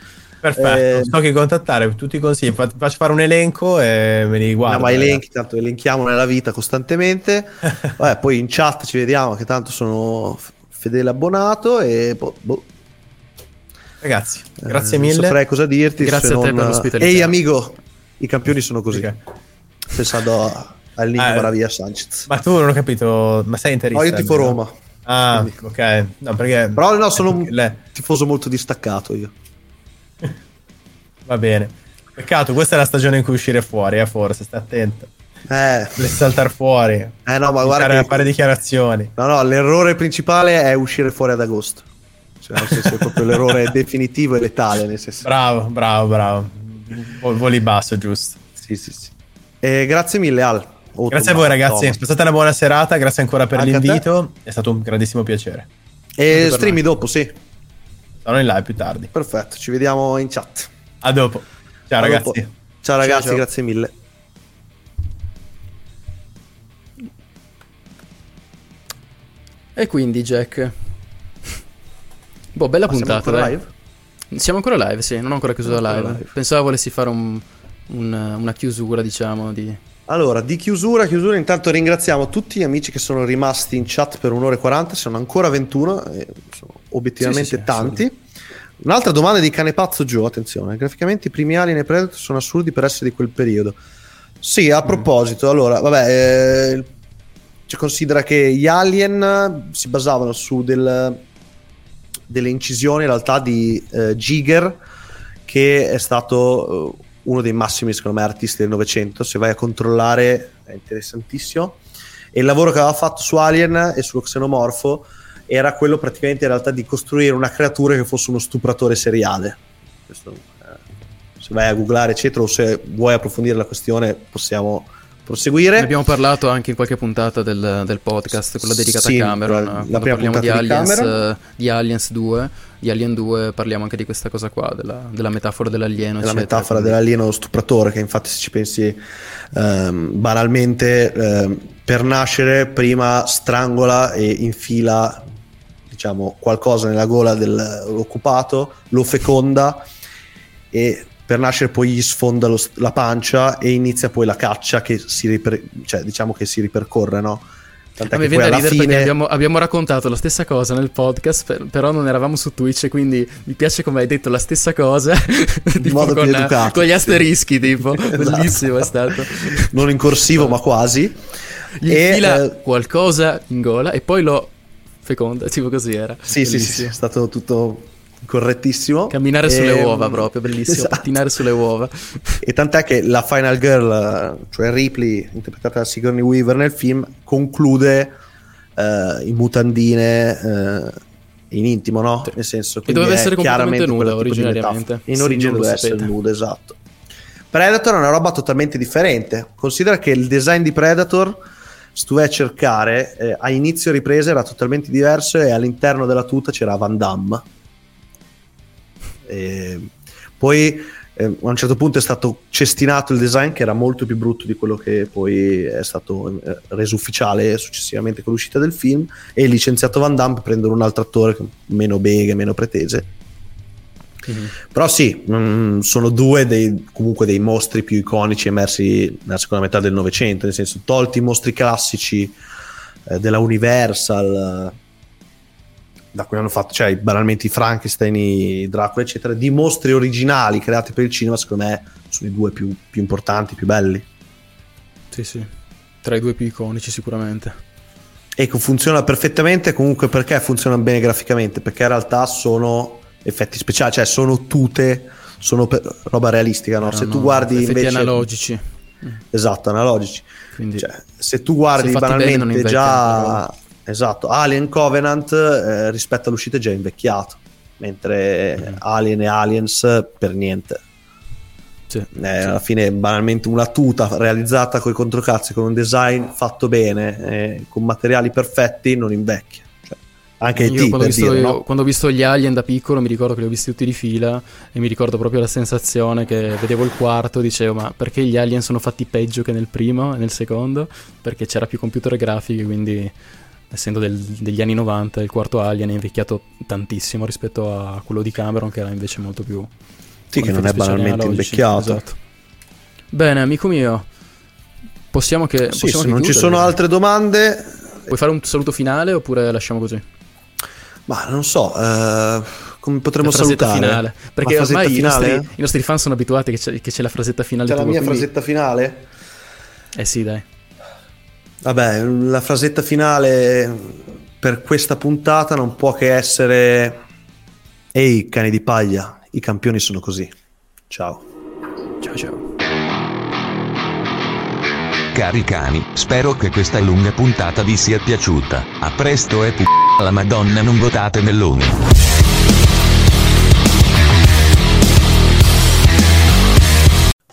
S4: Perfetto,
S3: Eh,
S4: so che contattare, tutti i consigli. Fa- Faccio fare un elenco e me li guardo.
S3: No, ma elenchi, tanto elenchiamo nella vita costantemente. Vabbè, poi in chat ci vediamo che tanto sono fedele abbonato e boh, boh,
S4: Ragazzi,
S3: eh,
S4: grazie
S3: Non
S4: mille.
S3: saprei cosa dirti.
S2: Grazie a te
S3: non-
S2: per l'ospitalità.
S3: Ehi amico, i campioni sono così.
S4: Ok.
S3: Pensando a al Niño
S4: Ah,
S3: Maravilla Sanchez.
S4: Ma tu non ho capito, ma sei interista?
S3: No, io tifo
S4: almeno?
S3: Roma.
S4: Ah,
S3: Quindi-
S4: ok. No, perché
S3: Però no, sono un
S4: le-
S3: tifoso molto distaccato io.
S4: va bene. Peccato, questa è la stagione in cui uscire fuori, eh, forse, stai attento.
S3: Eh,
S4: Vuole saltare fuori.
S3: eh no, ma guarda che...
S4: fare dichiarazioni.
S3: No, no, l'errore principale è uscire fuori ad agosto. Cioè, nel senso, è proprio l'errore definitivo e letale, nel senso.
S4: Bravo, bravo, bravo. Vol- Voli basso, giusto.
S3: Sì, sì, sì. E grazie mille, Al. O
S4: Grazie a voi ragazzi,
S3: Thomas.
S4: è stata una buona serata, grazie ancora per
S3: Anche
S4: l'invito, è stato un grandissimo piacere.
S3: E streami dopo, sì.
S4: Sarò in live più tardi.
S3: Perfetto, ci vediamo in chat.
S4: A dopo. Ciao
S3: A
S4: ragazzi.
S3: dopo. Ciao ragazzi,
S4: Ciao, ciao.
S3: grazie mille.
S2: E quindi, Jack. Boh, bella
S3: Ma siamo
S2: puntata,
S3: ancora
S2: dai.
S3: live?
S2: Siamo ancora live, sì, non ho ancora chiuso la
S3: Siamo
S2: live.
S3: ancora live.
S2: Pensavo volessi fare un- un- una chiusura, diciamo, di...
S3: Allora, di chiusura, chiusura, intanto ringraziamo tutti gli amici che sono rimasti in chat per un'ora e 40, sono ancora 21, e sono obiettivamente
S2: Sì, sì, sì,
S3: tanti. Un'altra domanda di Canepazzo Joe, attenzione, graficamente i primi Alien e Predator sono assurdi per essere di quel periodo. Sì,
S2: Mm.
S3: a proposito, allora, vabbè, eh, ci considera che gli Alien si basavano su del- delle incisioni in realtà di eh, Giger, che è stato eh, uno dei massimi, secondo me, artisti del Novecento. Se vai a controllare, è interessantissimo. E il lavoro che aveva fatto su Alien e sullo xenomorfo era quello praticamente in realtà di costruire una creatura che fosse uno stupratore seriale. Questo, eh, se vai a googlare, eccetera, o se vuoi approfondire la questione, possiamo proseguire.
S2: Ne abbiamo parlato anche in qualche puntata del, del podcast, quella dedicata
S3: Sì,
S2: a Cameron.
S3: la- la
S2: parliamo di Aliens, eh, di Aliens 2, di Alien 2, parliamo anche di questa cosa qua, della, della metafora dell'alieno.
S3: La metafora
S2: quindi-
S3: dell'alieno stupratore, che infatti se ci pensi ehm, banalmente, ehm, per nascere prima strangola e infila diciamo qualcosa nella gola dell'occupato, lo feconda e per nascere poi gli sfonda lo- la pancia e inizia poi la caccia che si, riper- cioè, diciamo che si ripercorre, no? Tant'è
S2: me
S3: che poi alla fine...
S2: abbiamo, abbiamo raccontato la stessa cosa nel podcast, per- però non eravamo su Twitch, quindi mi piace come hai detto la stessa cosa, tipo
S3: modo più
S2: con,
S3: educato,
S2: con gli
S3: sì.
S2: asterischi, tipo,
S3: Esatto.
S2: bellissimo è stato.
S3: non in corsivo ma quasi.
S2: Gli
S3: E, eh,
S2: qualcosa in gola e poi lo feconda, tipo così era.
S3: Sì, sì, sì,
S2: Bellissimo.
S3: sì, è stato tutto correttissimo.
S2: Camminare sulle
S3: E-
S2: uova proprio, bellissimo,
S3: Esatto.
S2: pattinare sulle uova.
S3: E tant'è che la Final Girl, cioè Ripley, interpretata da Sigourney Weaver nel film, conclude eh, in mutandine eh, in intimo, no? Nel senso che
S2: doveva essere completamente nuda originariamente.
S3: In origine doveva essere nuda, esatto. Predator è una roba totalmente differente. Considera che il design di Predator, se tu vai a cercare, eh, a inizio ripresa era totalmente diverso e all'interno della tuta c'era Van Damme. E poi eh, a un certo punto è stato cestinato il design che era molto più brutto di quello che poi è stato eh, reso ufficiale successivamente con l'uscita del film e licenziato Van Damme prendere un altro attore meno beghe, meno pretese. Però sì, mm, sono due dei, comunque dei mostri più iconici emersi nella seconda metà del Novecento, nel senso tolti i mostri classici eh, della Universal, da cui hanno fatto, cioè banalmente i Frankenstein, i Dracula, eccetera, di mostri originali creati per il cinema, secondo me sono i due più, più importanti, più belli.
S2: Sì, sì. Tra i due più iconici sicuramente.
S3: Ecco, funziona perfettamente comunque perché funzionano bene graficamente, perché in realtà sono effetti speciali, cioè sono tute, sono per- roba realistica, no? Se
S2: Erano
S3: tu guardi
S2: effetti
S3: invece...
S2: analogici.
S3: Esatto, analogici.
S2: Quindi
S3: Cioè, se tu guardi
S2: se bene
S3: banalmente già... Esatto, Alien Covenant eh, rispetto all'uscita è già invecchiato, mentre
S2: Mm.
S3: Alien e Aliens per niente.
S2: Sì,
S3: Eh, Alla fine banalmente una tuta realizzata con i controcazzi, con un design fatto bene, eh, con materiali perfetti, non invecchia. Cioè, anche
S2: Io quando, ho visto,
S3: dire,
S2: io-
S3: no?
S2: quando ho visto gli Alien da piccolo mi ricordo che li ho visti tutti di fila e mi ricordo proprio la sensazione che vedevo il quarto e dicevo ma perché gli Alien sono fatti peggio che nel primo e nel secondo? Perché c'era più computer grafiche quindi essendo del- degli anni 90 il quarto Alien è invecchiato tantissimo rispetto a quello di Cameron che era invece molto più...
S3: Sì, che non è banalmente invecchiato.
S2: Esatto. Bene amico mio, possiamo che...
S3: Sì,
S2: possiamo
S3: se non ci sono altre domande,
S2: Puoi fare un saluto finale oppure lasciamo così?
S3: ma non so, eh, come potremmo
S2: la
S3: salutare?
S2: finale. Perché
S3: La
S2: ormai i
S3: finale?
S2: nostri, i nostri fan sono abituati che c'è, che c'è la frasetta finale.
S3: C'è la
S2: tua,
S3: mia
S2: quindi-
S3: frasetta finale?
S2: Eh sì, dai.
S3: Vabbè, la frasetta finale per questa puntata non può che essere Ehi, cani di paglia, i campioni sono così. Ciao.
S2: Ciao ciao.
S1: Cari cani, spero che questa lunga puntata vi sia piaciuta. A presto e p***a la madonna non votate meloni.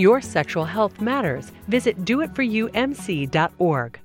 S10: Your sexual health matters. Visit doitforumc.org.